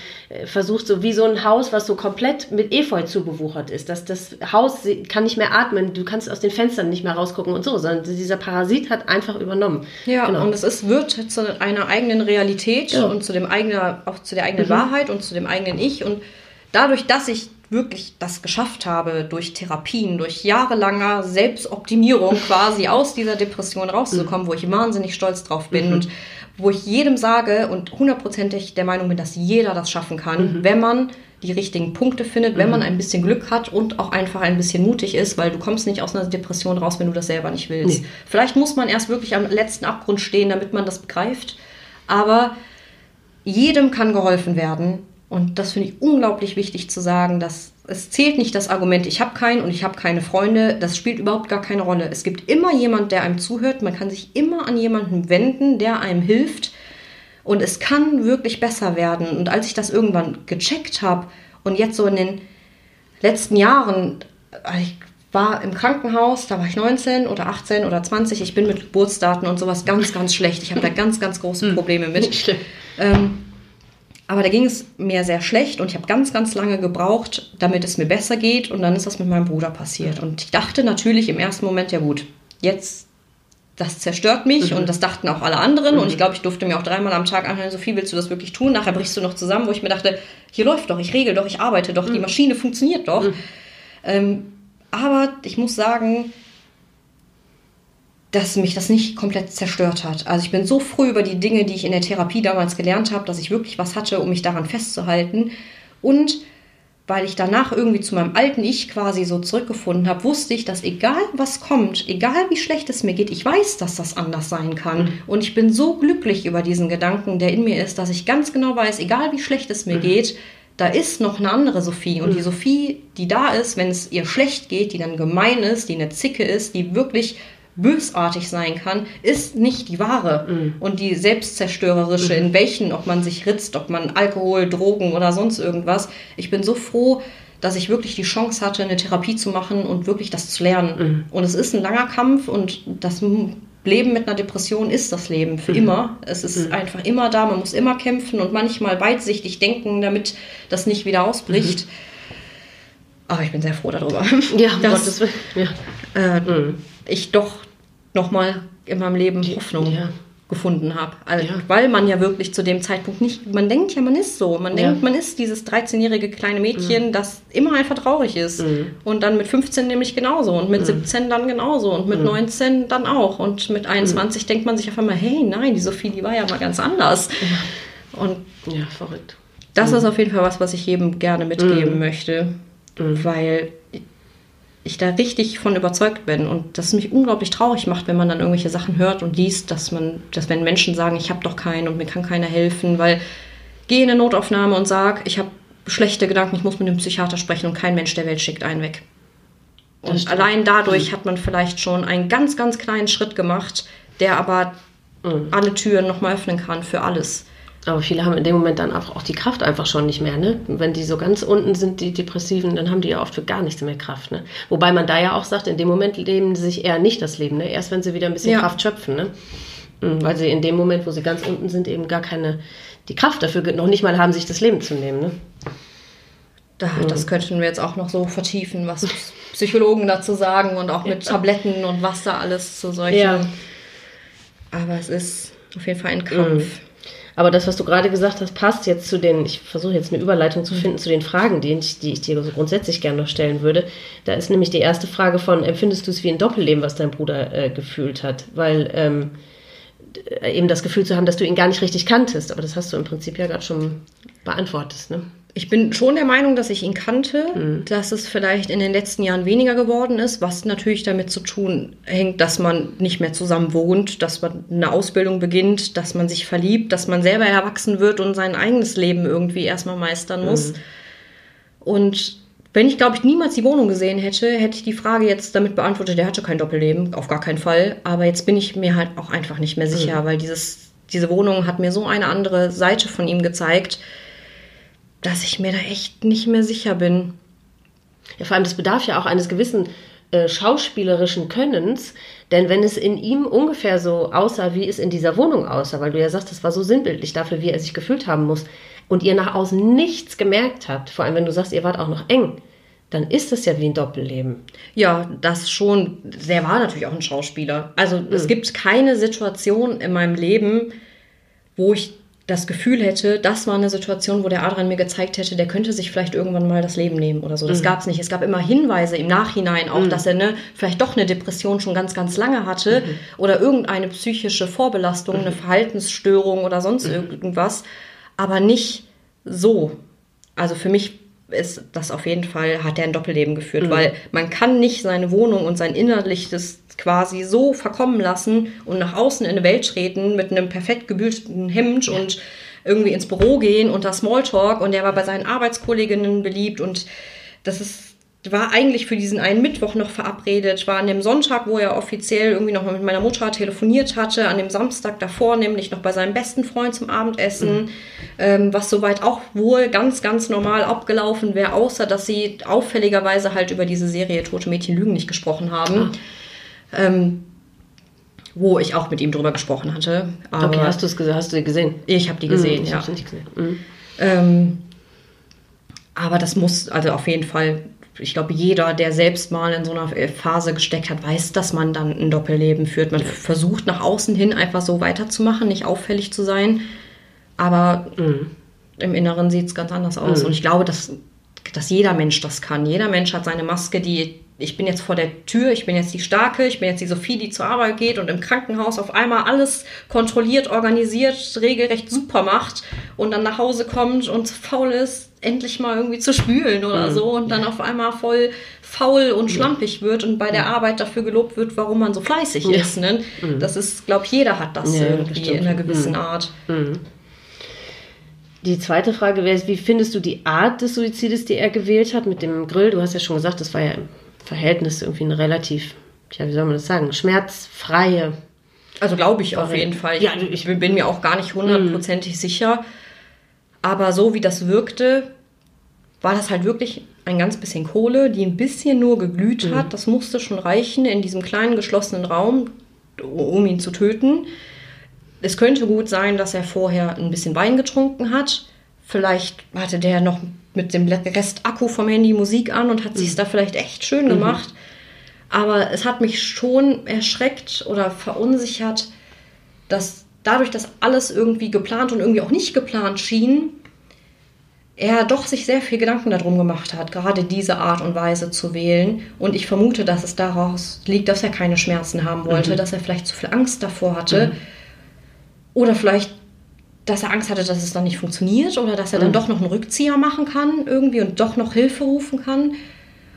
versucht so wie so ein Haus, was so komplett mit Efeu zubewuchert ist. Dass das Haus kann nicht mehr atmen, du kannst aus den Fenstern nicht mehr rausgucken und so, sondern dieser Parasit hat einfach übernommen. Ja, genau. und es ist, wird zu einer eigenen Realität ja. und zu dem eigenen, auch zu der eigenen mhm. Wahrheit und zu dem eigenen Ich und dadurch, dass ich wirklich das geschafft habe, durch Therapien, durch jahrelanger Selbstoptimierung quasi aus dieser Depression rauszukommen, mhm. wo ich wahnsinnig stolz drauf bin mhm. und wo ich jedem sage und hundertprozentig der Meinung bin, dass jeder das schaffen kann, mhm. wenn man die richtigen Punkte findet, wenn man mhm. ein bisschen Glück hat und auch einfach ein bisschen mutig ist, weil du kommst nicht aus einer Depression raus, wenn du das selber nicht willst. Nee. Vielleicht muss man erst wirklich am letzten Abgrund stehen, damit man das begreift, aber jedem kann geholfen werden und das finde ich unglaublich wichtig zu sagen, dass es zählt nicht das Argument, ich habe keinen und ich habe keine Freunde. Das spielt überhaupt gar keine Rolle. Es gibt immer jemand, der einem zuhört. Man kann sich immer an jemanden wenden, der einem hilft. Und es kann wirklich besser werden. Und als ich das irgendwann gecheckt habe und jetzt so in den letzten Jahren, ich war im Krankenhaus, da war ich 19 oder 18 oder 20. Ich bin mit Geburtsdaten und sowas ganz, ganz schlecht. Ich habe da ganz, ganz große hm. Probleme mit. Ähm, aber da ging es mir sehr schlecht und ich habe ganz, ganz lange gebraucht, damit es mir besser geht. Und dann ist das mit meinem Bruder passiert. Und ich dachte natürlich im ersten Moment, ja gut, jetzt, das zerstört mich. Mhm. Und das dachten auch alle anderen. Mhm. Und ich glaube, ich durfte mir auch dreimal am Tag anhören, Sophie, willst du das wirklich tun? Nachher brichst du noch zusammen, wo ich mir dachte, hier läuft doch, ich regel doch, ich arbeite doch, mhm. die Maschine funktioniert doch. Mhm. Ähm, aber ich muss sagen, dass mich das nicht komplett zerstört hat. Also ich bin so früh über die Dinge, die ich in der Therapie damals gelernt habe, dass ich wirklich was hatte, um mich daran festzuhalten. Und weil ich danach irgendwie zu meinem alten Ich quasi so zurückgefunden habe, wusste ich, dass egal was kommt, egal wie schlecht es mir geht, ich weiß, dass das anders sein kann. Mhm. Und ich bin so glücklich über diesen Gedanken, der in mir ist, dass ich ganz genau weiß, egal wie schlecht es mir mhm. geht, da ist noch eine andere Sophie. Und mhm. die Sophie, die da ist, wenn es ihr schlecht geht, die dann gemein ist, die eine Zicke ist, die wirklich bösartig sein kann, ist nicht die wahre. Mhm. Und die selbstzerstörerische, mhm. in welchen, ob man sich ritzt, ob man Alkohol, Drogen oder sonst irgendwas. Ich bin so froh, dass ich wirklich die Chance hatte, eine Therapie zu machen und wirklich das zu lernen. Mhm. Und es ist ein langer Kampf und das Leben mit einer Depression ist das Leben für mhm. immer. Es ist mhm. einfach immer da, man muss immer kämpfen und manchmal weitsichtig denken, damit das nicht wieder ausbricht. Mhm. Aber ich bin sehr froh darüber. Ja, um dass, Gottes Willen. Ja. Äh, mhm ich doch nochmal in meinem Leben Hoffnung ja. gefunden habe. Also, ja. Weil man ja wirklich zu dem Zeitpunkt nicht, man denkt ja, man ist so. Man ja. denkt, man ist dieses 13-jährige kleine Mädchen, mhm. das immer einfach traurig ist. Mhm. Und dann mit 15 nämlich genauso und mit mhm. 17 dann genauso und mit 19 mhm. dann auch. Und mit 21 mhm. denkt man sich auf einmal, hey, nein, die Sophie, die war ja mal ganz anders. Und ja, verrückt. Das ist mhm. auf jeden Fall was, was ich jedem gerne mitgeben möchte. Weil ich da richtig von überzeugt bin und das mich unglaublich traurig macht, wenn man dann irgendwelche Sachen hört und liest, dass man, dass wenn Menschen sagen, ich habe doch keinen und mir kann keiner helfen, weil geh in eine Notaufnahme und sag, ich habe schlechte Gedanken, ich muss mit einem Psychiater sprechen und kein Mensch der Welt schickt einen weg. Und allein dadurch mhm. hat man vielleicht schon einen ganz, ganz kleinen Schritt gemacht, der aber mhm. alle Türen nochmal öffnen kann für alles. Aber viele haben in dem Moment dann auch, auch die Kraft einfach schon nicht mehr. Ne? Wenn die so ganz unten sind, die Depressiven, dann haben die ja oft für gar nichts mehr Kraft. Ne? Wobei man da ja auch sagt, in dem Moment leben sie sich eher nicht das Leben. Ne? Erst wenn sie wieder ein bisschen ja. Kraft schöpfen. Ne? Mhm, weil sie in dem Moment, wo sie ganz unten sind, eben gar keine, die Kraft dafür noch nicht mal haben, sich das Leben zu nehmen. Ne? Da, mhm. Das könnten wir jetzt auch noch so vertiefen, was Psychologen dazu sagen und auch mit Tabletten und was da alles zu solchen. Ja. Aber es ist auf jeden Fall ein Kampf. Mhm. Aber das, was du gerade gesagt hast, passt jetzt zu den, ich versuche jetzt eine Überleitung zu finden zu den Fragen, die ich, die ich dir so grundsätzlich gerne noch stellen würde. Da ist nämlich die erste Frage von, empfindest du es wie ein Doppelleben, was dein Bruder äh, gefühlt hat? Weil ähm, eben das Gefühl zu haben, dass du ihn gar nicht richtig kanntest. Aber das hast du im Prinzip ja gerade schon beantwortet, ne? Ich bin schon der Meinung, dass ich ihn kannte, mhm. dass es vielleicht in den letzten Jahren weniger geworden ist, was natürlich damit zu tun hängt, dass man nicht mehr zusammen wohnt, dass man eine Ausbildung beginnt, dass man sich verliebt, dass man selber erwachsen wird und sein eigenes Leben irgendwie erstmal meistern muss. Mhm. Und wenn ich, glaube ich, niemals die Wohnung gesehen hätte, hätte ich die Frage jetzt damit beantwortet, der hatte kein Doppelleben, auf gar keinen Fall. Aber jetzt bin ich mir halt auch einfach nicht mehr sicher, mhm. weil dieses, diese Wohnung hat mir so eine andere Seite von ihm gezeigt, dass ich mir da echt nicht mehr sicher bin. Ja, vor allem, das bedarf ja auch eines gewissen äh, schauspielerischen Könnens, denn wenn es in ihm ungefähr so aussah, wie es in dieser Wohnung aussah, weil du ja sagst, das war so sinnbildlich dafür, wie er sich gefühlt haben muss, und ihr nach außen nichts gemerkt habt, vor allem wenn du sagst, ihr wart auch noch eng, dann ist das ja wie ein Doppelleben. Ja, das schon. Der war natürlich auch ein Schauspieler. Also mhm. es gibt keine Situation in meinem Leben, wo ich das Gefühl hätte, das war eine Situation, wo der Adrian mir gezeigt hätte, der könnte sich vielleicht irgendwann mal das Leben nehmen oder so. Das mhm. gab es nicht. Es gab immer Hinweise im Nachhinein auch, mhm. dass er ne, vielleicht doch eine Depression schon ganz, ganz lange hatte mhm. oder irgendeine psychische Vorbelastung, eine mhm. Verhaltensstörung oder sonst mhm. irgendwas, aber nicht so. Also für mich ist das auf jeden Fall, hat er ein Doppelleben geführt, mhm. weil man kann nicht seine Wohnung und sein innerliches quasi so verkommen lassen und nach außen in eine Welt treten mit einem perfekt gebügelten Hemd ja. und irgendwie ins Büro gehen unter Smalltalk und der war bei seinen Arbeitskolleginnen beliebt und das ist war eigentlich für diesen einen Mittwoch noch verabredet, war an dem Sonntag, wo er offiziell irgendwie noch mal mit meiner Mutter telefoniert hatte, an dem Samstag davor nämlich noch bei seinem besten Freund zum Abendessen, mhm. ähm, was soweit auch wohl ganz, ganz normal abgelaufen wäre, außer dass sie auffälligerweise halt über diese Serie Tote Mädchen Lügen nicht gesprochen haben. Ah. Ähm, wo ich auch mit ihm drüber gesprochen hatte. Aber okay, hast du es hast du die gesehen? Ich habe die gesehen, mhm, ich ja. Nicht gesehen. Mhm. Ähm, aber das muss, also auf jeden Fall ich glaube, jeder, der selbst mal in so einer Phase gesteckt hat, weiß, dass man dann ein Doppelleben führt. Man versucht nach außen hin einfach so weiterzumachen, nicht auffällig zu sein. Aber mhm. im Inneren sieht es ganz anders aus. Und ich glaube, dass, dass jeder Mensch das kann. Jeder Mensch hat seine Maske, die ich bin jetzt vor der Tür, ich bin jetzt die Starke, ich bin jetzt die Sophie, die zur Arbeit geht und im Krankenhaus auf einmal alles kontrolliert, organisiert, regelrecht super macht und dann nach Hause kommt und faul ist, endlich mal irgendwie zu spülen oder mhm. so und dann auf einmal voll faul und schlampig wird und bei der Arbeit dafür gelobt wird, warum man so fleißig ja. ist. Ne? Mhm. Das ist, glaube ich, jeder hat das ja, irgendwie in einer gewissen mhm. Art. Mhm. Die zweite Frage wäre, wie findest du die Art des Suizides, die er gewählt hat mit dem Grill? Du hast ja schon gesagt, das war ja Verhältnis irgendwie eine relativ, ja, wie soll man das sagen, schmerzfreie. Also glaube ich auf jeden Fall. Ich, ja, ich bin mir auch gar nicht hundertprozentig mhm. sicher. Aber so wie das wirkte, war das halt wirklich ein ganz bisschen Kohle, die ein bisschen nur geglüht mhm. hat. Das musste schon reichen in diesem kleinen geschlossenen Raum, um ihn zu töten. Es könnte gut sein, dass er vorher ein bisschen Wein getrunken hat. Vielleicht hatte der noch mit dem Rest Akku vom Handy Musik an und hat mhm. sich da vielleicht echt schön mhm. gemacht. Mhm. Aber es hat mich schon erschreckt oder verunsichert, dass dadurch, dass alles irgendwie geplant und irgendwie auch nicht geplant schien, er doch sich sehr viel Gedanken darum gemacht hat, gerade diese Art und Weise zu wählen. Und ich vermute, dass es daraus liegt, dass er keine Schmerzen haben wollte, mhm. dass er vielleicht zu viel Angst davor hatte. Mhm. Oder vielleicht dass er Angst hatte, dass es dann nicht funktioniert oder dass er dann mhm. doch noch einen Rückzieher machen kann irgendwie und doch noch Hilfe rufen kann.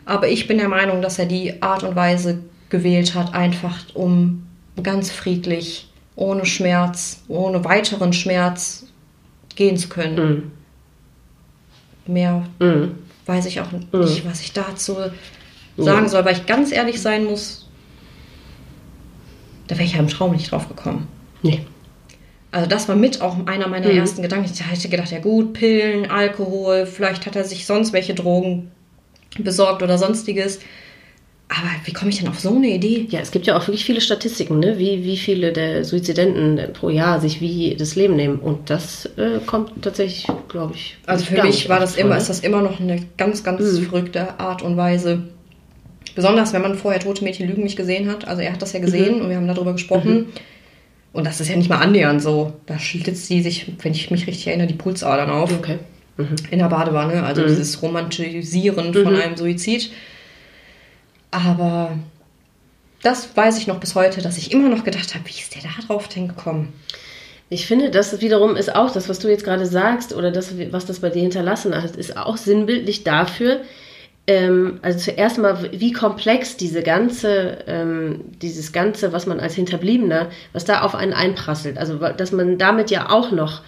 Aber ich bin der Meinung, dass er die Art und Weise gewählt hat, einfach um ganz friedlich, ohne Schmerz, ohne weiteren Schmerz gehen zu können. Mhm. Mehr mhm. weiß ich auch nicht, mhm. was ich dazu sagen soll, weil ich ganz ehrlich sein muss, da wäre ich ja im Traum nicht drauf gekommen. Nee. Also das war mit auch einer meiner mhm. ersten Gedanken. Ich hätte gedacht, ja gut, Pillen, Alkohol, vielleicht hat er sich sonst welche Drogen besorgt oder sonstiges. Aber wie komme ich denn auf so eine Idee? Ja, es gibt ja auch wirklich viele Statistiken, ne? wie, wie viele der Suizidenten pro Jahr sich wie das Leben nehmen. Und das äh, kommt tatsächlich, glaube ich. Also für mich war das immer, ist das immer noch eine ganz, ganz mhm. verrückte Art und Weise. Besonders wenn man vorher Tote Mädchen Lügen nicht gesehen hat. Also er hat das ja gesehen mhm. und wir haben darüber gesprochen. Mhm. Und das ist ja nicht mal annähernd so. Da schlitzt sie sich, wenn ich mich richtig erinnere, die Pulsadern auf. Okay. Mhm. In der Badewanne. Also mhm. dieses Romantisieren von mhm. einem Suizid. Aber das weiß ich noch bis heute, dass ich immer noch gedacht habe, wie ist der da drauf denn gekommen? Ich finde, das wiederum ist auch das, was du jetzt gerade sagst oder das, was das bei dir hinterlassen hat, ist auch sinnbildlich dafür, ähm, also zuerst mal, wie komplex diese ganze, ähm, dieses ganze, was man als Hinterbliebener, was da auf einen einprasselt. Also, dass man damit ja auch noch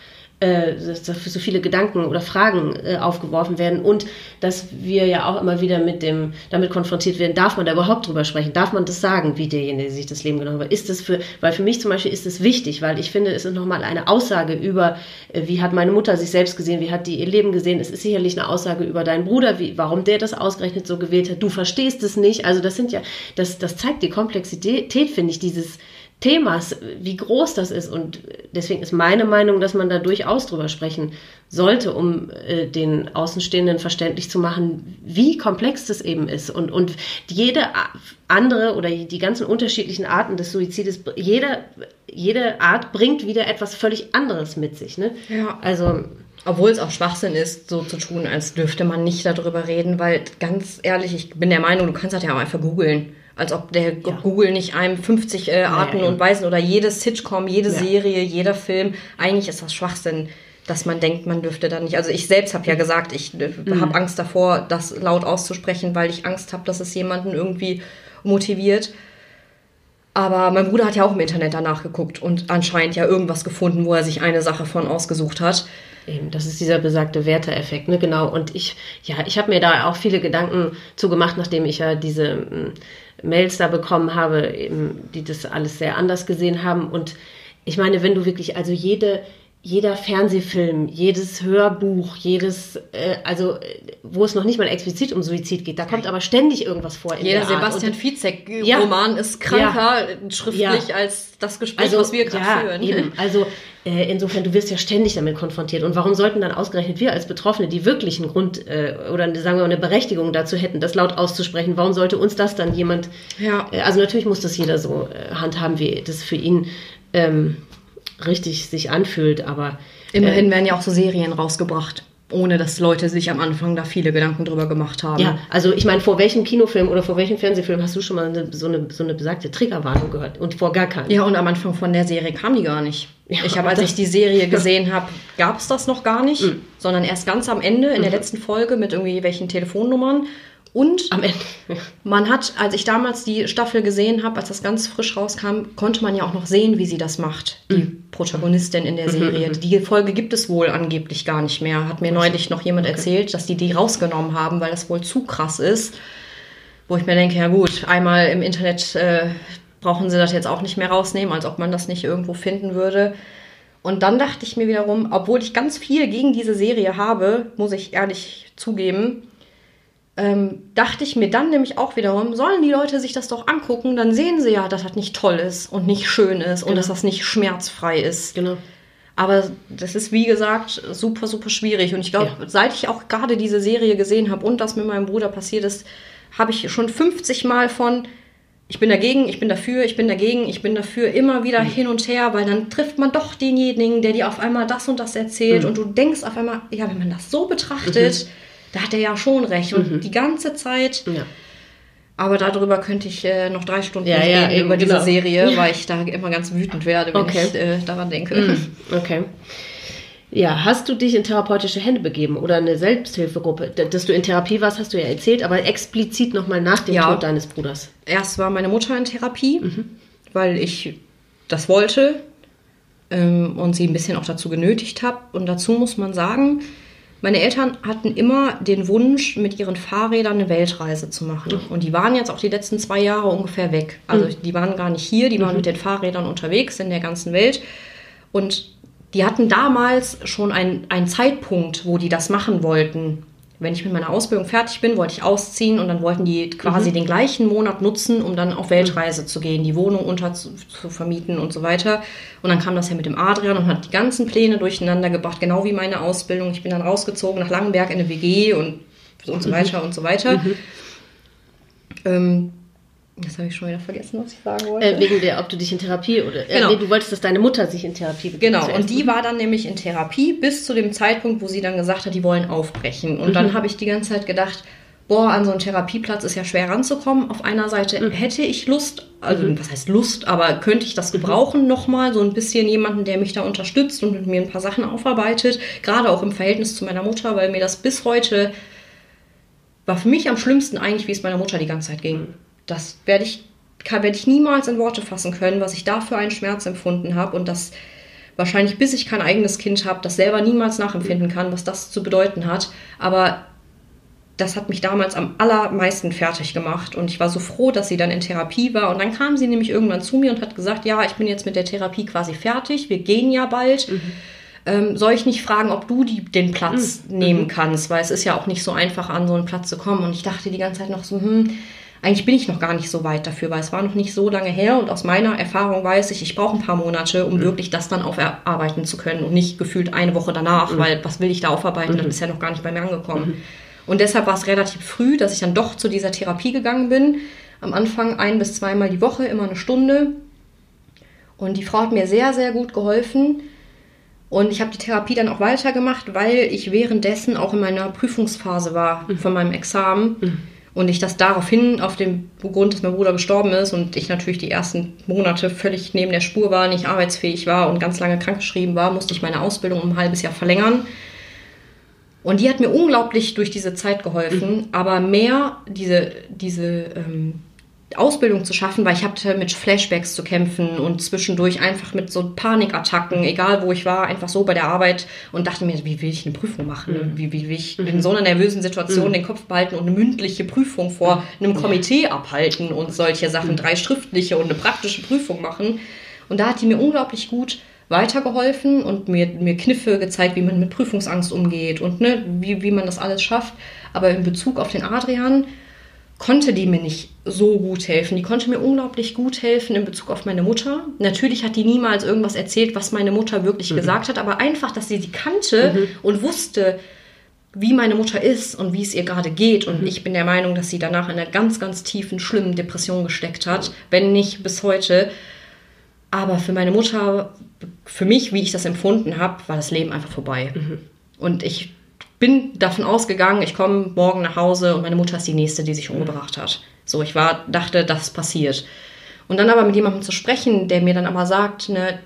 äh, dass dafür so viele Gedanken oder Fragen äh, aufgeworfen werden und dass wir ja auch immer wieder mit dem damit konfrontiert werden, darf man da überhaupt drüber sprechen? Darf man das sagen, wie derjenige sich das Leben genommen hat? Ist das für, weil für mich zum Beispiel ist es wichtig, weil ich finde, es ist nochmal eine Aussage über, äh, wie hat meine Mutter sich selbst gesehen, wie hat die ihr Leben gesehen. Es ist sicherlich eine Aussage über deinen Bruder, wie, warum der das ausgerechnet so gewählt hat. Du verstehst es nicht. Also das sind ja, das, das zeigt die Komplexität, finde ich, dieses, Themas, wie groß das ist. Und deswegen ist meine Meinung, dass man da durchaus drüber sprechen sollte, um äh, den Außenstehenden verständlich zu machen, wie komplex das eben ist. Und, und jede andere oder die ganzen unterschiedlichen Arten des Suizides, jede, jede Art bringt wieder etwas völlig anderes mit sich. Ne? Ja. Also. Obwohl es auch Schwachsinn ist, so zu tun, als dürfte man nicht darüber reden, weil ganz ehrlich, ich bin der Meinung, du kannst das ja auch einfach googeln. Als ob der ja. Google nicht einem 50 äh, Arten ja, ja, und Weisen oder jedes Sitcom, jede Serie, jeder Film, eigentlich ist das Schwachsinn, dass man denkt, man dürfte da nicht. Also ich selbst habe ja mhm. gesagt, ich äh, mhm. habe Angst davor, das laut auszusprechen, weil ich Angst habe, dass es jemanden irgendwie motiviert. Aber mein Bruder hat ja auch im Internet danach geguckt und anscheinend ja irgendwas gefunden, wo er sich eine Sache von ausgesucht hat. Eben, das ist dieser besagte Werteeffekt, ne? Genau. Und ich, ja, ich habe mir da auch viele Gedanken zugemacht, nachdem ich ja diese hm, Mails da bekommen habe, eben, die das alles sehr anders gesehen haben. Und ich meine, wenn du wirklich, also jede, jeder Fernsehfilm, jedes Hörbuch, jedes, äh, also wo es noch nicht mal explizit um Suizid geht, da kommt aber ständig irgendwas vor. In Jeder Sebastian Fizek-Roman ja, ist kranker ja, schriftlich ja. als das Gespräch, also, was wir gerade führen. Eben. Also äh, insofern, du wirst ja ständig damit konfrontiert. Und warum sollten dann ausgerechnet wir als Betroffene, die wirklich einen Grund äh, oder sagen wir mal eine Berechtigung dazu hätten, das laut auszusprechen, warum sollte uns das dann jemand? Ja. Äh, also natürlich muss das jeder so äh, handhaben, wie das für ihn ähm, richtig sich anfühlt, aber. Immerhin äh, werden ja auch so Serien rausgebracht ohne dass Leute sich am Anfang da viele Gedanken drüber gemacht haben. Ja, also ich meine, vor welchem Kinofilm oder vor welchem Fernsehfilm hast du schon mal eine, so, eine, so eine besagte Triggerwarnung gehört? Und vor gar keinen. Ja, und am Anfang von der Serie kam die gar nicht. Ja, ich habe, als ich die Serie gesehen habe, gab es das noch gar nicht, mhm. sondern erst ganz am Ende, in der mhm. letzten Folge mit irgendwie welchen Telefonnummern. Und Am Ende. man hat, als ich damals die Staffel gesehen habe, als das ganz frisch rauskam, konnte man ja auch noch sehen, wie sie das macht, die mhm. Protagonistin in der mhm, Serie. Mhm. Die Folge gibt es wohl angeblich gar nicht mehr. Hat mir neulich noch jemand okay. erzählt, dass die die rausgenommen haben, weil das wohl zu krass ist. Wo ich mir denke, ja gut, einmal im Internet äh, brauchen sie das jetzt auch nicht mehr rausnehmen, als ob man das nicht irgendwo finden würde. Und dann dachte ich mir wiederum, obwohl ich ganz viel gegen diese Serie habe, muss ich ehrlich zugeben, ähm, dachte ich mir dann nämlich auch wiederum, sollen die Leute sich das doch angucken, dann sehen sie ja, dass das nicht toll ist und nicht schön ist genau. und dass das nicht schmerzfrei ist. Genau. Aber das ist, wie gesagt, super, super schwierig. Und ich glaube, ja. seit ich auch gerade diese Serie gesehen habe und das mit meinem Bruder passiert ist, habe ich schon 50 Mal von, ich bin dagegen, ich bin dafür, ich bin dagegen, ich bin dafür, immer wieder mhm. hin und her, weil dann trifft man doch denjenigen, der dir auf einmal das und das erzählt mhm. und du denkst auf einmal, ja, wenn man das so betrachtet, mhm da hat er ja schon recht. Und mhm. die ganze Zeit. Ja. Aber darüber könnte ich äh, noch drei Stunden ja, reden ja, über diese genau. Serie, weil ich da immer ganz wütend werde, wenn okay. ich äh, daran denke. Mhm. Okay. Ja, hast du dich in therapeutische Hände begeben oder eine Selbsthilfegruppe? Dass du in Therapie warst, hast du ja erzählt, aber explizit nochmal nach dem ja. Tod deines Bruders. Erst war meine Mutter in Therapie, mhm. weil ich das wollte ähm, und sie ein bisschen auch dazu genötigt habe. Und dazu muss man sagen, meine Eltern hatten immer den Wunsch, mit ihren Fahrrädern eine Weltreise zu machen. Mhm. Und die waren jetzt auch die letzten zwei Jahre ungefähr weg. Also mhm. die waren gar nicht hier, die waren mhm. mit den Fahrrädern unterwegs in der ganzen Welt. Und die hatten damals schon einen Zeitpunkt, wo die das machen wollten wenn ich mit meiner Ausbildung fertig bin, wollte ich ausziehen und dann wollten die quasi mhm. den gleichen Monat nutzen, um dann auf Weltreise mhm. zu gehen, die Wohnung unter zu, zu, vermieten und so weiter. Und dann kam das ja mit dem Adrian und hat die ganzen Pläne durcheinander gebracht, genau wie meine Ausbildung. Ich bin dann rausgezogen nach Langenberg in eine WG und, und so mhm. weiter und so weiter. Mhm. Ähm, Jetzt habe ich schon wieder vergessen, was ich sagen wollte. Äh, wegen der, ob du dich in Therapie oder. Äh, genau. nee, du wolltest, dass deine Mutter sich in Therapie begibt. Genau, und die war dann nämlich in Therapie bis zu dem Zeitpunkt, wo sie dann gesagt hat, die wollen aufbrechen. Und mhm. dann habe ich die ganze Zeit gedacht, boah, an so einen Therapieplatz ist ja schwer ranzukommen. Auf einer Seite mhm. hätte ich Lust, also mhm. was heißt Lust, aber könnte ich das mhm. gebrauchen mhm. nochmal, so ein bisschen jemanden, der mich da unterstützt und mit mir ein paar Sachen aufarbeitet. Gerade auch im Verhältnis zu meiner Mutter, weil mir das bis heute war für mich am schlimmsten eigentlich, wie es meiner Mutter die ganze Zeit ging. Das werde ich, kann, werde ich niemals in Worte fassen können, was ich da für einen Schmerz empfunden habe und das wahrscheinlich bis ich kein eigenes Kind habe, das selber niemals nachempfinden kann, was das zu bedeuten hat. Aber das hat mich damals am allermeisten fertig gemacht und ich war so froh, dass sie dann in Therapie war und dann kam sie nämlich irgendwann zu mir und hat gesagt, ja, ich bin jetzt mit der Therapie quasi fertig, wir gehen ja bald. Mhm. Ähm, soll ich nicht fragen, ob du die, den Platz mhm. nehmen mhm. kannst, weil es ist ja auch nicht so einfach, an so einen Platz zu kommen. Und ich dachte die ganze Zeit noch so, hm, eigentlich bin ich noch gar nicht so weit dafür, weil es war noch nicht so lange her und aus meiner Erfahrung weiß ich, ich brauche ein paar Monate, um mhm. wirklich das dann aufarbeiten zu können und nicht gefühlt eine Woche danach, mhm. weil was will ich da aufarbeiten, mhm. das ist ja noch gar nicht bei mir angekommen. Mhm. Und deshalb war es relativ früh, dass ich dann doch zu dieser Therapie gegangen bin. Am Anfang ein bis zweimal die Woche, immer eine Stunde. Und die Frau hat mir sehr, sehr gut geholfen. Und ich habe die Therapie dann auch weitergemacht, weil ich währenddessen auch in meiner Prüfungsphase war mhm. von meinem Examen. Und ich das daraufhin, auf dem Grund, dass mein Bruder gestorben ist und ich natürlich die ersten Monate völlig neben der Spur war, nicht arbeitsfähig war und ganz lange krankgeschrieben war, musste ich meine Ausbildung um ein halbes Jahr verlängern. Und die hat mir unglaublich durch diese Zeit geholfen, mhm. aber mehr diese, diese ähm, Ausbildung zu schaffen, weil ich hatte mit Flashbacks zu kämpfen und zwischendurch einfach mit so Panikattacken, egal wo ich war, einfach so bei der Arbeit und dachte mir, wie will ich eine Prüfung machen? Mhm. Wie, wie will ich mhm. in so einer nervösen Situation mhm. den Kopf behalten und eine mündliche Prüfung vor einem Komitee abhalten und solche Sachen, drei schriftliche und eine praktische Prüfung machen. Und da hat die mir unglaublich gut weitergeholfen und mir, mir Kniffe gezeigt, wie man mit Prüfungsangst umgeht und ne, wie, wie man das alles schafft. Aber in Bezug auf den Adrian konnte die mir nicht so gut helfen. Die konnte mir unglaublich gut helfen in Bezug auf meine Mutter. Natürlich hat die niemals irgendwas erzählt, was meine Mutter wirklich mhm. gesagt hat, aber einfach, dass sie sie kannte mhm. und wusste, wie meine Mutter ist und wie es ihr gerade geht. Und mhm. ich bin der Meinung, dass sie danach in einer ganz, ganz tiefen, schlimmen Depression gesteckt hat, wenn nicht bis heute. Aber für meine Mutter, für mich, wie ich das empfunden habe, war das Leben einfach vorbei. Mhm. Und ich bin davon ausgegangen, ich komme morgen nach Hause und meine Mutter ist die nächste, die sich umgebracht hat. So, ich war, dachte, das passiert. Und dann aber mit jemandem zu sprechen, der mir dann aber sagt, ne,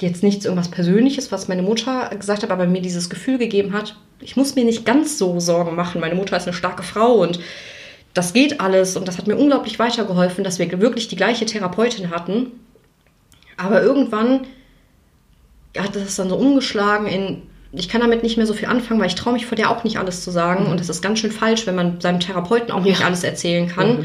jetzt nichts irgendwas Persönliches, was meine Mutter gesagt hat, aber mir dieses Gefühl gegeben hat, ich muss mir nicht ganz so Sorgen machen. Meine Mutter ist eine starke Frau und das geht alles und das hat mir unglaublich weitergeholfen, dass wir wirklich die gleiche Therapeutin hatten. Aber irgendwann hat das dann so umgeschlagen in ich kann damit nicht mehr so viel anfangen, weil ich traue mich vor der auch nicht alles zu sagen. Mhm. Und das ist ganz schön falsch, wenn man seinem Therapeuten auch ja. nicht alles erzählen kann. Mhm.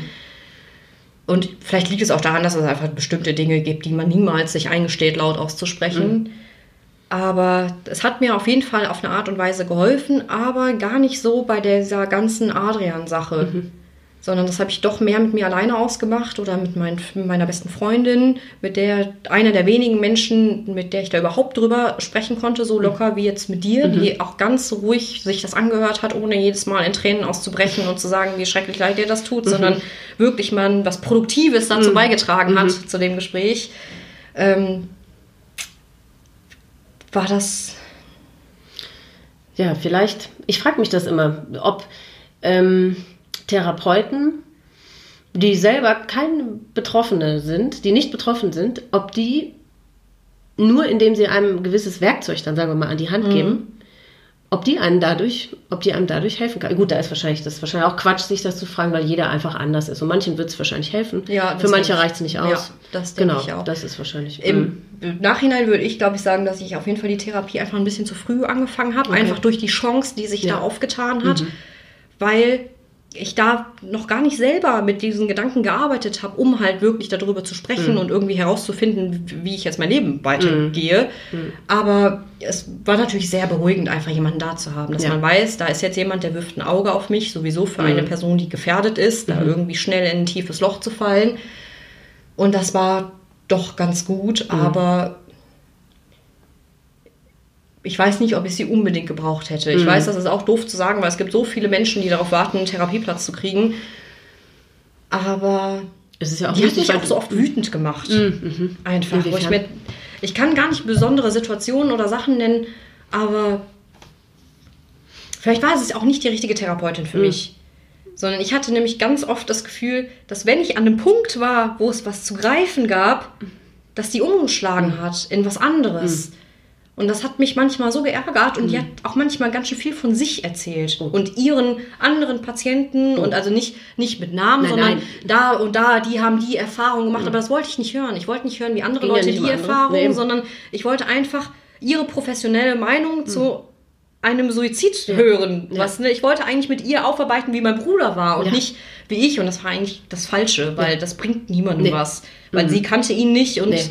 Und vielleicht liegt es auch daran, dass es einfach bestimmte Dinge gibt, die man niemals sich eingesteht, laut auszusprechen. Mhm. Aber es hat mir auf jeden Fall auf eine Art und Weise geholfen, aber gar nicht so bei dieser ganzen Adrian-Sache. Mhm sondern das habe ich doch mehr mit mir alleine ausgemacht oder mit, mein, mit, meiner besten Freundin, mit der einer der wenigen Menschen, mit der ich da überhaupt drüber sprechen konnte, so locker wie jetzt mit dir, mhm. die auch ganz ruhig sich das angehört hat, ohne jedes Mal in Tränen auszubrechen und zu sagen, wie schrecklich leid dir das tut, mhm. sondern wirklich mal was Produktives dazu mhm. beigetragen hat mhm. zu dem Gespräch. Ähm, war das. Ja, vielleicht. Ich frage mich das immer, ob. Ähm Therapeuten, die selber keine Betroffene sind, die nicht betroffen sind, ob die nur indem sie einem ein gewisses Werkzeug dann, sagen wir mal, an die Hand Mhm. geben, ob die einem dadurch, ob die einem dadurch helfen kann. Gut, da ist wahrscheinlich, das ist wahrscheinlich auch Quatsch, sich das zu fragen, weil jeder einfach anders ist. Und manchen wird es wahrscheinlich helfen. Ja, Für manche reicht es nicht Ja, aus. das denke genau, ich auch. das ist wahrscheinlich. Im Nachhinein würde ich, glaube ich, sagen, dass ich auf jeden Fall die Therapie einfach ein bisschen zu früh angefangen habe. Einfach durch die Chance, die sich Ja. Mhm. da aufgetan hat. Weil ich da noch gar nicht selber mit diesen Gedanken gearbeitet habe, um halt wirklich darüber zu Mhm. sprechen und irgendwie herauszufinden, wie ich jetzt mein Leben weitergehe. Mhm. Aber es war natürlich sehr beruhigend, einfach jemanden da zu haben, dass Ja. man weiß, da ist jetzt jemand, der wirft ein Auge auf mich, sowieso für Mhm. eine Person, die gefährdet ist, da irgendwie schnell in ein tiefes Loch zu fallen. Und das war doch ganz gut, Mhm. aber ich weiß nicht, ob ich sie unbedingt gebraucht hätte. Mhm. Ich weiß, das ist auch doof zu sagen, weil es gibt so viele Menschen, die darauf warten, einen Therapieplatz zu kriegen. Aber es ist ja auch die hat mich auch so oft wütend gemacht. Einfach. Wo ich, Inwiefern? mir, ich kann gar nicht besondere Situationen oder Sachen nennen, aber vielleicht war es auch nicht die richtige Therapeutin für mich. Sondern ich hatte nämlich ganz oft das Gefühl, dass wenn ich an einem Punkt war, wo es was zu greifen gab, dass die umgeschlagen hat in was anderes. Und das hat mich manchmal so geärgert und die hat auch manchmal ganz schön viel von sich erzählt und ihren anderen Patienten und also nicht, nicht mit Namen, Nein, sondern nein. da und da, die haben die Erfahrung gemacht, aber das wollte ich nicht hören. Ich wollte nicht hören, wie andere Ging ja Leute nicht die. Erfahrung, Nee. sondern ich wollte einfach ihre professionelle Meinung Hm. zu einem Suizid hören. Was, ne? Ich wollte eigentlich mit ihr aufarbeiten, wie mein Bruder war und Ja. nicht wie ich. Und das war eigentlich das Falsche, weil das bringt niemandem Nee. was. Weil sie kannte ihn nicht und Nee.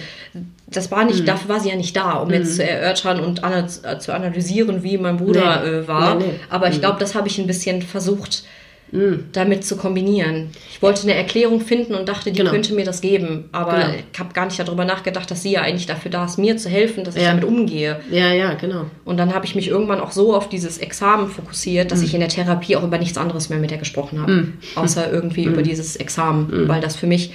das war nicht, dafür war sie ja nicht da, um jetzt zu erörtern und ana äh, zu analysieren, wie mein Bruder Nee. äh, war. Aber ich glaube, das habe ich ein bisschen versucht, damit zu kombinieren. Ich wollte eine Erklärung finden und dachte, die Genau. könnte mir das geben. Aber Genau. ich habe gar nicht darüber nachgedacht, dass sie ja eigentlich dafür da ist, mir zu helfen, dass ich Ja. damit umgehe. Ja, ja, genau. Und dann habe ich mich irgendwann auch so auf dieses Examen fokussiert, Mhm. dass ich in der Therapie auch über nichts anderes mehr mit ihr gesprochen habe. Außer irgendwie Mhm. über dieses Examen. Weil das für mich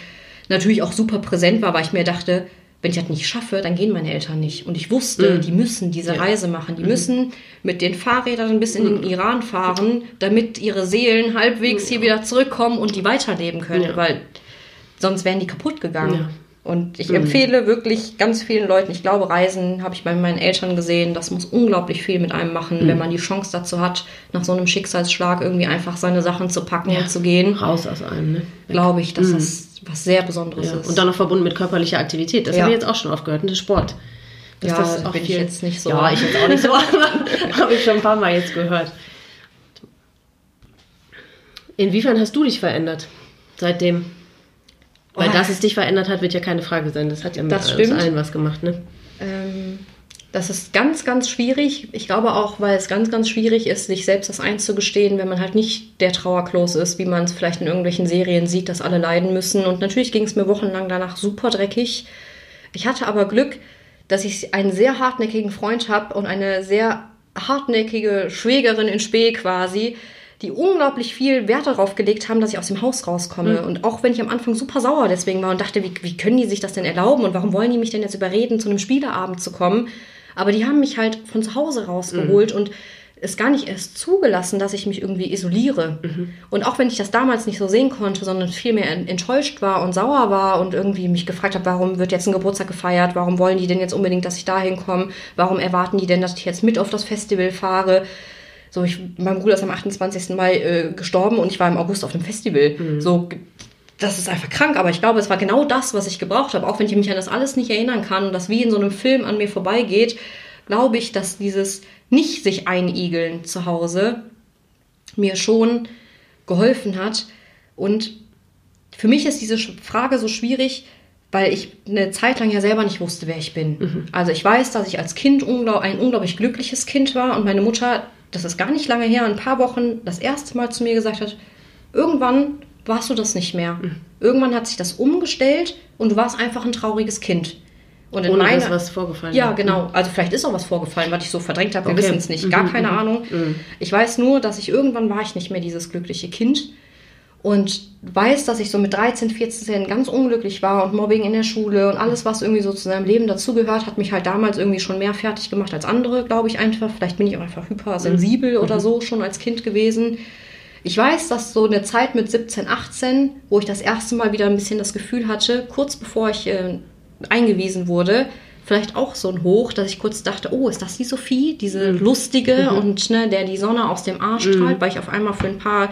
natürlich auch super präsent war, weil ich mir dachte, wenn ich das nicht schaffe, dann gehen meine Eltern nicht. Und ich wusste, die müssen diese Reise machen. Die müssen mit den Fahrrädern bis in den Iran fahren, damit ihre Seelen halbwegs hier wieder zurückkommen und die weiterleben können. Ja. Weil sonst wären die kaputt gegangen. Ja. Und ich empfehle wirklich ganz vielen Leuten, ich glaube, Reisen habe ich bei meinen Eltern gesehen, das muss unglaublich viel mit einem machen, Mhm. wenn man die Chance dazu hat, nach so einem Schicksalsschlag irgendwie einfach seine Sachen zu packen und zu gehen. Raus aus einem, ne? Glaube ich, dass das was sehr Besonderes Ja. ist. Und dann noch verbunden mit körperlicher Aktivität. Das Ja. habe ich jetzt auch schon oft gehört. Und der Sport. Dass Ja, das auch bin ich viel, jetzt nicht so. Ja, ich jetzt auch nicht so. aber habe ich schon ein paar Mal jetzt gehört. Inwiefern hast du dich verändert seitdem? Weil Oh. dass es dich verändert hat, wird ja keine Frage sein. Das hat ja mit Das uns stimmt. allen was gemacht, ne? Ähm, das ist ganz, ganz schwierig. Ich glaube auch, weil es ganz, ganz schwierig ist, sich selbst das einzugestehen, wenn man halt nicht der Trauerklos ist, wie man es vielleicht in irgendwelchen Serien sieht, dass alle leiden müssen. Und natürlich ging es mir wochenlang danach super dreckig. Ich hatte aber Glück, dass ich einen sehr hartnäckigen Freund habe und eine sehr hartnäckige Schwägerin in Spee quasi, die unglaublich viel Wert darauf gelegt haben, dass ich aus dem Haus rauskomme. Und auch wenn ich am Anfang super sauer deswegen war und dachte, wie, wie können die sich das denn erlauben und warum wollen die mich denn jetzt überreden, zu einem Spieleabend zu kommen? Aber die haben mich halt von zu Hause rausgeholt und es gar nicht erst zugelassen, dass ich mich irgendwie isoliere. Und auch wenn ich das damals nicht so sehen konnte, sondern vielmehr en- enttäuscht war und sauer war und irgendwie mich gefragt habe, warum wird jetzt ein Geburtstag gefeiert, warum wollen die denn jetzt unbedingt, dass ich da hinkomme, warum erwarten die denn, dass ich jetzt mit auf das Festival fahre. So, ich, mein Bruder ist am 28. Mai äh, gestorben und ich war im August auf dem Festival. So, g- das ist einfach krank, aber ich glaube, es war genau das, was ich gebraucht habe. Auch wenn ich mich an das alles nicht erinnern kann und das wie in so einem Film an mir vorbeigeht, glaube ich, dass dieses nicht sich einigeln zu Hause mir schon geholfen hat. Und für mich ist diese Frage so schwierig, weil ich eine Zeit lang ja selber nicht wusste, wer ich bin. Also ich weiß, dass ich als Kind ein unglaublich glückliches Kind war und meine Mutter, das ist gar nicht lange her, ein paar Wochen das erste Mal zu mir gesagt hat, irgendwann warst du das nicht mehr. Irgendwann hat sich das umgestellt und du warst einfach ein trauriges Kind. Und in Ohne meiner, was vorgefallen ja, war. genau. Also vielleicht ist auch was vorgefallen, was ich so verdrängt habe. Wir Okay. wissen es nicht. Gar keine Ahnung. Ich weiß nur, dass ich irgendwann war ich nicht mehr dieses glückliche Kind und weiß, dass ich so mit 13, 14 ganz unglücklich war und Mobbing in der Schule und alles, was irgendwie so zu seinem Leben dazugehört, hat mich halt damals irgendwie schon mehr fertig gemacht als andere, glaube ich einfach. Vielleicht bin ich auch einfach hypersensibel oder so schon als Kind gewesen. Ich weiß, dass so eine Zeit mit 17, 18, wo ich das erste Mal wieder ein bisschen das Gefühl hatte, kurz bevor ich äh, eingewiesen wurde, vielleicht auch so ein Hoch, dass ich kurz dachte, oh, ist das die Sophie, diese mhm. lustige mhm. und ne, der die Sonne aus dem Arsch strahlt, mhm. weil ich auf einmal für ein paar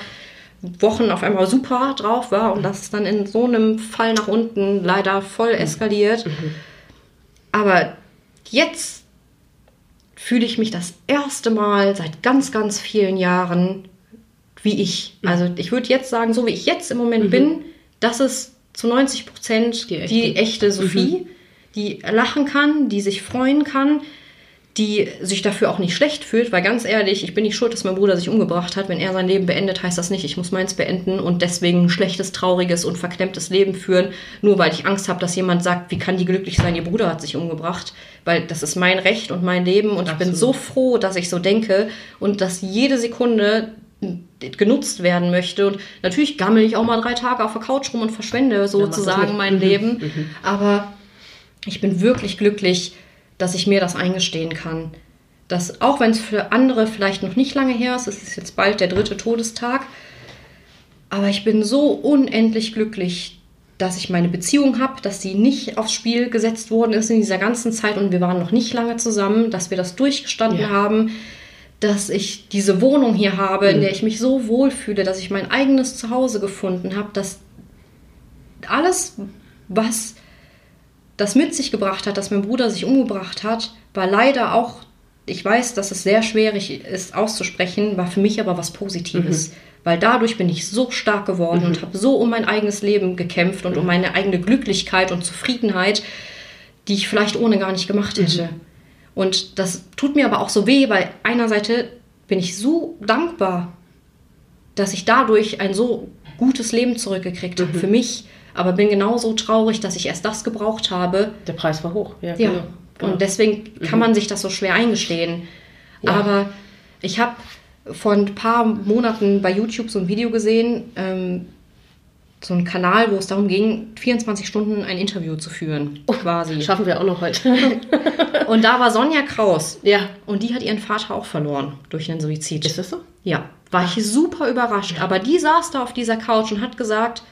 Wochen auf einmal super drauf war und mhm. das ist dann in so einem Fall nach unten leider voll mhm. eskaliert. Mhm. Aber jetzt fühle ich mich das erste Mal seit ganz, ganz vielen Jahren wie ich. Also ich würde jetzt sagen, so wie ich jetzt im Moment bin, das ist zu 90 Prozent die echte, die echte Sophie die lachen kann, die sich freuen kann, die sich dafür auch nicht schlecht fühlt, weil ganz ehrlich, ich bin nicht schuld, dass mein Bruder sich umgebracht hat. Wenn er sein Leben beendet, heißt das nicht, ich muss meins beenden und deswegen ein schlechtes, trauriges und verklemmtes Leben führen, nur weil ich Angst habe, dass jemand sagt, wie kann die glücklich sein, ihr Bruder hat sich umgebracht, weil das ist mein Recht und mein Leben und Absolut. ich bin so froh, dass ich so denke und dass jede Sekunde genutzt werden möchte. Und natürlich gammel ich auch mal drei Tage auf der Couch rum und verschwende sozusagen mein Leben. Mhm. Aber ich bin wirklich glücklich, dass ich mir das eingestehen kann. Dass auch wenn es für andere vielleicht noch nicht lange her ist, es ist jetzt bald der dritte Todestag, aber ich bin so unendlich glücklich, dass ich meine Beziehung habe, dass sie nicht aufs Spiel gesetzt worden ist in dieser ganzen Zeit und wir waren noch nicht lange zusammen, dass wir das durchgestanden ja. haben, dass ich diese Wohnung hier habe, in der ich mich so wohl fühle, dass ich mein eigenes Zuhause gefunden habe, dass alles, was das mit sich gebracht hat, dass mein Bruder sich umgebracht hat, war leider auch, ich weiß, dass es sehr schwierig ist auszusprechen, war für mich aber was Positives. Mhm. Weil dadurch bin ich so stark geworden mhm. und habe so um mein eigenes Leben gekämpft und mhm. um meine eigene Glücklichkeit und Zufriedenheit, die ich vielleicht ohne gar nicht gemacht hätte. Mhm. Und das tut mir aber auch so weh, weil einerseits bin ich so dankbar, dass ich dadurch ein so gutes Leben zurückgekriegt habe mhm. für mich aber bin genauso traurig, dass ich erst das gebraucht habe. Der Preis war hoch, ja. ja. Genau. Und deswegen mhm. kann man sich das so schwer eingestehen. Ja. Aber ich habe vor ein paar Monaten bei YouTube so ein Video gesehen, ähm, so ein Kanal, wo es darum ging, 24 Stunden ein Interview zu führen, oh, quasi. Schaffen wir auch noch heute. und da war Sonja Kraus. Ja. Und die hat ihren Vater auch verloren durch einen Suizid. Ist das so? Ja. War ich super überrascht. Aber die saß da auf dieser Couch und hat gesagt,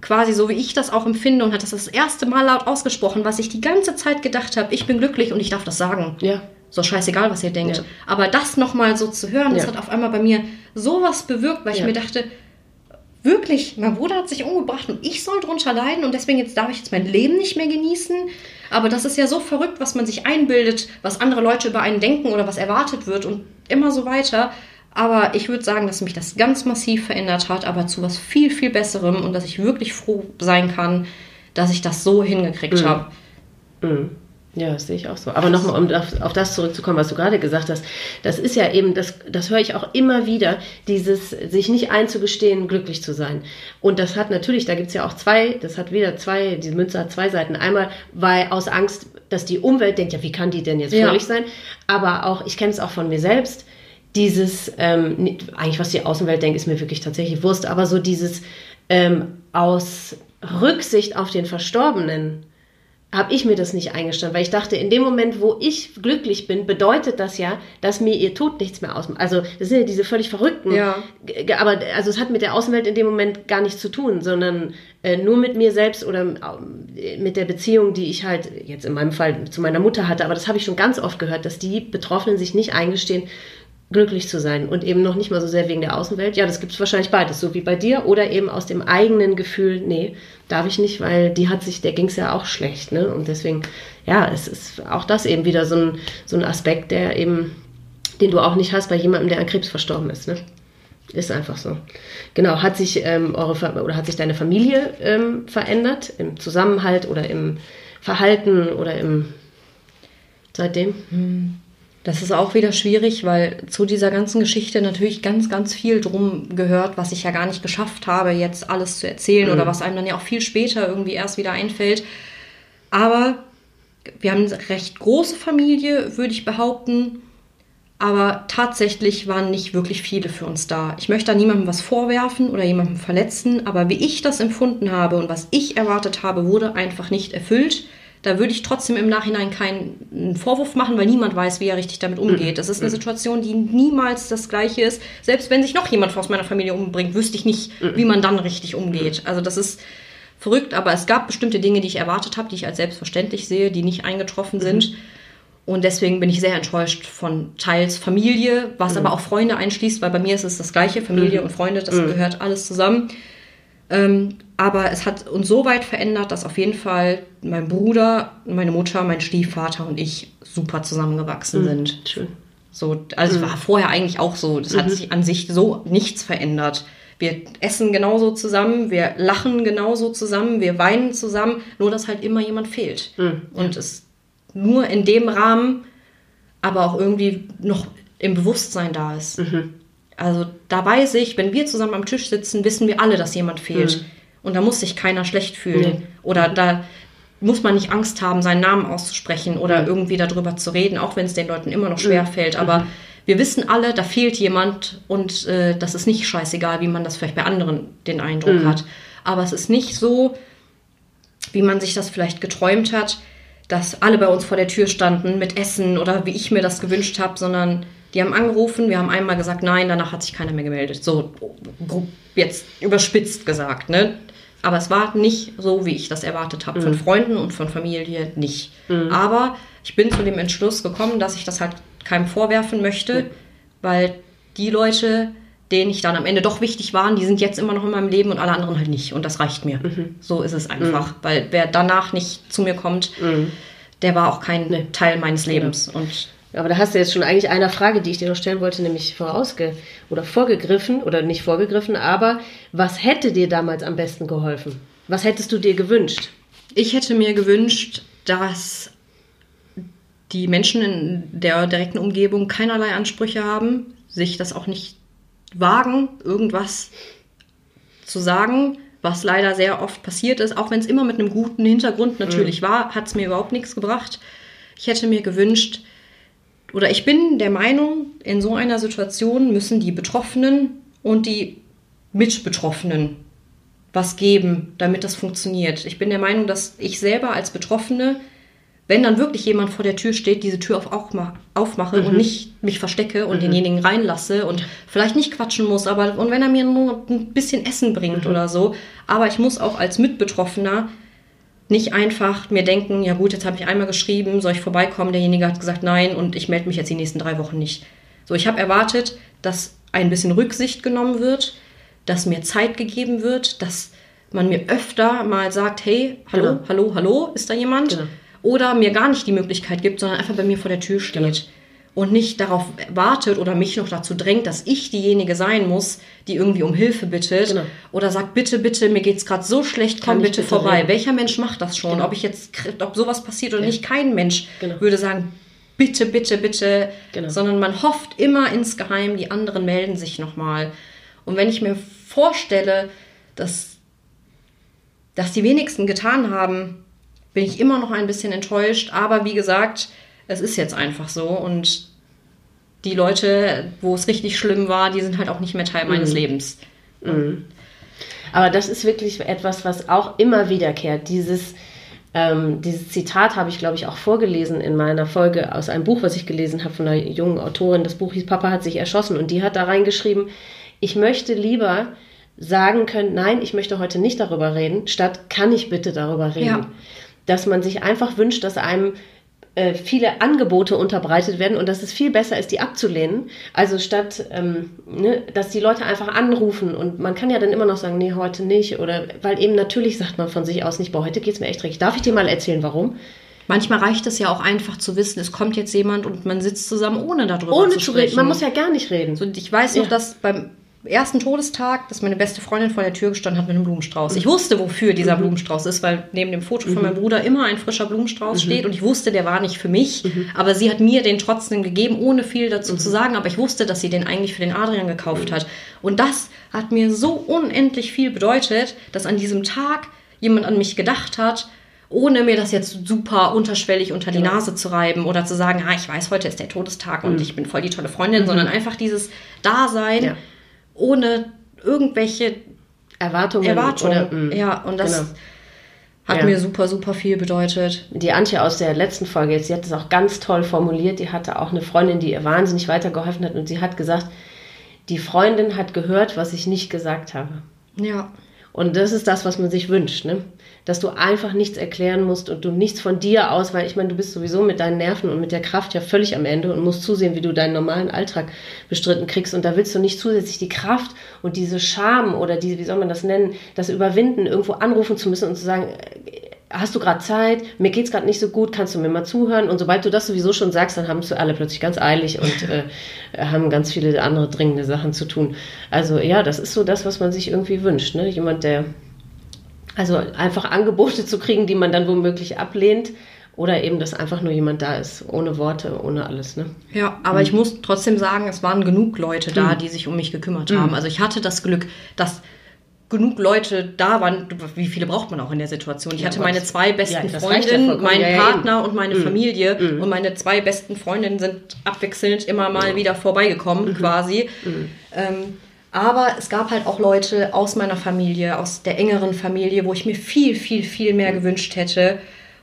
quasi so wie ich das auch empfinde und hat das das erste Mal laut ausgesprochen, was ich die ganze Zeit gedacht habe, ich bin glücklich und ich darf das sagen. Ja. So scheißegal, was ihr denkt. Ja. Aber das nochmal so zu hören, das hat auf einmal bei mir sowas bewirkt, weil ja. ich mir dachte, wirklich, mein Bruder hat sich umgebracht und ich soll drunter leiden und deswegen jetzt darf ich jetzt mein Leben nicht mehr genießen. Aber das ist ja so verrückt, was man sich einbildet, was andere Leute über einen denken oder was erwartet wird und immer so weiter. Aber ich würde sagen, dass mich das ganz massiv verändert hat, aber zu was viel, viel Besserem und dass ich wirklich froh sein kann, dass ich das so hingekriegt mhm. habe. Mhm. Ja, das sehe ich auch so. Aber nochmal, um auf, auf, das zurückzukommen, was du gerade gesagt hast, das ist ja eben, das, das höre ich auch immer wieder, dieses sich nicht einzugestehen, glücklich zu sein. Und das hat natürlich, da gibt es ja auch zwei, das hat wieder zwei, diese Münze hat zwei Seiten. Einmal, weil aus Angst, dass die Umwelt denkt, ja, wie kann die denn jetzt fröhlich ja. sein? Aber auch, ich kenne es auch von mir selbst, dieses, ähm, eigentlich was die Außenwelt denkt, ist mir wirklich tatsächlich Wurst, aber so dieses ähm, aus Rücksicht auf den Verstorbenen habe ich mir das nicht eingestanden, weil ich dachte, in dem Moment, wo ich glücklich bin, bedeutet das ja, dass mir ihr Tod nichts mehr ausmacht. Also das sind ja diese völlig verrückten. Ja. Aber also es hat mit der Außenwelt in dem Moment gar nichts zu tun, sondern äh, nur mit mir selbst oder äh, mit der Beziehung, die ich halt jetzt in meinem Fall zu meiner Mutter hatte. Aber das habe ich schon ganz oft gehört, dass die Betroffenen sich nicht eingestehen, glücklich zu sein und eben noch nicht mal so sehr wegen der Außenwelt. Ja, das gibt es wahrscheinlich beides, so wie bei dir oder eben aus dem eigenen Gefühl, nee, darf ich nicht, weil die hat sich, der ging es ja auch schlecht, ne? Und deswegen, ja, es ist auch das eben wieder so ein, so ein Aspekt, der eben, den du auch nicht hast bei jemandem, der an Krebs verstorben ist, ne? Ist einfach so. Genau, hat sich ähm, eure oder hat sich deine Familie ähm, verändert im Zusammenhalt oder im Verhalten oder im seitdem? Hm. Das ist auch wieder schwierig, weil zu dieser ganzen Geschichte natürlich ganz, ganz viel drum gehört, was ich ja gar nicht geschafft habe, jetzt alles zu erzählen mhm. oder was einem dann ja auch viel später irgendwie erst wieder einfällt. Aber wir haben eine recht große Familie, würde ich behaupten. Aber tatsächlich waren nicht wirklich viele für uns da. Ich möchte da niemandem was vorwerfen oder jemandem verletzen, aber wie ich das empfunden habe und was ich erwartet habe, wurde einfach nicht erfüllt. Da würde ich trotzdem im Nachhinein keinen Vorwurf machen, weil niemand weiß, wie er richtig damit umgeht. Das ist eine Situation, die niemals das gleiche ist. Selbst wenn sich noch jemand aus meiner Familie umbringt, wüsste ich nicht, wie man dann richtig umgeht. Also das ist verrückt, aber es gab bestimmte Dinge, die ich erwartet habe, die ich als selbstverständlich sehe, die nicht eingetroffen sind. Mhm. Und deswegen bin ich sehr enttäuscht von teils Familie, was mhm. aber auch Freunde einschließt, weil bei mir ist es das gleiche, Familie mhm. und Freunde, das mhm. gehört alles zusammen. Ähm, aber es hat uns so weit verändert, dass auf jeden Fall mein Bruder, meine Mutter, mein Stiefvater und ich super zusammengewachsen mhm. sind. Schön. So, also es mhm. war vorher eigentlich auch so. Das hat sich an sich so nichts verändert. Wir essen genauso zusammen, wir lachen genauso zusammen, wir weinen zusammen, nur dass halt immer jemand fehlt. Mhm. Und es nur in dem Rahmen, aber auch irgendwie noch im Bewusstsein da ist. Mhm. Also da weiß ich, wenn wir zusammen am Tisch sitzen, wissen wir alle, dass jemand fehlt. Mhm. Und da muss sich keiner schlecht fühlen. Nee. Oder da muss man nicht Angst haben, seinen Namen auszusprechen oder mhm. irgendwie darüber zu reden, auch wenn es den Leuten immer noch schwer mhm. fällt. Aber mhm. wir wissen alle, da fehlt jemand und äh, das ist nicht scheißegal, wie man das vielleicht bei anderen den Eindruck mhm. hat. Aber es ist nicht so, wie man sich das vielleicht geträumt hat, dass alle bei uns vor der Tür standen mit Essen oder wie ich mir das gewünscht habe, sondern die haben angerufen, wir haben einmal gesagt nein, danach hat sich keiner mehr gemeldet. So jetzt überspitzt gesagt, ne? Aber es war nicht so, wie ich das erwartet habe. Mhm. Von Freunden und von Familie nicht. Mhm. Aber ich bin zu dem Entschluss gekommen, dass ich das halt keinem vorwerfen möchte, mhm. weil die Leute, denen ich dann am Ende doch wichtig waren, die sind jetzt immer noch in meinem Leben und alle anderen halt nicht. Und das reicht mir. Mhm. So ist es einfach. Mhm. Weil wer danach nicht zu mir kommt, mhm. der war auch kein nee. Teil meines Lebens. Und aber da hast du jetzt schon eigentlich einer Frage, die ich dir noch stellen wollte, nämlich vorausge oder vorgegriffen oder nicht vorgegriffen, aber was hätte dir damals am besten geholfen? Was hättest du dir gewünscht? Ich hätte mir gewünscht, dass die Menschen in der direkten Umgebung keinerlei Ansprüche haben, sich das auch nicht wagen, irgendwas zu sagen, was leider sehr oft passiert ist, auch wenn es immer mit einem guten Hintergrund natürlich mhm. war, hat es mir überhaupt nichts gebracht. Ich hätte mir gewünscht, oder ich bin der Meinung, in so einer Situation müssen die Betroffenen und die Mitbetroffenen was geben, damit das funktioniert. Ich bin der Meinung, dass ich selber als Betroffene, wenn dann wirklich jemand vor der Tür steht, diese Tür auch aufmache mhm. und nicht mich verstecke und mhm. denjenigen reinlasse und vielleicht nicht quatschen muss, aber und wenn er mir nur ein bisschen Essen bringt mhm. oder so, aber ich muss auch als Mitbetroffener nicht einfach mir denken, ja gut, jetzt habe ich einmal geschrieben, soll ich vorbeikommen? Derjenige hat gesagt nein und ich melde mich jetzt die nächsten drei Wochen nicht. So, ich habe erwartet, dass ein bisschen Rücksicht genommen wird, dass mir Zeit gegeben wird, dass man mir öfter mal sagt, hey, hallo, genau. hallo, hallo, ist da jemand? Genau. Oder mir gar nicht die Möglichkeit gibt, sondern einfach bei mir vor der Tür steht. Genau und nicht darauf wartet oder mich noch dazu drängt, dass ich diejenige sein muss, die irgendwie um Hilfe bittet genau. oder sagt, bitte, bitte, mir geht's gerade so schlecht, komm bitte, bitte, vorbei. Reden. Welcher Mensch macht das schon? Genau. Ob ich jetzt, ob sowas passiert oder ja. nicht, kein Mensch genau. würde sagen, bitte, bitte, bitte, genau. sondern man hofft immer insgeheim, die anderen melden sich nochmal. Und wenn ich mir vorstelle, dass, dass die wenigsten getan haben, bin ich immer noch ein bisschen enttäuscht. Aber wie gesagt, es ist jetzt einfach so und die Leute, wo es richtig schlimm war, die sind halt auch nicht mehr Teil meines mhm. Lebens. Mhm. Aber das ist wirklich etwas, was auch immer wiederkehrt. Dieses, ähm, dieses Zitat habe ich, glaube ich, auch vorgelesen in meiner Folge aus einem Buch, was ich gelesen habe von einer jungen Autorin. Das Buch hieß Papa hat sich erschossen und die hat da reingeschrieben, ich möchte lieber sagen können, nein, ich möchte heute nicht darüber reden, statt kann ich bitte darüber reden. Ja. Dass man sich einfach wünscht, dass einem äh, viele Angebote unterbreitet werden und dass es viel besser ist, die abzulehnen. Also statt, ähm, ne, dass die Leute einfach anrufen und man kann ja dann immer noch sagen, nee, heute nicht. Oder weil eben natürlich sagt man von sich aus nicht, boah, heute geht es mir echt richtig. Darf ich dir mal erzählen, warum? Manchmal reicht es ja auch einfach zu wissen, es kommt jetzt jemand und man sitzt zusammen, ohne darüber ohne zu sprechen. Ohne zu reden. Man muss ja gar nicht reden. So, ich weiß noch, ja. dass beim ersten Todestag, dass meine beste Freundin vor der Tür gestanden hat mit einem Blumenstrauß. Ich wusste, wofür dieser mhm. Blumenstrauß ist, weil neben dem Foto von mhm. meinem Bruder immer ein frischer Blumenstrauß mhm. steht und ich wusste, der war nicht für mich, mhm. aber sie hat mir den trotzdem gegeben, ohne viel dazu mhm. zu sagen, aber ich wusste, dass sie den eigentlich für den Adrian gekauft hat. Und das hat mir so unendlich viel bedeutet, dass an diesem Tag jemand an mich gedacht hat, ohne mir das jetzt super unterschwellig unter die genau. Nase zu reiben oder zu sagen, ah, ich weiß, heute ist der Todestag und ich bin voll die tolle Freundin, sondern einfach dieses Dasein. Ja ohne irgendwelche Erwartungen. Erwartungen. Oder, mm, ja, und das genau. hat ja. mir super, super viel bedeutet. Die Antje aus der letzten Folge jetzt, sie hat das auch ganz toll formuliert. Die hatte auch eine Freundin, die ihr wahnsinnig weitergeholfen hat und sie hat gesagt, die Freundin hat gehört, was ich nicht gesagt habe. Ja. Und das ist das, was man sich wünscht, ne? Dass du einfach nichts erklären musst und du nichts von dir aus, weil ich meine, du bist sowieso mit deinen Nerven und mit der Kraft ja völlig am Ende und musst zusehen, wie du deinen normalen Alltag bestritten kriegst. Und da willst du nicht zusätzlich die Kraft und diese Scham oder diese, wie soll man das nennen, das Überwinden, irgendwo anrufen zu müssen und zu sagen, hast du gerade Zeit, mir geht's gerade nicht so gut, kannst du mir mal zuhören? Und sobald du das sowieso schon sagst, dann haben es alle plötzlich ganz eilig und äh, haben ganz viele andere dringende Sachen zu tun. Also ja, das ist so das, was man sich irgendwie wünscht. Ne? Jemand, der also einfach Angebote zu kriegen, die man dann womöglich ablehnt. Oder eben, dass einfach nur jemand da ist, ohne Worte, ohne alles. Ne? Ja, aber mhm. ich muss trotzdem sagen, es waren genug Leute da, mhm. die sich um mich gekümmert mhm. haben. Also ich hatte das Glück, dass genug Leute da waren. Wie viele braucht man auch in der Situation? Ich ja, hatte meine zwei besten ja, Freundinnen, ja meinen Partner und meine mhm. Familie. Mhm. Und meine zwei besten Freundinnen sind abwechselnd immer mal wieder vorbeigekommen, mhm. quasi. Ähm, aber es gab halt auch Leute aus meiner Familie, aus der engeren Familie, wo ich mir viel, viel, viel mehr gewünscht hätte,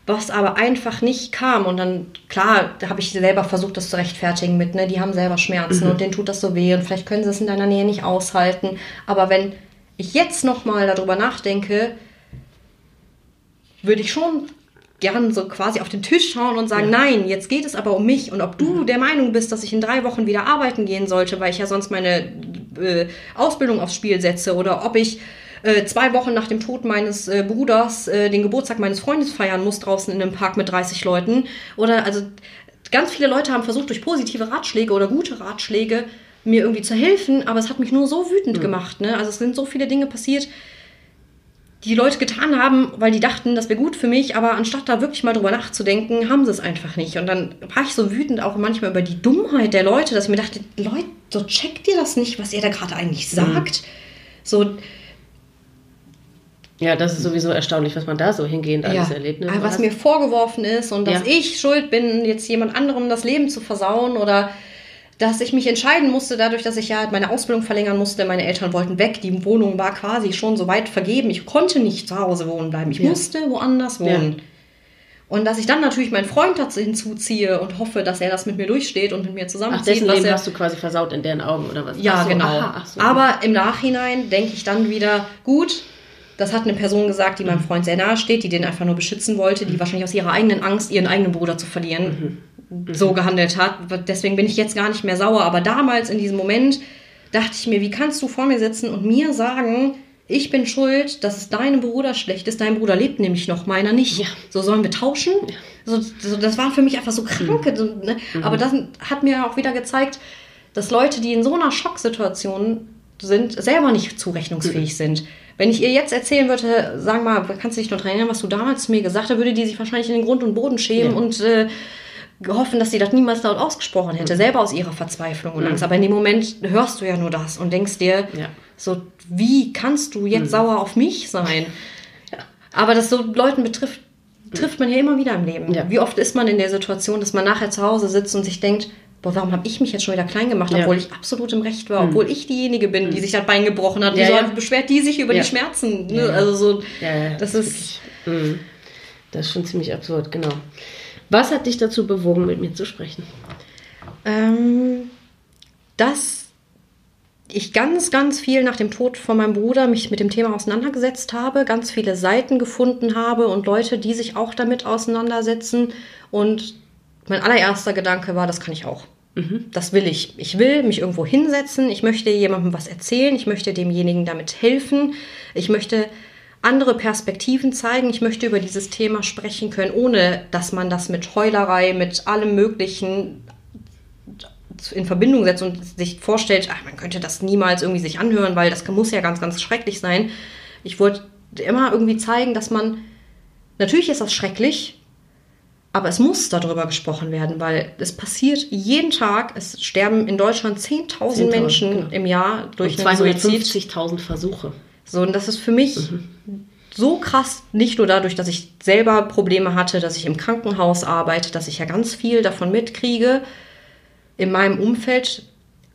was aber einfach nicht kam. Und dann, klar, da habe ich selber versucht, das zu rechtfertigen mit, ne, die haben selber Schmerzen mhm. und denen tut das so weh und vielleicht können sie es in deiner Nähe nicht aushalten. Aber wenn ich jetzt nochmal darüber nachdenke, würde ich schon gern so quasi auf den Tisch schauen und sagen, ja. nein, jetzt geht es aber um mich und ob du mhm. der Meinung bist, dass ich in drei Wochen wieder arbeiten gehen sollte, weil ich ja sonst meine äh, Ausbildung aufs Spiel setze oder ob ich äh, zwei Wochen nach dem Tod meines äh, Bruders den Geburtstag meines Freundes feiern muss draußen in einem Park mit 30 Leuten oder also ganz viele Leute haben versucht durch positive Ratschläge oder gute Ratschläge mir irgendwie zu helfen, aber es hat mich nur so wütend mhm. gemacht. Ne? Also es sind so viele Dinge passiert, die Leute getan haben, weil die dachten, das wäre gut für mich, aber anstatt da wirklich mal drüber nachzudenken, haben sie es einfach nicht. Und dann war ich so wütend auch manchmal über die Dummheit der Leute, dass ich mir dachte, Leute, so checkt ihr das nicht, was ihr da gerade eigentlich mhm. sagt? Mhm. So. Ja, das ist sowieso erstaunlich, was man da so hingehend alles ja. erlebt. Ne? Was mir vorgeworfen ist und dass ja. ich schuld bin, jetzt jemand anderem das Leben zu versauen oder dass ich mich entscheiden musste, dadurch, dass ich ja meine Ausbildung verlängern musste. Meine Eltern wollten weg. Die Wohnung war quasi schon so weit vergeben. Ich konnte nicht zu Hause wohnen bleiben. Ich ja. musste woanders wohnen. Ja. Und dass ich dann natürlich meinen Freund dazu hinzuziehe und hoffe, dass er das mit mir durchsteht und mit mir zusammenzieht. Ach, dessen Leben er, hast du quasi versaut in deren Augen oder was? Ja, so, genau. Aha, so. Aber im Nachhinein denke ich dann wieder, gut, das hat eine Person gesagt, die meinem mhm. Freund sehr nahe steht, die den einfach nur beschützen wollte, die mhm. wahrscheinlich aus ihrer eigenen Angst, ihren eigenen Bruder zu verlieren, mhm so gehandelt hat. Deswegen bin ich jetzt gar nicht mehr sauer. Aber damals in diesem Moment dachte ich mir, wie kannst du vor mir sitzen und mir sagen, ich bin schuld, dass es deinem Bruder schlecht ist. Dein Bruder lebt nämlich noch, meiner nicht. Ja. So sollen wir tauschen? Ja. So, so, das war für mich einfach so kranke. Mhm. Ne? Mhm. Aber das hat mir auch wieder gezeigt, dass Leute, die in so einer Schocksituation sind, selber nicht zurechnungsfähig mhm. sind. Wenn ich ihr jetzt erzählen würde, sag mal, kannst du dich noch erinnern, was du damals mir gesagt hast, würde die sich wahrscheinlich in den Grund und Boden schämen ja. und äh, hoffen, dass sie das niemals laut ausgesprochen hätte, mhm. selber aus ihrer Verzweiflung und mhm. Angst. Aber in dem Moment hörst du ja nur das und denkst dir, ja. so, wie kannst du jetzt mhm. sauer auf mich sein? Ja. Aber das so Leuten betrifft, trifft man ja immer wieder im Leben. Ja. Wie oft ist man in der Situation, dass man nachher zu Hause sitzt und sich denkt, boah, warum habe ich mich jetzt schon wieder klein gemacht, obwohl ich absolut im Recht war, mhm. obwohl ich diejenige bin, die mhm. sich das Bein gebrochen hat. Wieso beschwert die sich über die Schmerzen? Ne? Also so, das ist... Mhm. Das ist schon ziemlich absurd, genau. Was hat dich dazu bewogen, mit mir zu sprechen? Ähm, dass ich ganz, ganz viel nach dem Tod von meinem Bruder mich mit dem Thema auseinandergesetzt habe, ganz viele Seiten gefunden habe und Leute, die sich auch damit auseinandersetzen. Und mein allererster Gedanke war, das kann ich auch. Mhm. Das will ich. Ich will mich irgendwo hinsetzen. Ich möchte jemandem was erzählen. Ich möchte demjenigen damit helfen. Ich möchte andere Perspektiven zeigen. Ich möchte über dieses Thema sprechen können, ohne dass man das mit Heulerei, mit allem Möglichen in Verbindung setzt und sich vorstellt, ach, man könnte das niemals irgendwie sich anhören, weil das muss ja ganz, ganz schrecklich sein. Ich wollte immer irgendwie zeigen, dass man, natürlich ist das schrecklich, aber es muss darüber gesprochen werden, weil es passiert jeden Tag. Es sterben in Deutschland 10.000 10 Menschen genau. im Jahr durch und 250.000 Versuche. So, und das ist für mich mhm. so krass, nicht nur dadurch, dass ich selber Probleme hatte, dass ich im Krankenhaus arbeite, dass ich ja ganz viel davon mitkriege in meinem Umfeld,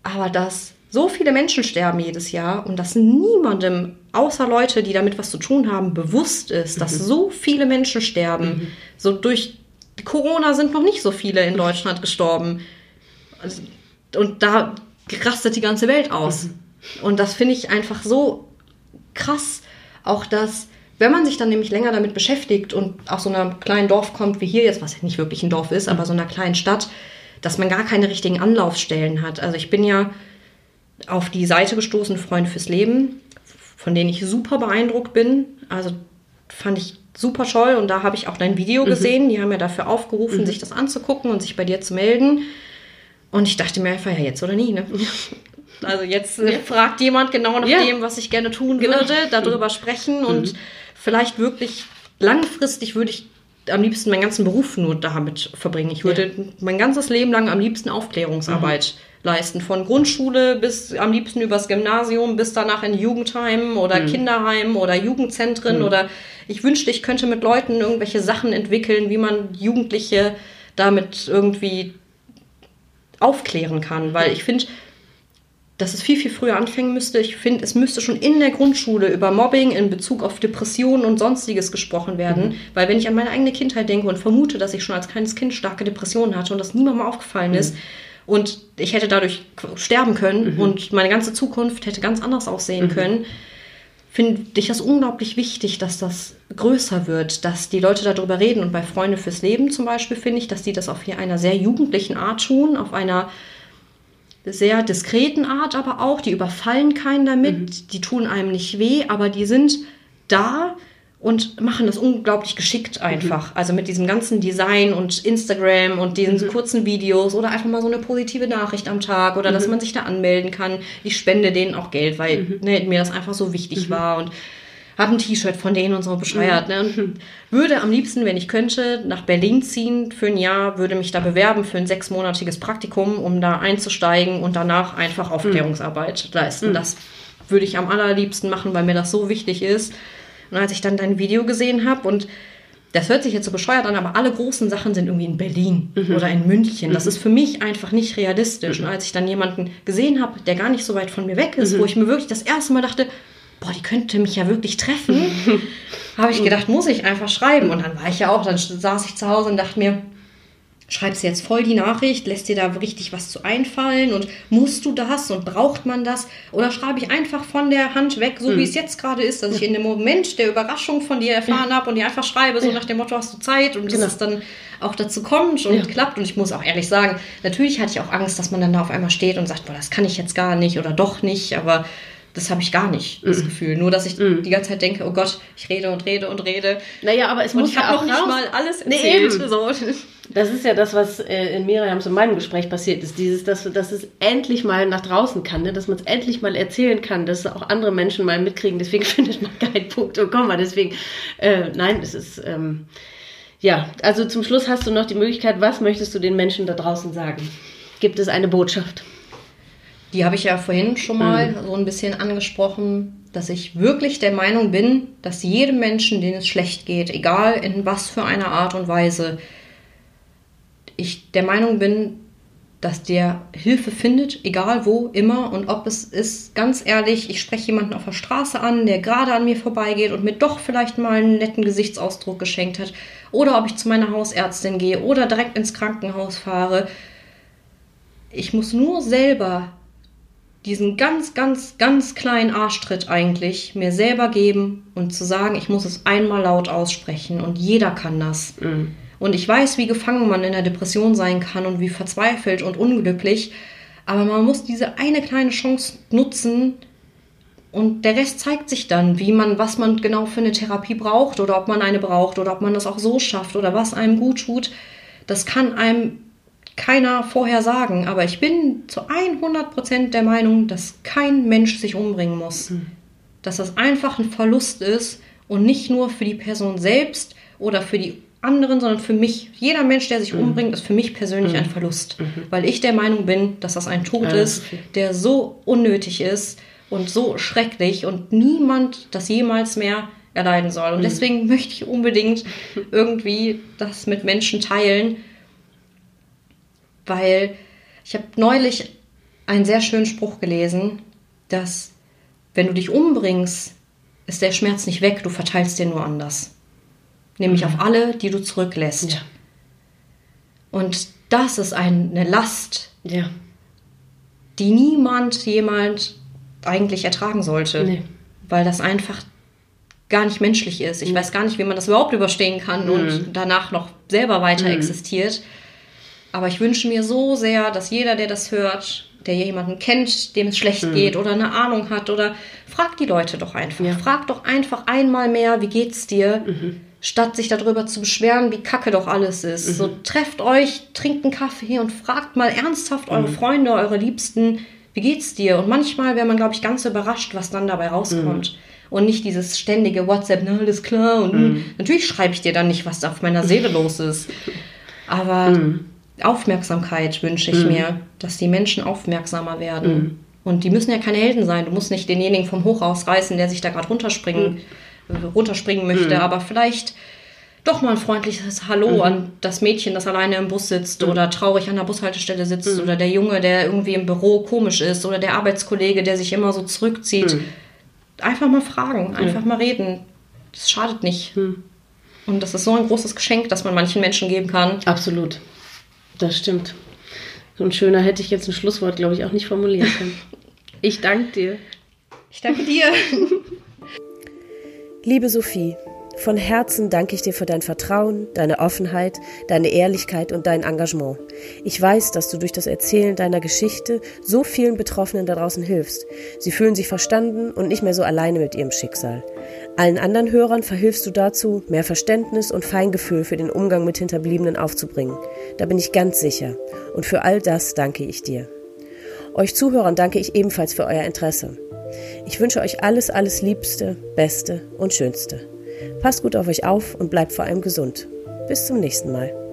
aber dass so viele Menschen sterben jedes Jahr und dass niemandem, außer Leute, die damit was zu tun haben, bewusst ist, dass mhm. so viele Menschen sterben. Mhm. So durch Corona sind noch nicht so viele in Deutschland gestorben. Und da rastet die ganze Welt aus. Mhm. Und das finde ich einfach so krass auch das, wenn man sich dann nämlich länger damit beschäftigt und aus so einem kleinen Dorf kommt wie hier jetzt, was nicht wirklich ein Dorf ist, aber so einer kleinen Stadt, dass man gar keine richtigen Anlaufstellen hat. Also ich bin ja auf die Seite gestoßen, Freunde fürs Leben, von denen ich super beeindruckt bin. Also fand ich super toll und da habe ich auch dein Video mhm. gesehen. Die haben ja dafür aufgerufen, mhm. sich das anzugucken und sich bei dir zu melden. Und ich dachte mir einfach, ja, jetzt oder nie, ne? Also jetzt äh, fragt jemand genau nach ja. dem, was ich gerne tun genau. würde, darüber sprechen und mhm. vielleicht wirklich langfristig würde ich am liebsten meinen ganzen Beruf nur damit verbringen. Ich würde ja. mein ganzes Leben lang am liebsten Aufklärungsarbeit mhm. leisten. Von Grundschule bis am liebsten übers Gymnasium, bis danach in Jugendheimen oder mhm. Kinderheimen oder Jugendzentren. Mhm. Oder ich wünschte, ich könnte mit Leuten irgendwelche Sachen entwickeln, wie man Jugendliche damit irgendwie aufklären kann. Weil ich finde, dass es viel, viel früher anfangen müsste. Ich finde, es müsste schon in der Grundschule über Mobbing in Bezug auf Depressionen und Sonstiges gesprochen werden. Mhm. Weil wenn ich an meine eigene Kindheit denke und vermute, dass ich schon als kleines Kind starke Depressionen hatte und das niemandem aufgefallen mhm. ist und ich hätte dadurch sterben können mhm. und meine ganze Zukunft hätte ganz anders aussehen mhm. können, finde ich das unglaublich wichtig, dass das größer wird, dass die Leute darüber reden. Und bei Freunde fürs Leben zum Beispiel finde ich, dass die das auf hier einer sehr jugendlichen Art tun, auf einer sehr diskreten Art aber auch. Die überfallen keinen damit, mhm. die tun einem nicht weh, aber die sind da und machen das unglaublich geschickt einfach. Mhm. Also mit diesem ganzen Design und Instagram und diesen mhm. kurzen Videos oder einfach mal so eine positive Nachricht am Tag oder dass mhm. man sich da anmelden kann. Ich spende denen auch Geld, weil mhm. ne, mir das einfach so wichtig mhm. war und habe ein T-Shirt von denen und so bescheuert. Ne? Und würde am liebsten, wenn ich könnte, nach Berlin ziehen für ein Jahr, würde mich da bewerben für ein sechsmonatiges Praktikum, um da einzusteigen und danach einfach Aufklärungsarbeit leisten. Mhm. Das würde ich am allerliebsten machen, weil mir das so wichtig ist. Und als ich dann dein Video gesehen habe und das hört sich jetzt so bescheuert an, aber alle großen Sachen sind irgendwie in Berlin mhm. oder in München. Das mhm. ist für mich einfach nicht realistisch. Mhm. Und als ich dann jemanden gesehen habe, der gar nicht so weit von mir weg ist, mhm. wo ich mir wirklich das erste Mal dachte, boah, die könnte mich ja wirklich treffen, habe ich gedacht, muss ich einfach schreiben. Und dann war ich ja auch, dann saß ich zu Hause und dachte mir, schreibst du jetzt voll die Nachricht, lässt dir da richtig was zu einfallen und musst du das und braucht man das? Oder schreibe ich einfach von der Hand weg, so mhm. wie es jetzt gerade ist, dass ich in dem Moment der Überraschung von dir erfahren habe und dir einfach schreibe, so nach dem Motto, hast du Zeit und genau. dass es dann auch dazu kommt und ja. klappt. Und ich muss auch ehrlich sagen, natürlich hatte ich auch Angst, dass man dann da auf einmal steht und sagt, boah, das kann ich jetzt gar nicht oder doch nicht, aber das habe ich gar nicht, das mm. Gefühl. Nur, dass ich mm. die ganze Zeit denke, oh Gott, ich rede und rede und rede. Naja, aber es und muss ich ja auch noch nicht mal alles erzählt. Nee, so. Das ist ja das, was äh, in Miriams und meinem Gespräch passiert ist. Dieses, dass, dass es endlich mal nach draußen kann, ne? dass man es endlich mal erzählen kann, dass auch andere Menschen mal mitkriegen. Deswegen findet man keinen Punkt und Komma. Deswegen, äh, nein, es ist... Ähm, ja, also zum Schluss hast du noch die Möglichkeit, was möchtest du den Menschen da draußen sagen? Gibt es eine Botschaft? Die habe ich ja vorhin schon mal mhm. so ein bisschen angesprochen, dass ich wirklich der Meinung bin, dass jedem Menschen, denen es schlecht geht, egal in was für einer Art und Weise, ich der Meinung bin, dass der Hilfe findet, egal wo, immer. Und ob es ist, ganz ehrlich, ich spreche jemanden auf der Straße an, der gerade an mir vorbeigeht und mir doch vielleicht mal einen netten Gesichtsausdruck geschenkt hat. Oder ob ich zu meiner Hausärztin gehe oder direkt ins Krankenhaus fahre. Ich muss nur selber diesen ganz, ganz, ganz kleinen Arschtritt eigentlich mir selber geben und zu sagen, ich muss es einmal laut aussprechen und jeder kann das. Mhm. Und ich weiß, wie gefangen man in der Depression sein kann und wie verzweifelt und unglücklich, aber man muss diese eine kleine Chance nutzen und der Rest zeigt sich dann, wie man, was man genau für eine Therapie braucht oder ob man eine braucht oder ob man das auch so schafft oder was einem gut tut. Das kann einem keiner vorher sagen, aber ich bin zu 100% der Meinung, dass kein Mensch sich umbringen muss. Mhm. Dass das einfach ein Verlust ist und nicht nur für die Person selbst oder für die anderen, sondern für mich. Jeder Mensch, der sich mhm. umbringt, ist für mich persönlich mhm. ein Verlust, mhm. weil ich der Meinung bin, dass das ein Tod ja, ist, der so unnötig ist und so schrecklich und niemand das jemals mehr erleiden soll. Und mhm. deswegen möchte ich unbedingt irgendwie das mit Menschen teilen, weil ich habe neulich einen sehr schönen Spruch gelesen, dass wenn du dich umbringst, ist der Schmerz nicht weg, du verteilst den nur anders. Nämlich mhm. auf alle, die du zurücklässt. Ja. Und das ist eine Last, ja. die niemand jemand eigentlich ertragen sollte. Nee. Weil das einfach gar nicht menschlich ist. Ich mhm. weiß gar nicht, wie man das überhaupt überstehen kann mhm. und danach noch selber weiter mhm. existiert. Aber ich wünsche mir so sehr, dass jeder, der das hört, der jemanden kennt, dem es schlecht mhm. geht oder eine Ahnung hat oder fragt die Leute doch einfach. Ja. Frag doch einfach einmal mehr, wie geht's dir? Mhm. Statt sich darüber zu beschweren, wie kacke doch alles ist. Mhm. So trefft euch, trinkt einen Kaffee und fragt mal ernsthaft eure mhm. Freunde, eure Liebsten, wie geht's dir? Und manchmal wäre man, glaube ich, ganz überrascht, was dann dabei rauskommt. Mhm. Und nicht dieses ständige WhatsApp, na, alles klar. Und mhm. natürlich schreibe ich dir dann nicht, was da auf meiner Seele los ist. Aber Aufmerksamkeit wünsche ich mhm. mir, dass die Menschen aufmerksamer werden. Mhm. Und die müssen ja keine Helden sein. Du musst nicht denjenigen vom Hochhaus reißen, der sich da gerade runterspringen, mhm. runterspringen möchte, mhm. aber vielleicht doch mal ein freundliches Hallo mhm. an das Mädchen, das alleine im Bus sitzt mhm. oder traurig an der Bushaltestelle sitzt oder der Junge, der irgendwie im Büro komisch ist oder der Arbeitskollege, der sich immer so zurückzieht. Einfach mal fragen, einfach mal reden. Das schadet nicht. Und das ist so ein großes Geschenk, das man manchen Menschen geben kann. Absolut. Das stimmt. So ein schöner hätte ich jetzt ein Schlusswort, glaube ich, auch nicht formulieren können. Ich danke dir. Ich danke dir. Liebe Sophie, von Herzen danke ich dir für dein Vertrauen, deine Offenheit, deine Ehrlichkeit und dein Engagement. Ich weiß, dass du durch das Erzählen deiner Geschichte so vielen Betroffenen da draußen hilfst. Sie fühlen sich verstanden und nicht mehr so alleine mit ihrem Schicksal. Allen anderen Hörern verhilfst du dazu, mehr Verständnis und Feingefühl für den Umgang mit Hinterbliebenen aufzubringen. Da bin ich ganz sicher. Und für all das danke ich dir. Euch Zuhörern danke ich ebenfalls für euer Interesse. Ich wünsche euch alles, alles Liebste, Beste und Schönste. Passt gut auf euch auf und bleibt vor allem gesund. Bis zum nächsten Mal.